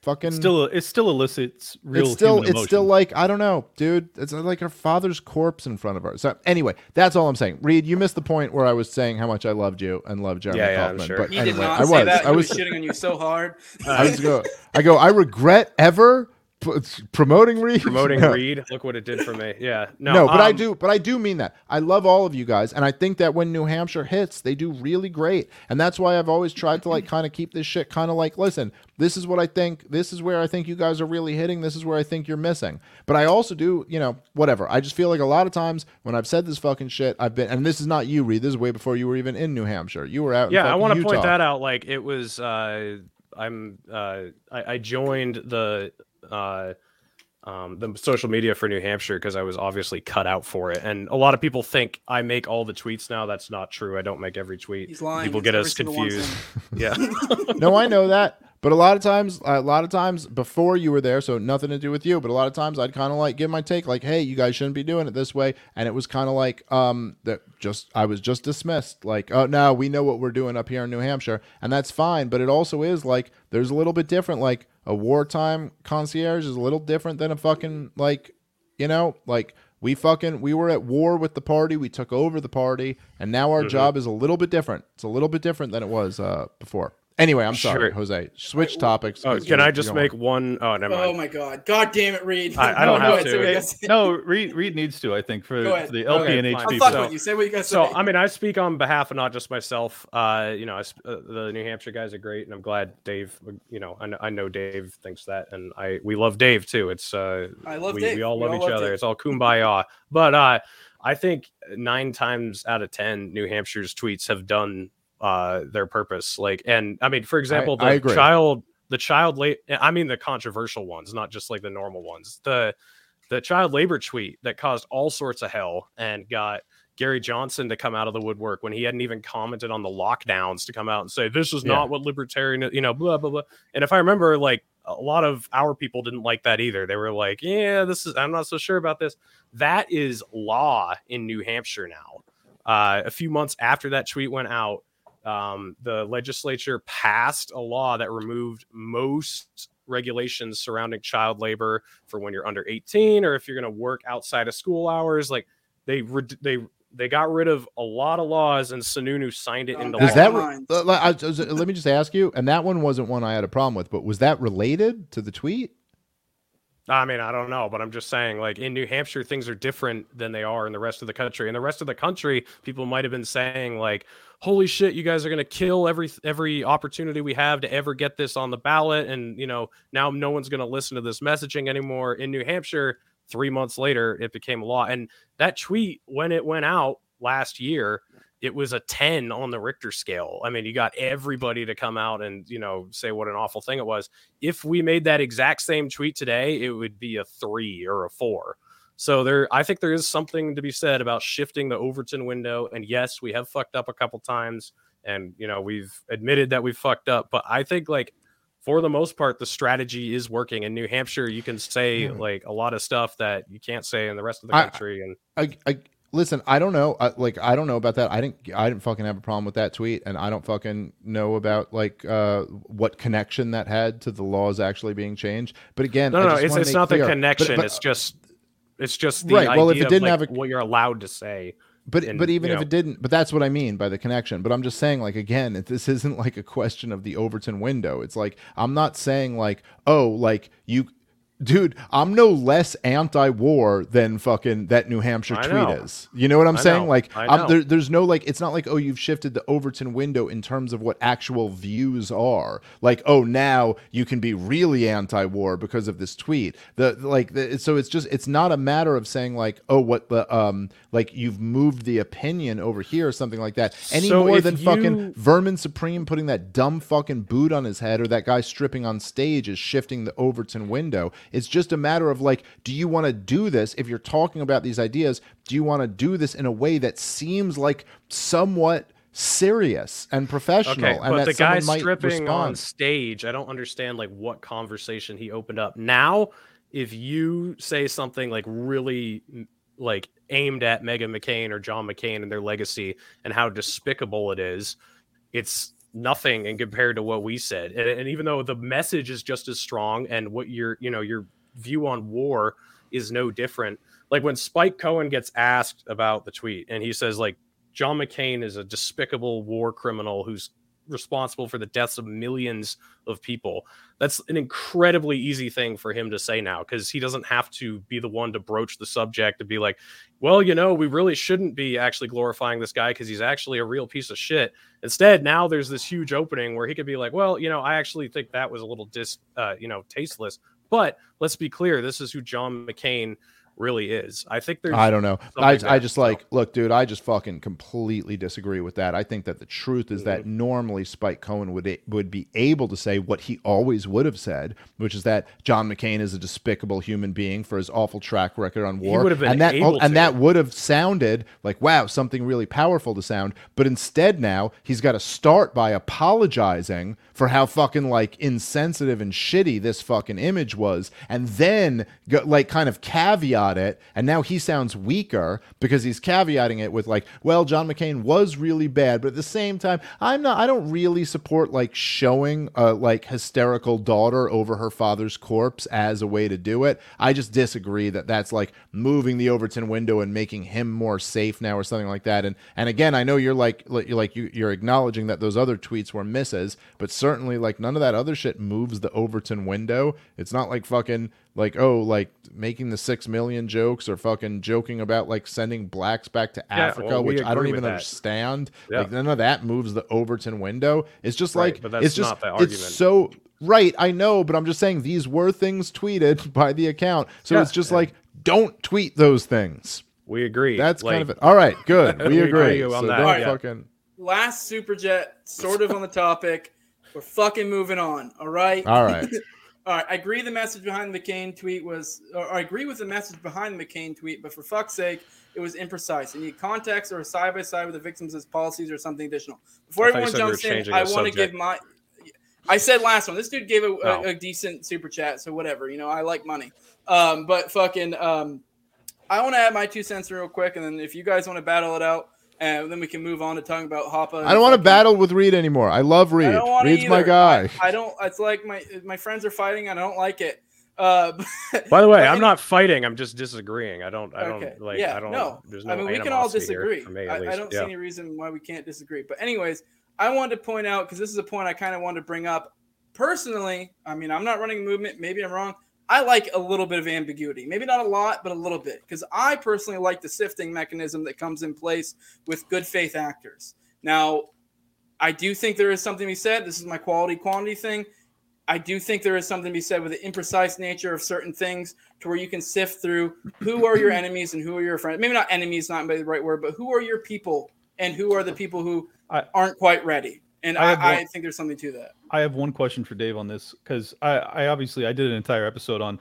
fucking Still, it still elicits real. it's still human it's still like I don't know, dude. It's like our father's corpse in front of us So anyway, that's all I'm saying. Reed, you missed the point where I was saying how much I loved you and loved Jeremy Yeah, yeah, I'm sure. But He anyway, did not I say was that. I he was was shitting on you so hard. I was go I go I regret ever p- promoting Reed. Promoting No. Reed, look what it did for me. Yeah, no, No, but I um, do, but I do mean that. I love all of you guys, and I think that when New Hampshire hits, they do really great, and that's why I've always tried to like kind of keep this shit kind of like, listen, this is what I think, this is where I think you guys are really hitting, this is where I think you're missing. But I also do, you know, whatever. I just feel like a lot of times when I've said this fucking shit, I've been, and this is not you, Reed. This is way before you were even in New Hampshire. You were out. in Yeah, I want to point that out. Like it was, uh, I'm, uh, I, I joined the, uh, um, the social media for New Hampshire because I was obviously cut out for it, and a lot of people think I make all the tweets now. That's not true. I don't make every tweet. He's lying. People He's get us confused. Yeah. no, I know that. But a lot of times, a lot of times before you were there, so nothing to do with you. But a lot of times, I'd kind of like give my take, like, "Hey, you guys shouldn't be doing it this way," and it was kind of like, um, that just I was just dismissed, like, "Oh, now we know what we're doing up here in New Hampshire, and that's fine." But it also is like there's a little bit different. Like a wartime concierge is a little different than a fucking like, you know, like we fucking we were at war with the party, we took over the party, and now our job is a little bit different. It's a little bit different than it was uh, before. Anyway, I'm sorry, Jose. Switch topics. Oh, 'cause can I just you're make going. one oh never Oh my god. God damn it, Reed. I- I don't No, have go ahead, to. say Hey, no, Reed, Reed needs to. I think for, for the LP ahead, and fine. HP. So- you. Say what you guys So say. I mean, I speak on behalf of not just myself. Uh, you know, I, uh, the New Hampshire guys are great, and I'm glad Dave. You know, I know, I know Dave thinks that, and I we love Dave too. It's uh, I love we, Dave. we all We love all each love other. Dave. It's all kumbaya. But uh, I think nine times out of ten, New Hampshire's tweets have done uh their purpose. Like, and I mean, for example, I the agree. child, the child late. I mean, the controversial ones, not just like the normal ones. The the child labor tweet that caused all sorts of hell and got Gary Johnson to come out of the woodwork when he hadn't even commented on the lockdowns to come out and say this is Yeah. not what libertarian, you know, blah blah blah. And if I remember, like a lot of our people didn't like that either. They were like, "Yeah, this is I'm not so sure about this." That is law in New Hampshire now. Uh, a few months after that tweet went out, um, the legislature passed a law that removed most regulations surrounding child labor for when you're under 18 or if you're going to work outside of school hours. Like they re- they they got rid of a lot of laws, and Sununu signed it into Is law. that Behind. re- I- I- let me just ask you? And that one wasn't one I had a problem with, but was that related to the tweet? I mean, I don't know, but I'm just saying, like in New Hampshire, things are different than they are in the rest of the country. In the rest of the country, people might have been saying, like, "Holy shit, you guys are going to kill every every opportunity we have to ever get this on the ballot," and you know, now no one's going to listen to this messaging anymore. In New Hampshire, three months later, it became a law, and that tweet when it went out last year. It was a 10 on the Richter scale. I mean, you got everybody to come out and, you know, say what an awful thing it was if we made that exact same tweet today, it would be a three or a four. So there, I think there is something to be said about shifting the Overton window. And yes, we have fucked up a couple times, and you know we've admitted that we've fucked up. But I think like for the most part, the strategy is working. In New Hampshire, you can say hmm. like a lot of stuff that you can't say in the rest of the I- country. And I, I listen. I don't know. I, like I don't know about that. I didn't. I didn't fucking have a problem with that tweet, and I don't fucking know about like uh, what connection that had to the laws actually being changed. But again, no, no, it's, it's not clear- the connection. but- it's just it's just the Right, well, if it didn't of, like, have a- what you're allowed to say. But and, but even if know. it didn't, but that's what I mean by the connection. But I'm just saying, like again, this isn't like a question of the Overton window. It's like I'm not saying like, oh, like you, dude. I'm no less anti-war than fucking that New Hampshire tweet is. You know what I'm I saying? know. Like, I'm, there, there's no like, it's not like oh, you've shifted the Overton window in terms of what actual views are. Like, oh, now you can be really anti-war because of this tweet. The like, the, so it's just it's not a matter of saying like, oh, what the um, like you've moved the opinion over here or something like that. Any So more than fucking Vermin Supreme putting that dumb fucking boot on his head or that guy stripping on stage is shifting the Overton window. It's just a matter of like, do you want to do this? If you're talking about these ideas, do you want to do this in a way that seems like somewhat serious and professional, Okay, and but that the guy stripping on stage, I don't understand like what conversation he opened up. Now, if you say something like really like aimed at Meghan McCain or John McCain and their legacy and how despicable it is, it's nothing in compared to what we said. And, and even though the message is just as strong and what your you know your view on war is no different. Like when Spike Cohen gets asked about the tweet and he says like John McCain is a despicable war criminal who's responsible for the deaths of millions of people. That's an incredibly easy thing for him to say now because he doesn't have to be the one to broach the subject to be like, well, you know, we really shouldn't be actually glorifying this guy because he's actually a real piece of shit. Instead, now there's this huge opening where he could be like, well, you know, I actually think that was a little dis, uh, you know, tasteless. But let's be clear, this is who John McCain really is. I think there's I don't know. I, I just like look, dude. I just fucking completely disagree with that. I think that the truth is Mm-hmm. that normally Spike Cohen would would be able to say what he always would have said, which is that John McCain is a despicable human being for his awful track record on war, would have been and that able and to. that would have sounded like wow, something really powerful to sound. But instead, now he's got to start by apologizing for how fucking like insensitive and shitty this fucking image was, and then go, like kind of caveat it. And now he sounds weaker because he's caveating it with like, well, John McCain was really bad, but at the same time, I'm not. I don't really support like showing a like hysterical daughter over her father's corpse as a way to do it. I just disagree that that's like moving the Overton window and making him more safe now or something like that. And and again, I know you're like like you're like you're acknowledging that those other tweets were misses, but certainly like none of that other shit moves the Overton window. It's not like fucking like oh like making the six million jokes or fucking joking about like sending blacks back to Yeah, Africa, well, we which I don't even that. understand. Yeah. Like none of that moves the Overton window. It's just Right, like but that's it's just not the it's so right. I know, but I'm just saying these were things tweeted by the account, so Yeah. it's just like don't tweet those things. we agree. That's Like, kind of it. All right, good. We We agree. agree so that, don't yeah. fucking. Last super jet, sort of on the topic. We're fucking moving on. All right. All right. All right, I agree. The message behind the McCain tweet was, or I agree with the message behind the McCain tweet, but for fuck's sake, it was imprecise. You need context or a side by side with the victims' policies or something additional. Before everyone said you were jumps in, I want to give my. I said last one. This dude gave a, a, Oh. a decent super chat, so whatever. You know, I like money. Um, but fucking, um, I want to add my two cents real quick, and then if you guys want to battle it out, and then we can move on to talking about Hoppe. I don't want to battle with Reed anymore. I love Reed. I don't want Reed's my either. guy. I, I don't. It's like my my friends are fighting. and I don't like it. Uh, By the way, I'm not fighting. I'm just disagreeing. I don't. I don't Okay. like. yeah, I don't. no. There's no. I mean, we can all disagree. me, I, I don't Yeah. see any reason why we can't disagree. But anyways, I wanted to point out because this is a point I kind of wanted to bring up. Personally, I mean, I'm not running a movement. Maybe I'm wrong. I like a little bit of ambiguity. Maybe not a lot, but a little bit. Because I personally like the sifting mechanism that comes in place with good faith actors. Now, I do think there is something to be said. This is my quality quantity thing. I do think there is something to be said with the imprecise nature of certain things to where you can sift through who are your enemies and who are your friends. Maybe not enemies, not the right word, but who are your people and who are the people who I- aren't quite ready. And I I, have I, think there's something to that. I have one question for Dave on this because I, I obviously I did an entire episode on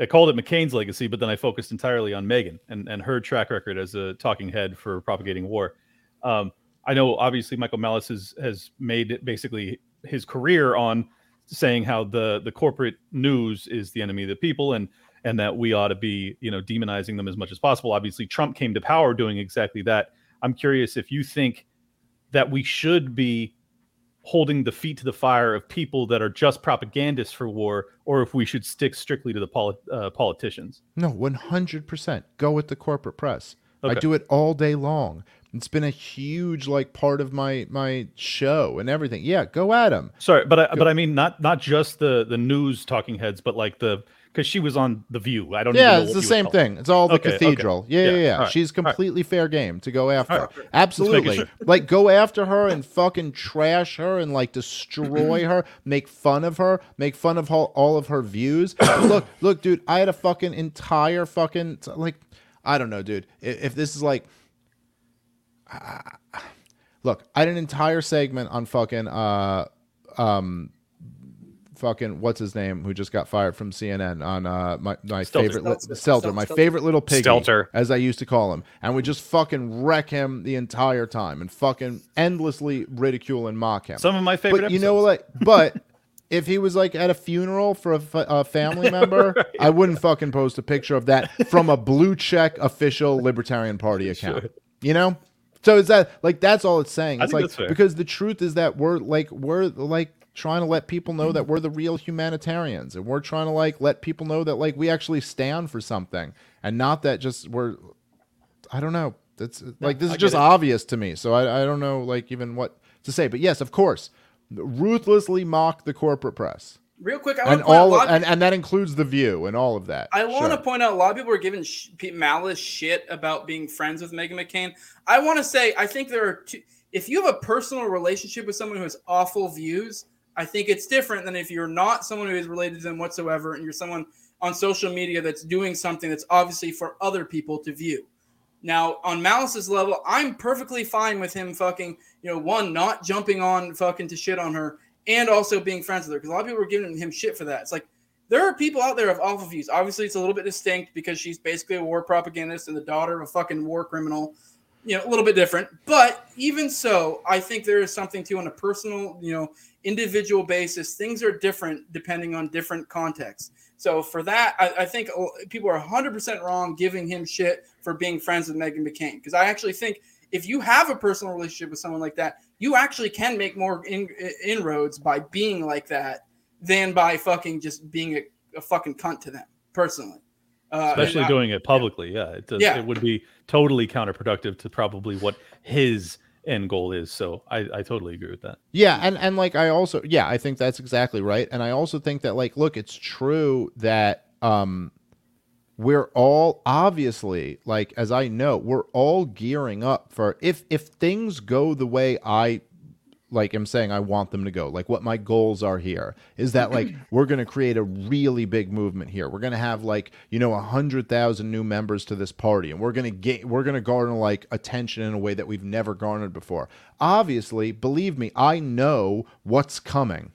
I called it McCain's legacy, but then I focused entirely on Meghan and, and her track record as a talking head for propagating war. Um, I know obviously Michael Malice has, has made basically his career on saying how the the corporate news is the enemy of the people and and that we ought to be you know demonizing them as much as possible. Obviously, Trump came to power doing exactly that. I'm curious if you think that we should be holding the feet to the fire of people that are just propagandists for war, or if we should stick strictly to the poli- uh, politicians. No, 100%. Go with the corporate press. I do it all day long. It's been a huge like part of my my show and everything. Yeah, go at them. Sorry, but I, but I mean not not just the the news talking heads, but like the because she was on the View. I don't. even Yeah, it's the same thing. It's all the Okay, okay. cathedral. Yeah, yeah, Yeah, yeah. all right, She's all right. completely fair game to go after. Right. Absolutely. sure. Like go after her and fucking trash her and like destroy her, make fun of her, make fun of all, all of her views. look, look, dude, I had a fucking entire fucking like I don't know, dude. If, if this is like Look, I had an entire segment on fucking uh um fucking what's his name who just got fired from CNN on uh my my Stelter. favorite li- Stelter. Stelter, my favorite little piggy, Stelter. as I used to call him, and we just fucking wreck him the entire time and fucking endlessly ridicule and mock him. Some of my favorite but you know episodes. what? But if he was like at a funeral for a, fa- a family member, I wouldn't fucking post a picture of that from a blue check official Libertarian Party account. You know? So is that like that's all it's saying? I It's think like that's fair. because the truth is that we're like we're like trying to let people know that we're the real humanitarians and we're trying to like let people know that like we actually stand for something and not that just we're I don't know. That's like this I is just it. obvious to me. So I, I don't know like even what to say. But yes, of course, ruthlessly mock the corporate press. Real quick, I And point all of, and, and that includes the view and all of that. I want to Sure. point out a lot of people are giving sh- malice shit about being friends with Meghan McCain. I want to say I think there are two. If you have a personal relationship with someone who has awful views, I think it's different than if you're not someone who is related to them whatsoever, and you're someone on social media that's doing something that's obviously for other people to view. Now, on Malice's level, I'm perfectly fine with him fucking, you know, one, not jumping on fucking to shit on her, and also being friends with her. Because a lot of people are giving him shit for that. It's like, there are people out there of awful views. Obviously, it's a little bit distinct because she's basically a war propagandist and the daughter of a fucking war criminal. You know, a little bit different. But even so, I think there is something to on a personal, you know, individual basis. Things are different depending on different contexts. So for that, I, I think uh, people are 100% wrong giving him shit for being friends with Meghan McCain. Because I actually think if you have a personal relationship with someone like that, you actually can make more in, inroads by being like that than by fucking just being a, a fucking cunt to them personally. Uh, especially and I- doing it publicly. Yeah, it does. Yeah. It would be totally counterproductive to probably what his end goal is. So I, I totally agree with that. Yeah, and and like I also yeah, I think that's exactly right. And I also think that like look, it's true that um we're all obviously like as I know, we're all gearing up for if if things go the way I like I'm saying I want them to go. Like what my goals are here is that like we're going to create a really big movement here. We're going to have like, you know, a 100,000 new members to this party and we're going to get we're going to garner like attention in a way that we've never garnered before. Obviously, believe me, I know what's coming.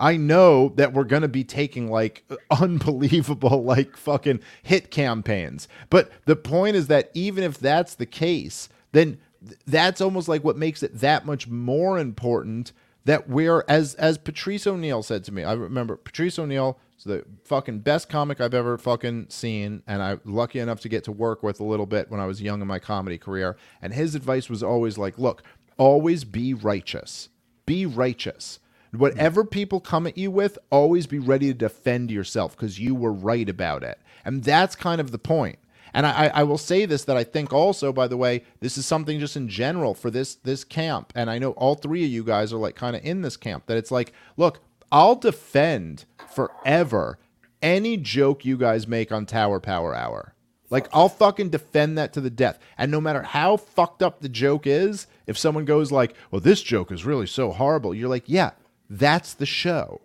I know that we're going to be taking like unbelievable, like fucking hit campaigns. But the point is that even if that's the case, then th- that's almost like what makes it that much more important that we're, as as Patrice O'Neill said to me, I remember Patrice O'Neill is the fucking best comic I've ever fucking seen, and I'm lucky enough to get to work with a little bit when I was young in my comedy career. And his advice was always like, look, always be righteous. Be righteous. Whatever people come at you with, always be ready to defend yourself because you were right about it. And that's kind of the point. And I, I will say this that I think also, by the way, this is something just in general for this this camp. And I know all three of you guys are like kind of in this camp that it's like, look, I'll defend forever any joke you guys make on Tower Power Hour. Like I'll fucking defend that to the death. And no matter how fucked up the joke is, if someone goes like, "Well, this joke is really so horrible." You're like, "Yeah, that's the show.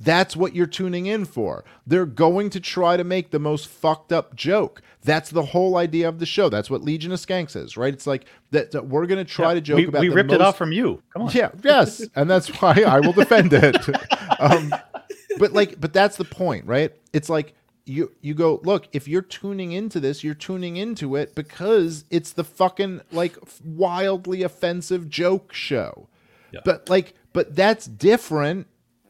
That's what you're tuning in for. They're going to try to make the most fucked up joke. That's the whole idea of the show. That's what Legion of Skanks is, right? It's like that, that we're going to try to joke we, about we ripped it off from you. Come on. yeah, yes, and that's why I will defend it. Um, but like, but that's the point, right? It's like you you go look. If you're tuning into this, you're tuning into it because it's the fucking like wildly offensive joke show. Yeah. But like, but that's different.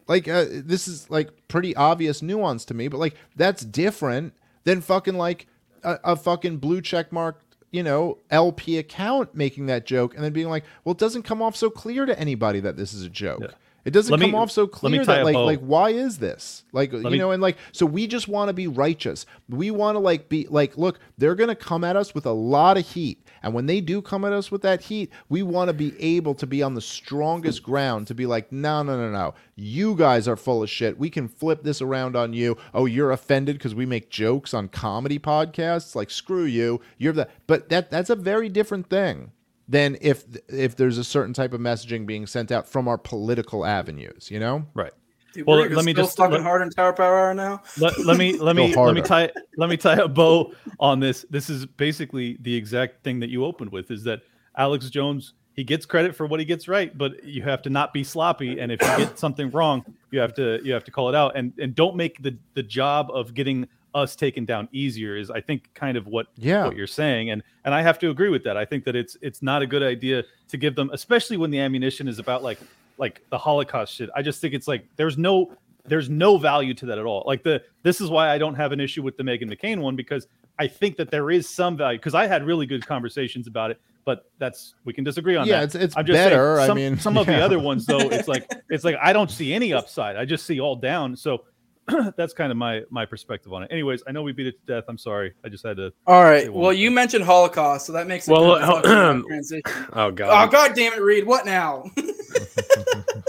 Like, uh, this is like pretty obvious nuance to me. But like, that's different than fucking like a, a fucking blue check mark you know, LP account making that joke and then being like, well, it doesn't come off so clear to anybody that this is a joke. Yeah. It doesn't Let come me- off so let clear that like like why is this? Like you me- know, and like so we just want to be righteous. We want to like be like, look, they're gonna come at us with a lot of heat. And when they do come at us with that heat, we want to be able to be on the strongest ground to be like, no, no, no, no. You guys are full of shit. We can flip this around on you. Oh, you're offended because we make jokes on comedy podcasts? Like, screw you. You're the but that that's a very different thing than if if there's a certain type of messaging being sent out from our political avenues, you know? Right. Dude, Well, let me just- fucking let- hard in Tower Power Hour now. let, let me let me let me tie let me tie a bow on this. This is basically the exact thing that you opened with is that Alex Jones he gets credit for what he gets right, but you have to not be sloppy. And if you get something wrong, you have to you have to call it out and and don't make the the job of getting us taken down easier is I think kind of what Yeah. what you're saying and and I have to agree with that. I think that it's it's not a good idea to give them especially when the ammunition is about like like the Holocaust shit. I just think it's like there's no there's no value to that at all. Like the this is why I don't have an issue with the Meghan McCain one because I think that there is some value because I had really good conversations about it, but that's we can disagree on Yeah, that. it's- it's I'm just saying better. I mean, some of the other ones though, it's like it's like I don't see any upside. I just see all down. So that's kind of my my perspective on it. Anyways, I know we beat it to death. I'm sorry. I just had to. All right. Well, you thing. mentioned Holocaust, so that makes it Well, kind of a transition. Oh god. Oh god. god damn it, Reed! What now?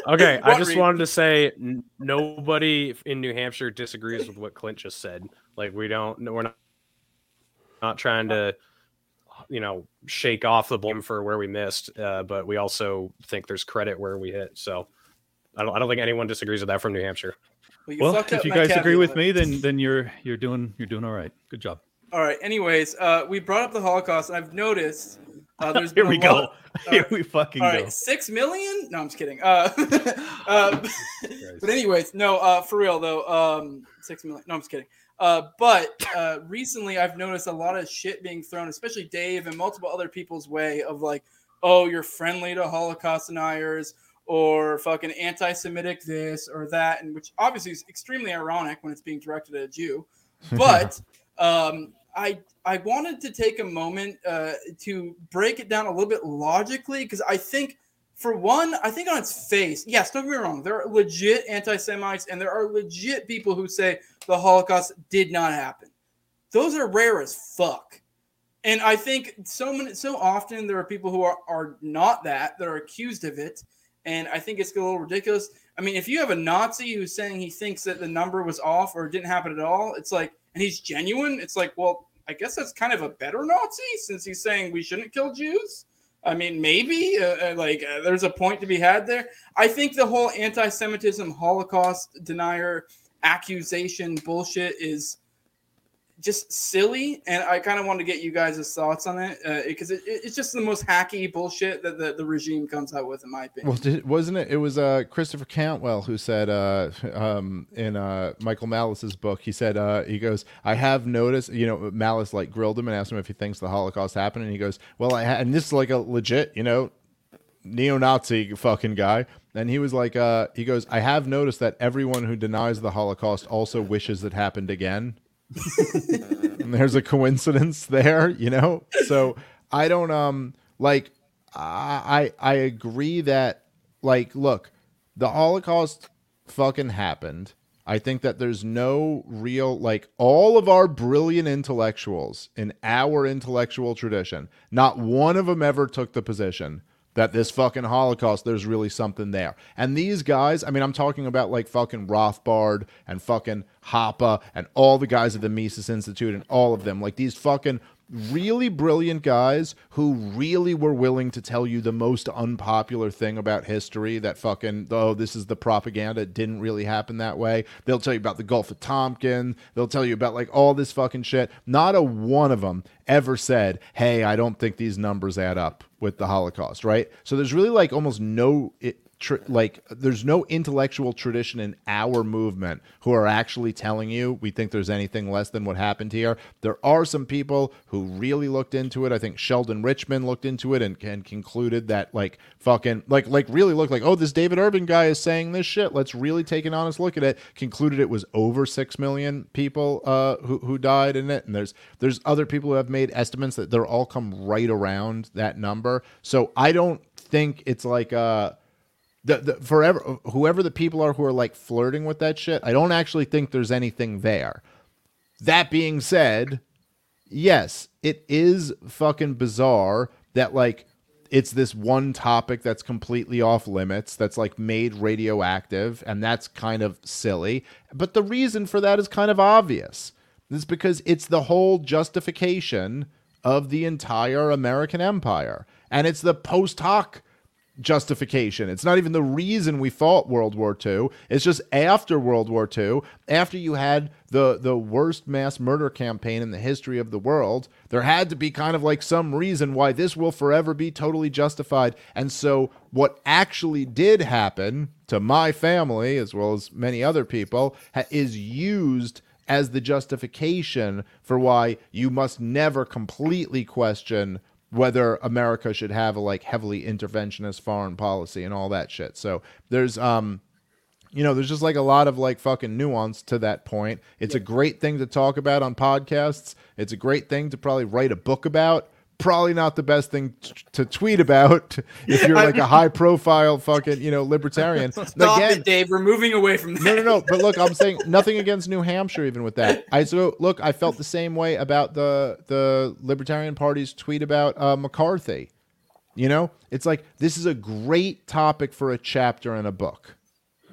Okay, I just reason? wanted to say n- nobody in New Hampshire disagrees with what Clint just said. Like we don't, we're not not trying to, you know, shake off the blame for where we missed, uh, but we also think there's credit where we hit. So I don't, I don't think anyone disagrees with that from New Hampshire. You Well, if you guys agree with me, then then you're you're doing you're doing all right. Good job. All right. Anyways, uh, we brought up the Holocaust, I've noticed uh, there's Here we go. lot- Here we fucking All go. right, six million? No, I'm just kidding. Uh, uh, but anyways, no, uh, for real though, um, six million. No, I'm just kidding. Uh, but uh, recently, I've noticed a lot of shit being thrown, especially Dave and multiple other people's way of like, oh, you're friendly to Holocaust deniers or fucking anti-Semitic this or that, and which obviously is extremely ironic when it's being directed at a Jew. But um, I I wanted to take a moment uh, to break it down a little bit logically because I think, for one, I think on its face, yes, don't get me wrong, there are legit anti-Semites and there are legit people who say the Holocaust did not happen. Those are rare as fuck. And I think so many, so often there are people who are, are not that that are accused of it, and I think it's a little ridiculous. I mean, if you have a Nazi who's saying he thinks that the number was off or didn't happen at all, it's like, and he's genuine. It's like, well, I guess that's kind of a better Nazi since he's saying we shouldn't kill Jews. I mean, maybe uh, uh, like uh, there's a point to be had there. I think the whole anti-Semitism, Holocaust denier accusation bullshit is just silly, and I kind of want to get you guys' thoughts on it because it, it, it's just the most hacky bullshit that the, the regime comes out with, in my opinion. Well, did, wasn't it? It was uh, Christopher Cantwell who said uh, um, in uh, Michael Malice's book. He said uh, he goes, "I have noticed." You know, Malice like grilled him and asked him if he thinks the Holocaust happened, and he goes, "Well, I ha-, and this is like a legit, you know, neo-Nazi fucking guy." And he was like, uh, he goes, "I have noticed that everyone who denies the Holocaust also wishes it happened again." and there's a coincidence there, you know. So I don't um like I I I agree that like look, the Holocaust fucking happened. I think that there's no real like all of our brilliant intellectuals in our intellectual tradition, not one of them ever took the position that this fucking Holocaust, there's really something there. And these guys, I mean, I'm talking about like fucking Rothbard and fucking Hoppe and all the guys at the Mises Institute and all of them, like these fucking really brilliant guys who really were willing to tell you the most unpopular thing about history that fucking oh this is the propaganda it didn't really happen that way. They'll tell you about the gulf of tonkin they'll tell you about like all this fucking shit. Not a one of them ever said hey i don't think these numbers add up with the holocaust right? So there's really like almost no tr- like there's no intellectual tradition in our movement who are actually telling you we think there's anything less than what happened here. There are some people who really looked into it. I think Sheldon Richman looked into it and, and concluded that like fucking like like really looked like oh this David Irving guy is saying this shit. Let's really take an honest look at it. Concluded it was over six million people uh, who who died in it, and there's there's other people who have made estimates that they're all come right around that number. So I don't think it's like uh the, the forever whoever the people are who are like flirting with that shit i don't actually think there's anything there. That being said yes it is fucking bizarre that like it's this one topic that's completely off limits that's like made radioactive and that's kind of silly. But the reason for that is kind of obvious. It's because it's the whole justification of the entire american empire. And it's the post hoc justification. It's not even the reason we fought World War II. It's just after World War II, after you had the the worst mass murder campaign in the history of the world, there had to be kind of like some reason why this will forever be totally justified. And so what actually did happen to my family as well as many other people ha- is used as the justification for why you must never completely question whether America should have a like heavily interventionist foreign policy and all that shit. So there's um you know, there's just like a lot of like fucking nuance to that point. It's a great thing to talk about on podcasts. It's a great thing to probably write a book about. Probably not the best thing t- to tweet about if you're like a high profile fucking, you know, libertarian. Stop Again, it, Dave. We're moving away from that. no, no, no. But look, I'm saying nothing against New Hampshire, even with that. I so look, I felt the same way about the the Libertarian Party's tweet about uh, McCarthy. You know, it's like this is a great topic for a chapter in a book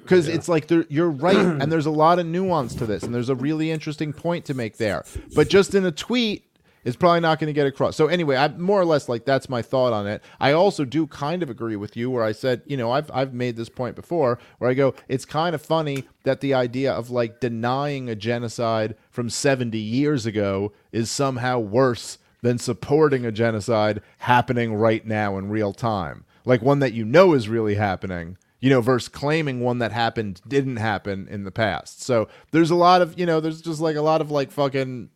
because it's like you're right, and there's a lot of nuance to this, and there's a really interesting point to make there. But just in a tweet, it's probably not going to get across. So anyway, I more or less like that's my thought on it. I also do kind of agree with you where I said, you know, I've I've made this point before where I go, it's kind of funny that the idea of like denying a genocide from 70 years ago is somehow worse than supporting a genocide happening right now in real time. Like one that you know is really happening you know, versus claiming one that happened didn't happen in the past. So there's a lot of, you know, there's just like a lot of like fucking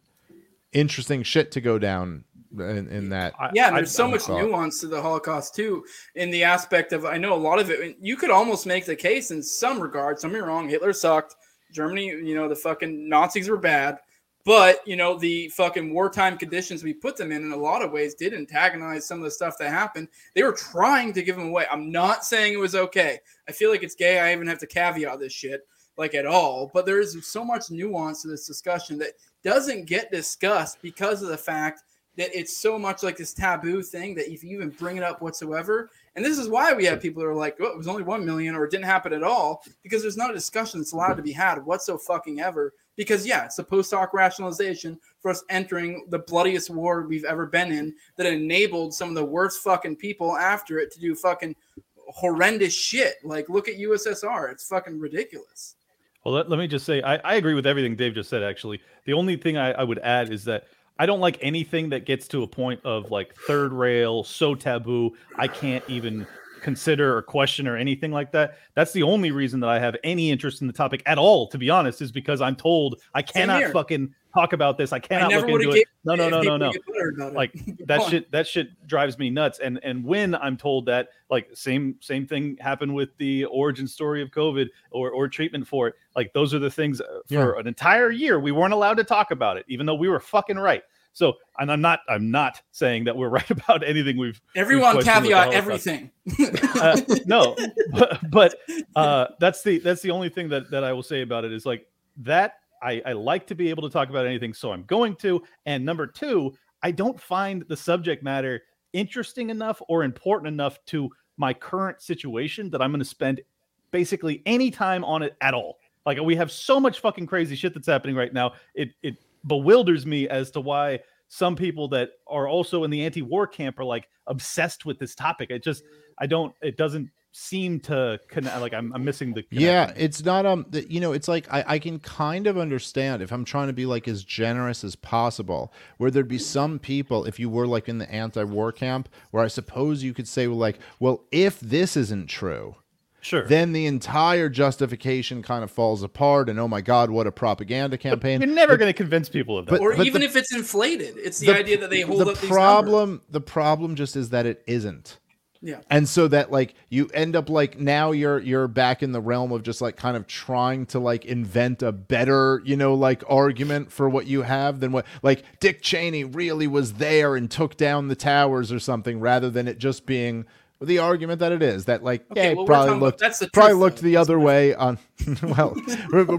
interesting shit to go down in, in that. Yeah, and I- there's so I much thought- nuance to the Holocaust too, in the aspect of I know a lot of it. You could almost make the case in some regards. Don't be wrong, Hitler sucked. Germany, you know, the fucking Nazis were bad, but you know the fucking wartime conditions we put them in, in a lot of ways, did antagonize some of the stuff that happened. They were trying to give them away. I'm not saying it was okay. I feel like it's gay. I even have to caveat this shit like at all. But there is so much nuance to this discussion that doesn't get discussed because of the fact that it's so much like this taboo thing that if you even bring it up whatsoever, and this is why we have people that are like, "Oh, it was only one million, or it didn't happen at all," because there's not a discussion that's allowed to be had whatsoever fucking ever. Because yeah, it's a post hoc rationalization for us entering the bloodiest war we've ever been in that enabled some of the worst fucking people after it to do fucking horrendous shit. Like, look at USSR; it's fucking ridiculous. Well, let, let me just say, I, I agree with everything Dave just said, actually. The only thing I, I would add is that I don't like anything that gets to a point of like third rail, so taboo, I can't even consider or question or anything like that. That's the only reason that I have any interest in the topic at all, to be honest, is because I'm told I cannot fucking talk about this. I I cannot never look into it. gave No, no, no, no, no. get better about it. Like that shit that shit drives me nuts and and when i'm told that like same same thing happened with the origin story of covid or or treatment for it like those are the things uh, for an entire year we weren't allowed to talk about it even though we were fucking right so and i'm not i'm not saying that we're right about anything we've Everyone questioned with the caveat everything. uh, no but, but uh that's the that's the only thing that that i will say about it is like that I, I like to be able to talk about anything so i'm going to. And number two i don't find the subject matter interesting enough or important enough to my current situation that i'm going to spend basically any time on it at all. Like we have so much fucking crazy shit that's happening right now. It it bewilders me as to why some people that are also in the anti-war camp are like obsessed with this topic. It just i don't it doesn't seem to connect like i'm, I'm missing the Yeah, it's not um the, you know, it's like I, I can kind of understand if I'm trying to be like as generous as possible, where there'd be some people if you were like in the anti-war camp, where I suppose you could say well, like, well, if this isn't true, sure. then the entire justification kind of falls apart, and oh my god, what a propaganda campaign. you're never going to convince people of that. but- or but even the- if it's inflated, it's the, idea that they hold the up these problem the problem just is that it isn't Yeah. and so that like you end up like now you're you're back in the realm of just like kind of trying to like invent a better you know like argument for what you have than what like dick cheney really was there and took down the towers or something rather than it just being the argument that it is that like Okay, yeah, well, probably talking about- looked that's the probably truth, looked though. the other way on well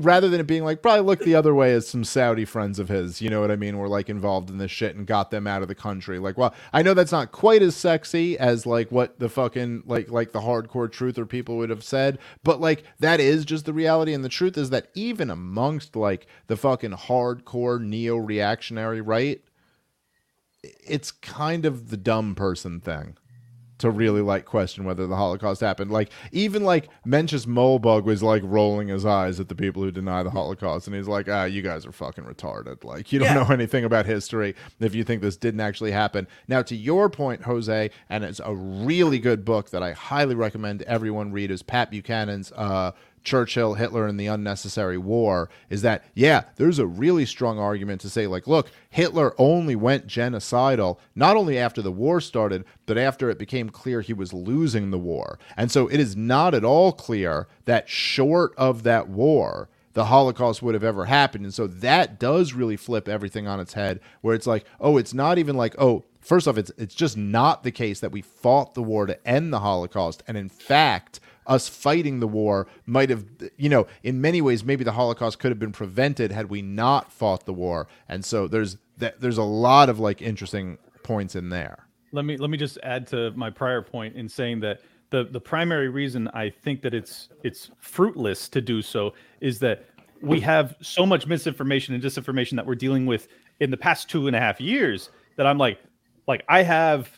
rather than it being like probably looked the other way as some saudi friends of his you know what i mean were like involved in this shit and got them out of the country. Like well i know that's not quite as sexy as like what the fucking like like the hardcore truther people would have said but like that is just the reality and the truth is that even amongst like the fucking hardcore neo reactionary right it's kind of the dumb person thing to really like question whether the Holocaust happened. Like even like Mencius Moldbug was like rolling his eyes at the people who deny the Holocaust, and he's like, "Ah, you guys are fucking retarded. Like you don't Yeah. know anything about history if you think this didn't actually happen." Now, to your point, Jose, and it's a really good book that I highly recommend everyone read is Pat Buchanan's. Uh, Churchill, Hitler, and the Unnecessary War is that, yeah, there's a really strong argument to say, like, look, Hitler only went genocidal not only after the war started, but after it became clear he was losing the war. And so it is not at all clear that short of that war, the Holocaust would have ever happened. And so that does really flip everything on its head, where it's like, oh, it's not even like, oh, first off, it's it's just not the case that we fought the war to end the Holocaust. And in fact, us fighting the war might have, you know, in many ways, maybe the Holocaust could have been prevented had we not fought the war. And so there's that there's a lot of like interesting points in there. let me let me just add to my prior point in saying that the the primary reason I think that it's it's fruitless to do so is that we have so much misinformation and disinformation that we're dealing with in the past two and a half years that I'm like like I have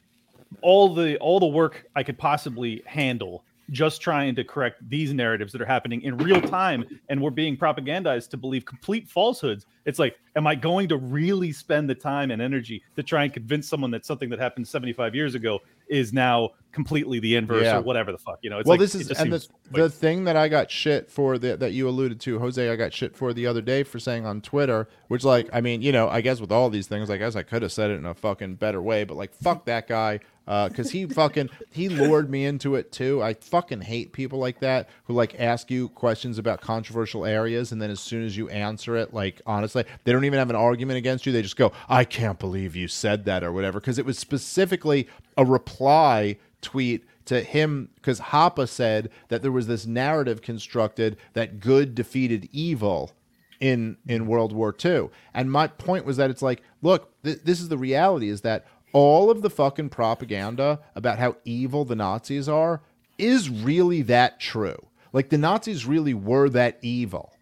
all the all the work I could possibly handle just trying to correct these narratives that are happening in real time and we're being propagandized to believe complete falsehoods it's like am i going to really spend the time and energy to try and convince someone that something that happened 75 years ago is now completely the inverse Yeah. or whatever the fuck you know it's well, like, this is and the, the thing that I got shit for the, that you alluded to, Jose. I got shit for the other day for saying on Twitter, which like I mean, you know, I guess with all these things, I guess I could have said it in a fucking better way, but like fuck that guy. Uh, because he fucking he lured me into it too. I fucking hate people like that who like ask you questions about controversial areas and then as soon as you answer it, like honestly, they don't even have an argument against you. They just go, "I can't believe you said that" or whatever. Because it was specifically a reply tweet to him because Hoppe said that there was this narrative constructed that good defeated evil in in World War II. And my point was that it's like, look, th- this is the reality is that all of the fucking propaganda about how evil the Nazis are is really that true. Like the Nazis really were that evil.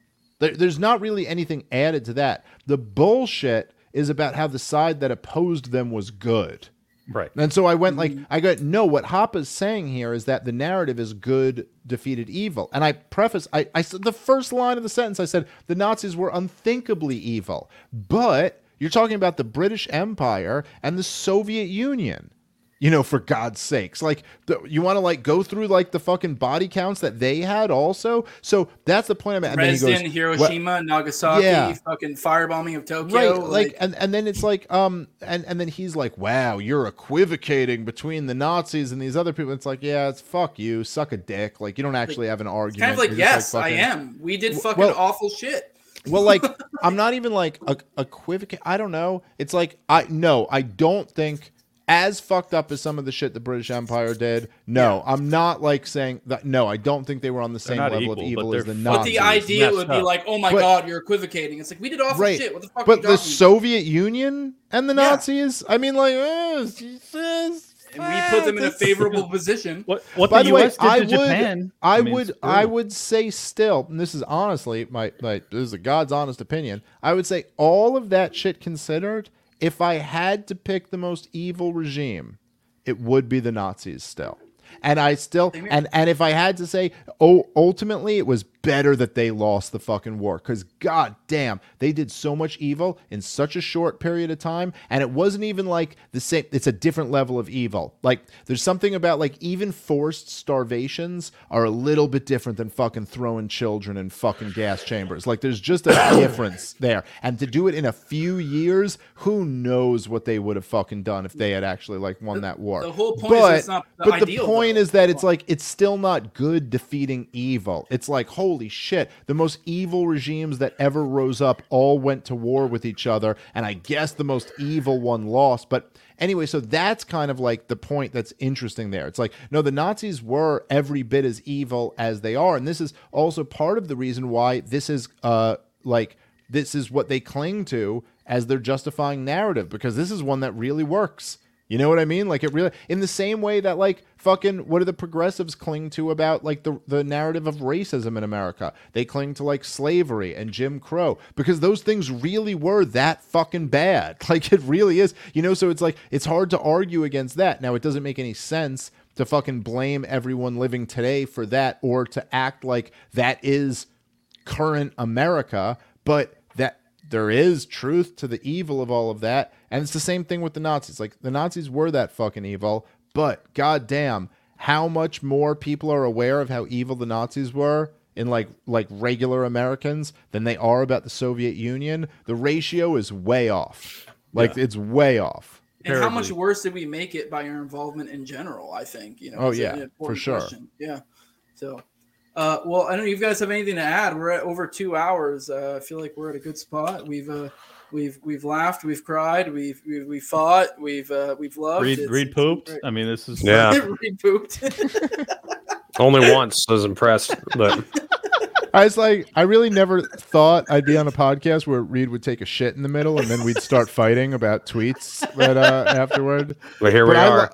There, there's not really anything added to that. The bullshit is about how the side that opposed them was good. right And so I went like mm-hmm. I got no. What Hoppe's saying here is that the narrative is good defeated evil, and I preface I I said the first line of the sentence I said the Nazis were unthinkably evil, but you're talking about the British Empire and the Soviet Union. You know, for God's sakes, like the, you want to like go through like the fucking body counts that they had also. So that's the point I'm at. And he Dresden, goes, Hiroshima, Nagasaki, Yeah. fucking firebombing of Tokyo. right like, and, and then it's like um and and then he's like wow you're equivocating between the nazis and these other people it's like yeah it's fuck you suck a dick like you don't actually have an argument kind of like, yes, I am. We did fucking well- awful shit. Well like i'm not even like a, equivocate i don't know it's like i no i don't think as fucked up as some of the shit the british empire did no i'm not like saying that no i don't think they were on the same not level of evil but as the they're But the idea would be up. like, oh my But- god, you're equivocating. It's like we did awful right shit. What the fuck? but are the you talking soviet union and the Yeah. nazis i mean like eh, Jesus, And we put them in a favorable position. what what By the, the way, us did I to would, japan I, mean, would, it's I would say still, and this is honestly my, my, this is a God's honest opinion. I would say all of that shit considered, if I had to pick the most evil regime, it would be the Nazis still. And I still, and and if I had to say, oh, ultimately, it was better that they lost the fucking war because god damn, they did so much evil in such a short period of time, and it wasn't even like the same. It's a different level of evil. Like there's something about like even forced starvations are a little bit different than fucking throwing children in fucking gas chambers. Like there's just a difference there, and to do it in a few years, who knows what they would have fucking done if they had actually like won that war. the whole point is but, it's not the but ideal, the point though. is that it's like it's still not good defeating evil. It's like holy shit, the most evil regimes that ever rose up all went to war with each other, and I guess the most evil one lost. But anyway, so that's kind of like the point that's interesting there. It's like no, the Nazis were every bit as evil as they are, and this is also part of the reason why this is uh like this is what they cling to as their justifying narrative because this is one that really works. You know what I mean? Like it really in the same way that like fucking what do the progressives cling to about like the the narrative of racism in America? They cling to like slavery and Jim Crow because those things really were that fucking bad. Like it really is. You know, so it's like it's hard to argue against that. Now it doesn't make any sense to fucking blame everyone living today for that or to act like that is current America, but there is truth to the evil of all of that. And it's the same thing with the Nazis. Like the Nazis were that fucking evil, but goddamn, how much more people are aware of how evil the Nazis were in like like regular Americans than they are about the Soviet Union. The ratio is way off. Like it's way off. And how much worse did we make it by our involvement in general? I think you know. Oh, yeah, for sure. question. Yeah. So, uh, well, I don't know if you guys have anything to add. We're at over two hours. Uh, I feel like we're at a good spot. We've uh, we've we've laughed, we've cried, we've we've, we fought, we've uh, we've loved. Reed, It's- Reed pooped. great. I mean, this is Yeah. Reed pooped. Only once. I was impressed, but I was like, I really never thought I'd be on a podcast where Reed would take a shit in the middle and then we'd start fighting about tweets that uh, afterward. but here we I, are. lo-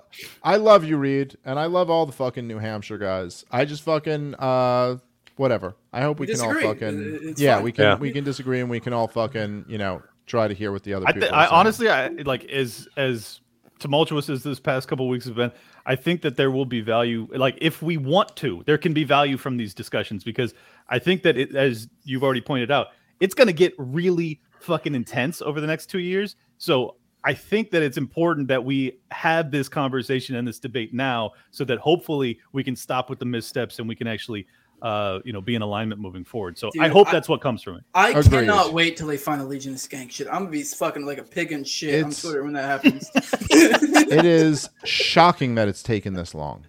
I love you, Reed, and I love all the fucking New Hampshire guys. I just fucking uh, whatever. I hope we, We can all fucking it's yeah, fine. we can Yeah. we can disagree and we can all fucking you know try to hear what the other I, people. th- are I saying. honestly, I like as as tumultuous as this past couple weeks have been. I think that there will be value, like if we want to, there can be value from these discussions because I think that it, as you've already pointed out, it's going to get really fucking intense over the next two years. So I think that it's important that we have this conversation and this debate now, so that hopefully we can stop with the missteps and we can actually, uh, you know, be in alignment moving forward. So I hope I- that's what comes from it. I Agreed. cannot wait till they find a Legion of Skank shit. I'm gonna be fucking like a pig in shit on It's- Twitter when that happens. it is shocking that it's taken this long.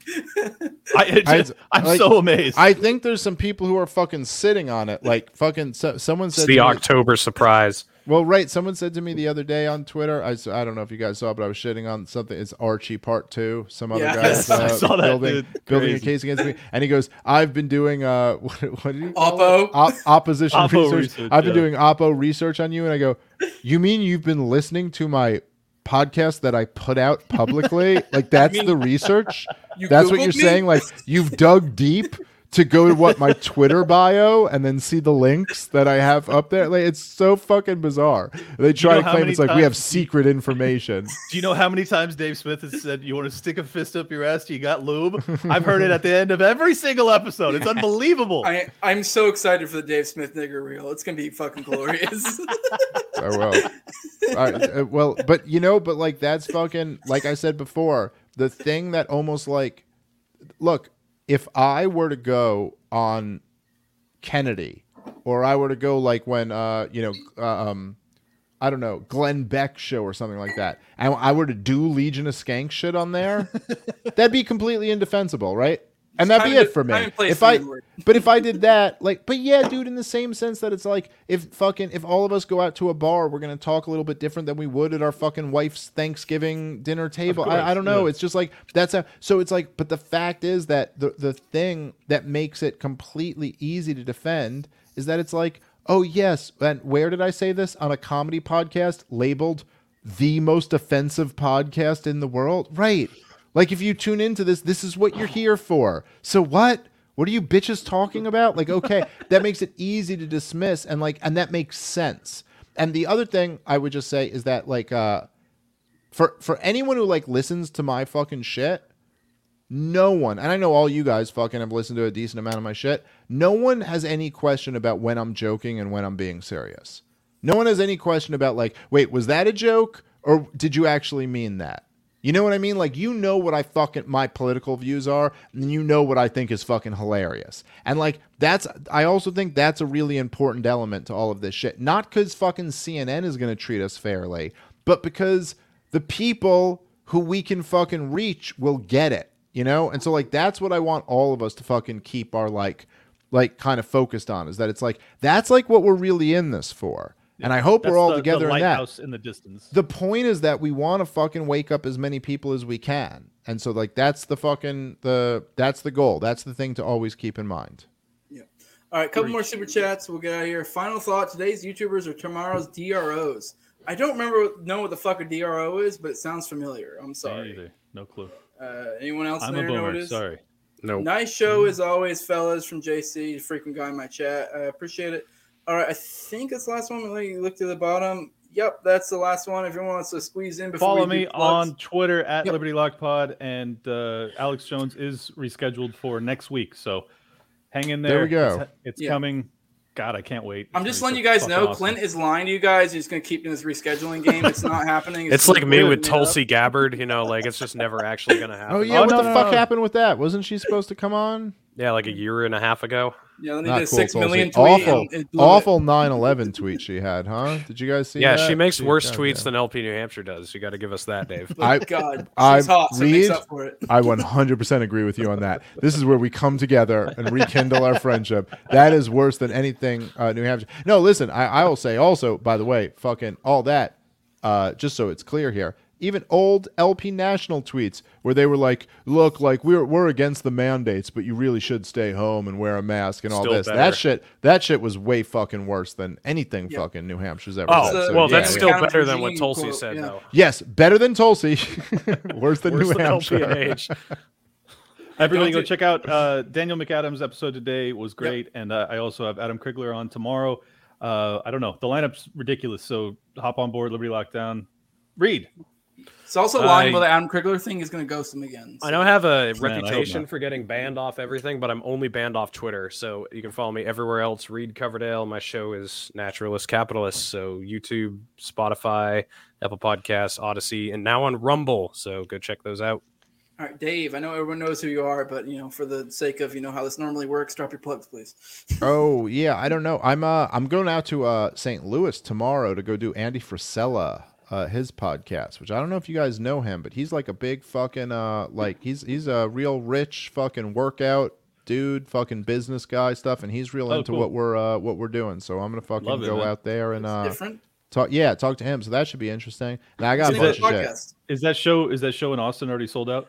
I, it I- just, I'm like, so amazed. I think there's some people who are fucking sitting on it, like fucking. So, someone It's said the to me- October surprise. Well, right. Someone said to me the other day on Twitter. I, I don't know if you guys saw, but I was shitting on something. It's Archie Part Two. Some other Yeah. guys I uh, saw that, building dude. building a case against me, and he goes, "I've been doing uh, what, what did he Oppo. Op- opposition Oppo research. research, I've been yeah. doing Oppo research on you." And I go, "You mean you've been listening to my podcast that I put out publicly? like that's mean- the research? You that's what you're me? saying? Like you've dug deep." To go to what my Twitter bio and then see the links that I have up there, like it's so fucking bizarre. They try know to claim many it's like we have secret information. Do you know how many times Dave Smith has said, "You want to stick a fist up your ass? You got lube." I've heard it at the end of every single episode. It's unbelievable. I, I'm so excited for the Dave Smith nigger reel. It's gonna be fucking glorious. Oh well. I, uh, well, but you know, but like that's fucking like I said before, the thing that almost like look, if I were to go on Kennedy or I were to go like when uh you know uh, um I don't know, Glenn Beck show or something like that. And I were to do Legion of Skank shit on there, that'd be completely indefensible, right? And that'd be it for me. time and place If I but if I did that, like, but yeah, dude, in the same sense that it's like if fucking if all of us go out to a bar, we're gonna talk a little bit different than we would at our fucking wife's Thanksgiving dinner table. course, I, I don't know. yeah. It's just like that's a so it's like, but the fact is that the the thing that makes it completely easy to defend is that it's like, oh yes, and where did I say this on a comedy podcast labeled the most offensive podcast in the world? Right. Like if you tune into this, this is what you're here for. So what? What are you bitches talking about? Like, okay, that makes it easy to dismiss and like and that makes sense. And the other thing I would just say is that like uh for for anyone who like listens to my fucking shit, no one, and I know all you guys fucking have listened to a decent amount of my shit. No one has any question about when I'm joking and when I'm being serious. No one has any question about like, wait, was that a joke or did you actually mean that? You know what I mean? Like you know what I fucking my political views are, and you know what I think is fucking hilarious. And like that's I also think that's a really important element to all of this shit. Not because fucking CNN is gonna treat us fairly, but because the people who we can fucking reach will get it. You know? And so like that's what I want all of us to fucking keep our like like kind of focused on is that it's like that's like what we're really in this for. And I hope That's we're all the- together the in that lighthouse in the distance. the point is that we want to fucking wake up as many people as we can and so like that's the fucking the that's the goal that's the thing to always keep in mind Yeah. All right, couple more super chats. We'll get out of here. Final thought: Today's YouTubers are tomorrow's DROs. I don't remember know what the fuck a DRO is, but it sounds familiar. I'm sorry. either. No clue. Uh, anyone else I'm there a know what it boomer. Sorry. No. Nice show as always, fellas. From JC, frequent guy in my chat. I appreciate it. All right, I think it's the last one. Let me look to the bottom. yep, that's the last one. If anyone wants to squeeze in before Follow we do me plugs. on Twitter at Yep. Liberty Lock Pod, and uh, Alex Jones is rescheduled for next week. So hang in there. There we go. It's, it's Yeah. coming. God, I can't wait. I'm just gonna letting you guys know, awesome. Clint is lying to you guys. He's going to keep doing this rescheduling game. It's not happening. It's like me with. Tulsi Gabbard, you know, like it's just never actually gonna happen. Oh yeah, Oh, what no, the no, fuck no. happened with that? Wasn't she supposed to come on? Yeah, like a year and a half ago. Yeah, then he Not did a cool, six Tulsi. million tweet. Awful, and it awful 9/11 tweet she had, huh? Did you guys see yeah, that? she makes Jeez, worse God, tweets yeah. than LP New Hampshire does. You got to give us that, Dave. I- God, I she's hot, so it makes read- up for it. I 100% agree with you on that. This is where we come together and rekindle our friendship. That is worse than anything uh, New Hampshire. No, listen, I, I will say also, by the way, fucking all that, uh, just so it's clear here, even old LP National tweets where they were like, look, like we're, we're against the mandates, but you really should stay home and wear a mask and all Still this. That shit, that shit was way fucking worse than anything Yeah. fucking New Hampshire's ever Oh, said. So, well, yeah, that's we still count better than what Tulsi quote, said, yeah. though. Yes, better than Tulsi. worse than Worse New than Hampshire. Everybody, go check out uh, Daniel McAdams' episode today. was great, and uh, I also have Adam Krigler on tomorrow. Uh, I don't know. The lineup's ridiculous, so hop on board. Liberty Lockdown. Reed. It's also lying I- about the Adam Krigler thing. He's going to ghost him again. I don't have a Man, reputation for getting banned off everything, but I'm only banned off Twitter. So you can follow me everywhere else. Reed Coverdale. My show is Naturalist Capitalist. So YouTube, Spotify, Apple Podcasts, Odysee, and now on Rumble. So go check those out. All right, Dave. I know everyone knows who you are, but you know, for the sake of you know how this normally works, drop your plugs, please. Oh yeah, I don't know. I'm uh I'm going out to uh St. Louis tomorrow to go do Andy Frisella, uh his podcast, which I don't know if you guys know him, but he's like a big fucking uh like he's he's a real rich fucking workout dude, fucking business guy stuff, and he's real Oh, into cool. what we're uh what we're doing. So I'm gonna fucking Love go man. out there and uh talk yeah, talk to him. So that should be interesting. And I got It's a a bunch of shit. Is that show? Is that show in Austin already sold out?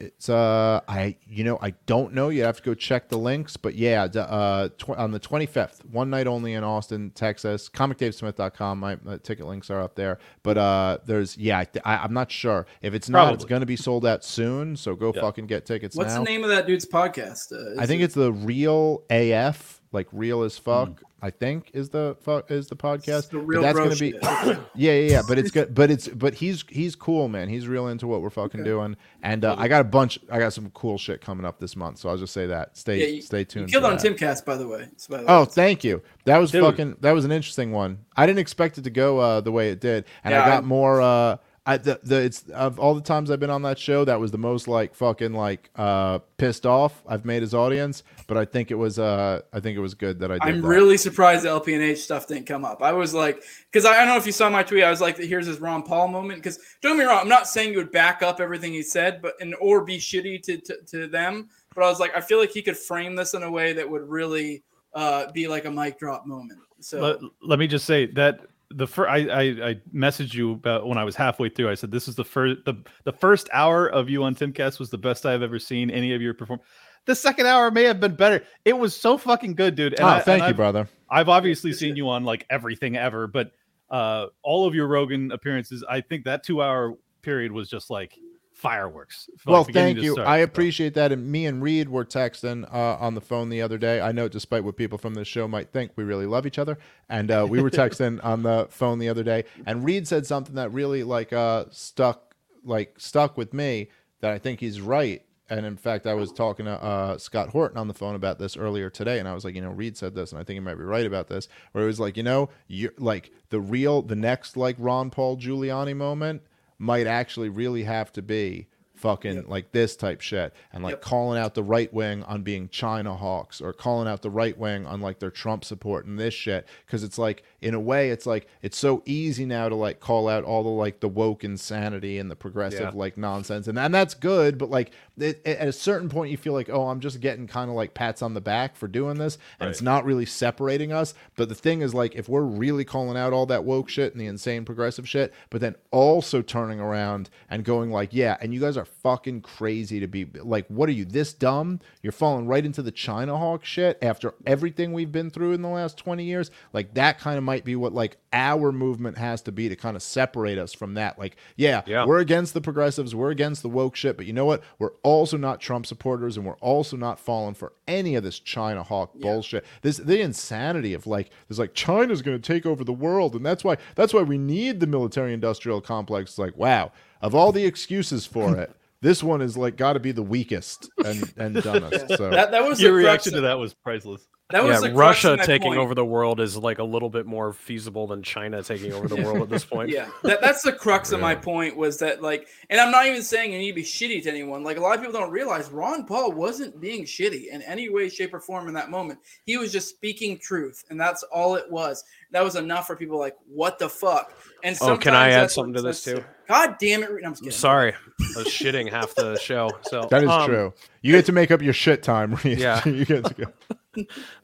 It's uh I you know I don't know. You have to go check the links but yeah uh tw- on the 25th one night only in Austin Texas comicdavesmith.com my, my ticket links are up there but uh there's yeah I, th- I, I'm not sure. If it's not it's going to be sold out soon so go Yeah. fucking get tickets What's now. the name of that dude's podcast? Uh, I think it- it's the real AF like real as fuck Hmm. I think is the fu- is the podcast the real that's gonna be yeah, yeah, yeah. But it's good. But it's but he's he's cool, man. He's real into what we're fucking Okay. doing. And uh, I got a bunch. I got some cool shit coming up this month. So I'll just say that. Stay Yeah, you- stay You tuned. killed on that. Timcast, by the way. So by the Oh, it's- thank you. That was Dude. fucking. That was an interesting one. I didn't expect it to go uh, the way it did, and Yeah, I got I- more. Uh, I the, the it's of all the times I've been on that show, that was the most like fucking like uh pissed off I've made his audience. But I think it was uh I think it was good that I did. I'm that. really surprised the LPNH stuff didn't come up. I was like, because I, I don't know if you saw my tweet. I was like, here's his Ron Paul moment. Because don't get me wrong, I'm not saying you would back up everything he said, but and or be shitty to, to, to them. But I was like, I feel like he could frame this in a way that would really uh, be like a mic drop moment. So Let, let me just say that the first I, I I messaged you about when I was halfway through. I said this is the first the the first hour of you on Timcast was the best I've ever seen any of your perform. The second hour may have been better. It was so fucking good, dude. And Oh, I- thank you, I've- brother. I've obviously seen you on like everything ever, but uh all of your Rogan appearances, I think that two hour period was just like fireworks. from, like, Well, thank you. start. I So, appreciate that. And me and Reed were texting uh, on the phone the other day. I know, despite what people from this show might think, we really love each other. And uh, we were texting on the phone the other day. And Reed said something that really like uh, stuck, like stuck with me. That I think he's right. And in fact, I was talking to uh, Scott Horton on the phone about this earlier today, and I was like, you know, Reed said this, and I think he might be right about this. Where it was like, you know, you're like the real, the next like Ron Paul Giuliani moment might actually really have to be fucking like this type shit. And like Yep. calling out the right wing on being China hawks or calling out the right wing on like their Trump support and this shit. Because it's like in a way it's like it's so easy now to like call out all the like the woke insanity and the progressive Yeah. like nonsense and and that's good but like it, at a certain point you feel like oh I'm just getting kind of like pats on the back for doing this and it's not really separating us but the thing is like if we're really calling out all that woke shit and the insane progressive shit but then also turning around and going like yeah and you guys are fucking crazy to be like what are you this dumb? You're falling right into the china hawk shit after everything we've been through in the last 20 years? Like that kind of might be what like our movement has to be to kind of separate us from that like yeah, Yeah. we're against the progressives we're against the woke shit but you know what we're also not Trump supporters, and we're also not falling for any of this China hawk bullshit. This the insanity of like there's like China's going to take over the world, and that's why that's why we need the military industrial complex. It's like wow, of all the excuses for it. This one is like got to be the weakest and, and dumbest. So That, that was Your the crux reaction to that was priceless. That was yeah, Russia taking point. over the world is like a little bit more feasible than China taking over the world at this point. Yeah, that, that's the crux of my point was that like, and I'm not even saying you need to be shitty to anyone. Like a lot of people don't realize Ron Paul wasn't being shitty in any way, shape, or form in that moment. He was just speaking truth, and that's all it was. That was enough for people like, what the fuck? And Oh, can I add something to this, too? God damn it! I'm just I'm sorry, I was shitting half the show. So that is um, true. You get to make up your shit time. Yeah. you get to go.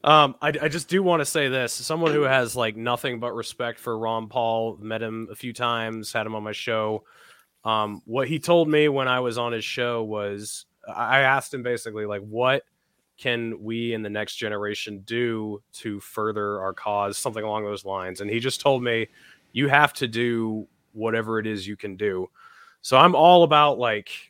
Um, I, I just do want to say this: someone who has like nothing but respect for Ron Paul, met him a few times, had him on my show. Um, what he told me when I was on his show was, I asked him basically like, what can we in the next generation do to further our cause, something along those lines, and he just told me, you have to do whatever it is you can do. So I'm all about like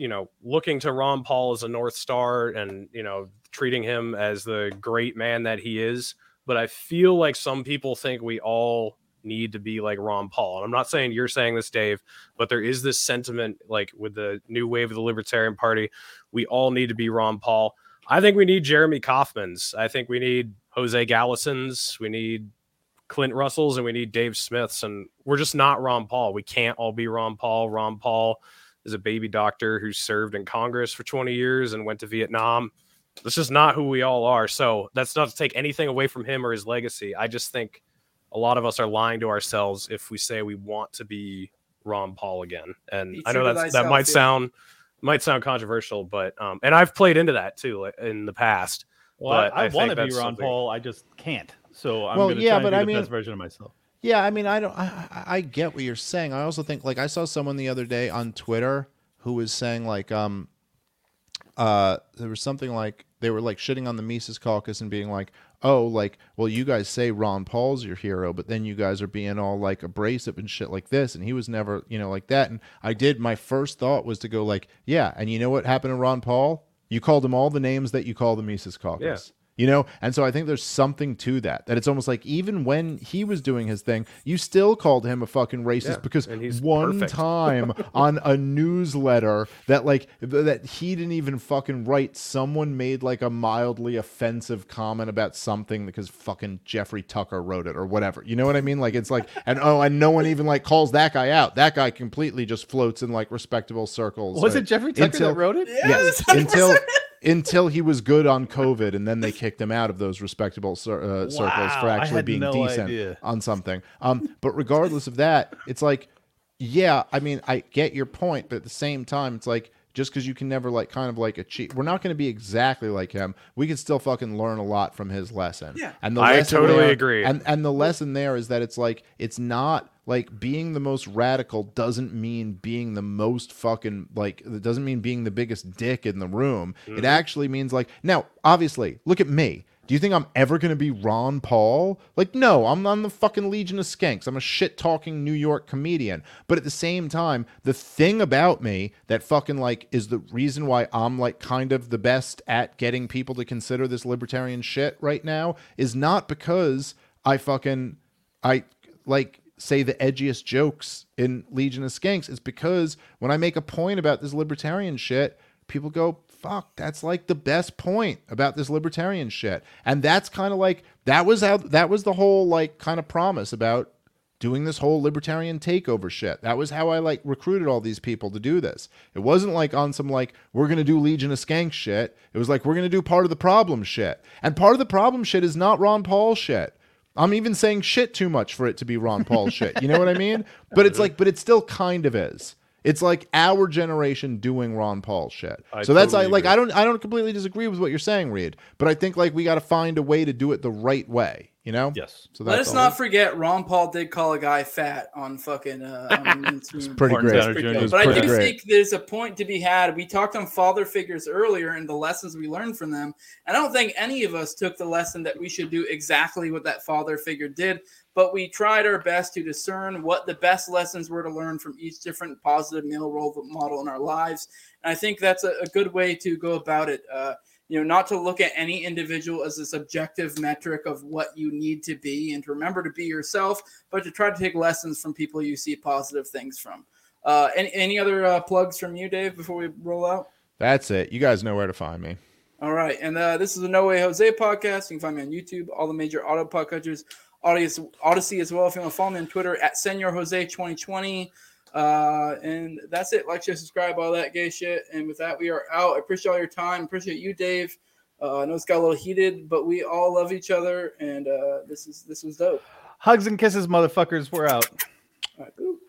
you know, looking to Ron Paul as a North Star and, you know, treating him as the great man that he is. But I feel like some people think we all need to be like Ron Paul. And I'm not saying you're saying this, Dave, but there is this sentiment like with the new wave of the Libertarian Party, we all need to be Ron Paul. I think we need Jeremy Kaufman's. I think we need Jose Gallison's. We need Clint Russell's and we need Dave Smith's. And we're just not Ron Paul. We can't all be Ron Paul. Ron Paul is a baby doctor who served in Congress for 20 years and went to Vietnam. That's just not who we all are. So that's not to take anything away from him or his legacy. I just think a lot of us are lying to ourselves if we say we want to be Ron Paul again. And I know true to that's, that might yeah. sound might sound controversial, but um, and I've played into that too in the past. Well, But I, I I, want to be Ron something- Paul. I just can't. So I'm Well, going to yeah, try and but be I the mean- best version of myself. Yeah, I mean, I don't, I, I get what you're saying. I also think, like, I saw someone the other day on Twitter who was saying, like, um, uh, there was something like they were like shitting on the Mises Caucus and being like, oh, like, well, you guys say Ron Paul's your hero, but then you guys are being all like abrasive and shit like this, and he was never, you know, like that. And I did. My first thought was to go like, yeah, and you know what happened to Ron Paul? You called him all the names that you call the Mises Caucus. You know, and so I think there's something to that. That it's almost like even when he was doing his thing, you still called him a fucking racist Yeah, because one perfect. time on a newsletter that like that he didn't even fucking write, someone made like a mildly offensive comment about something because fucking Jeffrey Tucker wrote it or whatever. You know what I mean? Like it's like and oh, and no one even like calls that guy out. That guy completely just floats in like respectable circles. Was it Jeffrey Tucker until- that wrote it? Yes, until until he was good on COVID, and then they kicked him out of those respectable cir- uh, circles for actually being no decent idea. on something. Um, but regardless of that, it's like, yeah, I mean, I get your point, but at the same time, it's like just because you can never like kind of like achieve, we're not going to be exactly like him. We can still fucking learn a lot from his lesson. Yeah. and the I totally there- agree. And and the lesson there is that it's like it's not like being the most radical doesn't mean being the most fucking like it doesn't mean being the biggest dick in the room. It mm-hmm. actually means like now, obviously, look at me. Do you think I'm ever going to be Ron Paul? Like, no, I'm on the fucking Legion of Skanks. I'm a shit talking New York comedian. But at the same time, the thing about me that fucking like is the reason why I'm like kind of the best at getting people to consider this libertarian shit right now is not because I fucking I like say the edgiest jokes in Legion of Skanks. It's because when I make a point about this libertarian shit, people go, fuck, that's like the best point about this libertarian shit. And that's kind of like that was how that was the whole like kind of promise about doing this whole libertarian takeover shit. That was how I like recruited all these people to do this. It wasn't like on some like we're going to do Legion of Skank shit. It was like we're going to do part of the problem shit. And part of the problem shit is not Ron Paul shit. I'm even saying shit too much for it to be Ron Paul shit. You know what I mean? But it's like but it still kind of is. It's like our generation doing Ron Paul shit. I so that's I totally like agree. I don't I don't completely disagree with what you're saying, Reed. But I think like we got to find a way to do it the right way. You know. Yes. So Let us not forget Ron Paul did call a guy fat on fucking uh on YouTube. pretty Martin great. Downer Pretty Jr. good. was But I do great. think there's a point to be had. We talked on father figures earlier and the lessons we learned from them. And I don't think any of us took the lesson that we should do exactly what that father figure did, but we tried our best to discern what the best lessons were to learn from each different positive male role model in our lives. And I think that's a, a good way to go about it. Uh, you know, not to look at any individual as a subjective metric of what you need to be and to remember to be yourself, but to try to take lessons from people you see positive things from. Uh, any, any other uh, plugs from you, Dave, before we roll out? That's it. You guys know where to find me. All right. And uh, this is the No Way Jose podcast. You can find me on YouTube, all the major auto podcatchers, Odysee, Odysee as well. If you want to follow me on Twitter at Senor Jose 2020. Uh, and that's it. Like, share, subscribe, all that gay shit. And with that, we are out. I appreciate all your time. Appreciate you, Dave. Uh, I know it's got a little heated, but we all love each other, and uh, this is this was dope. Hugs and kisses, motherfuckers. We're out. All right. Ooh.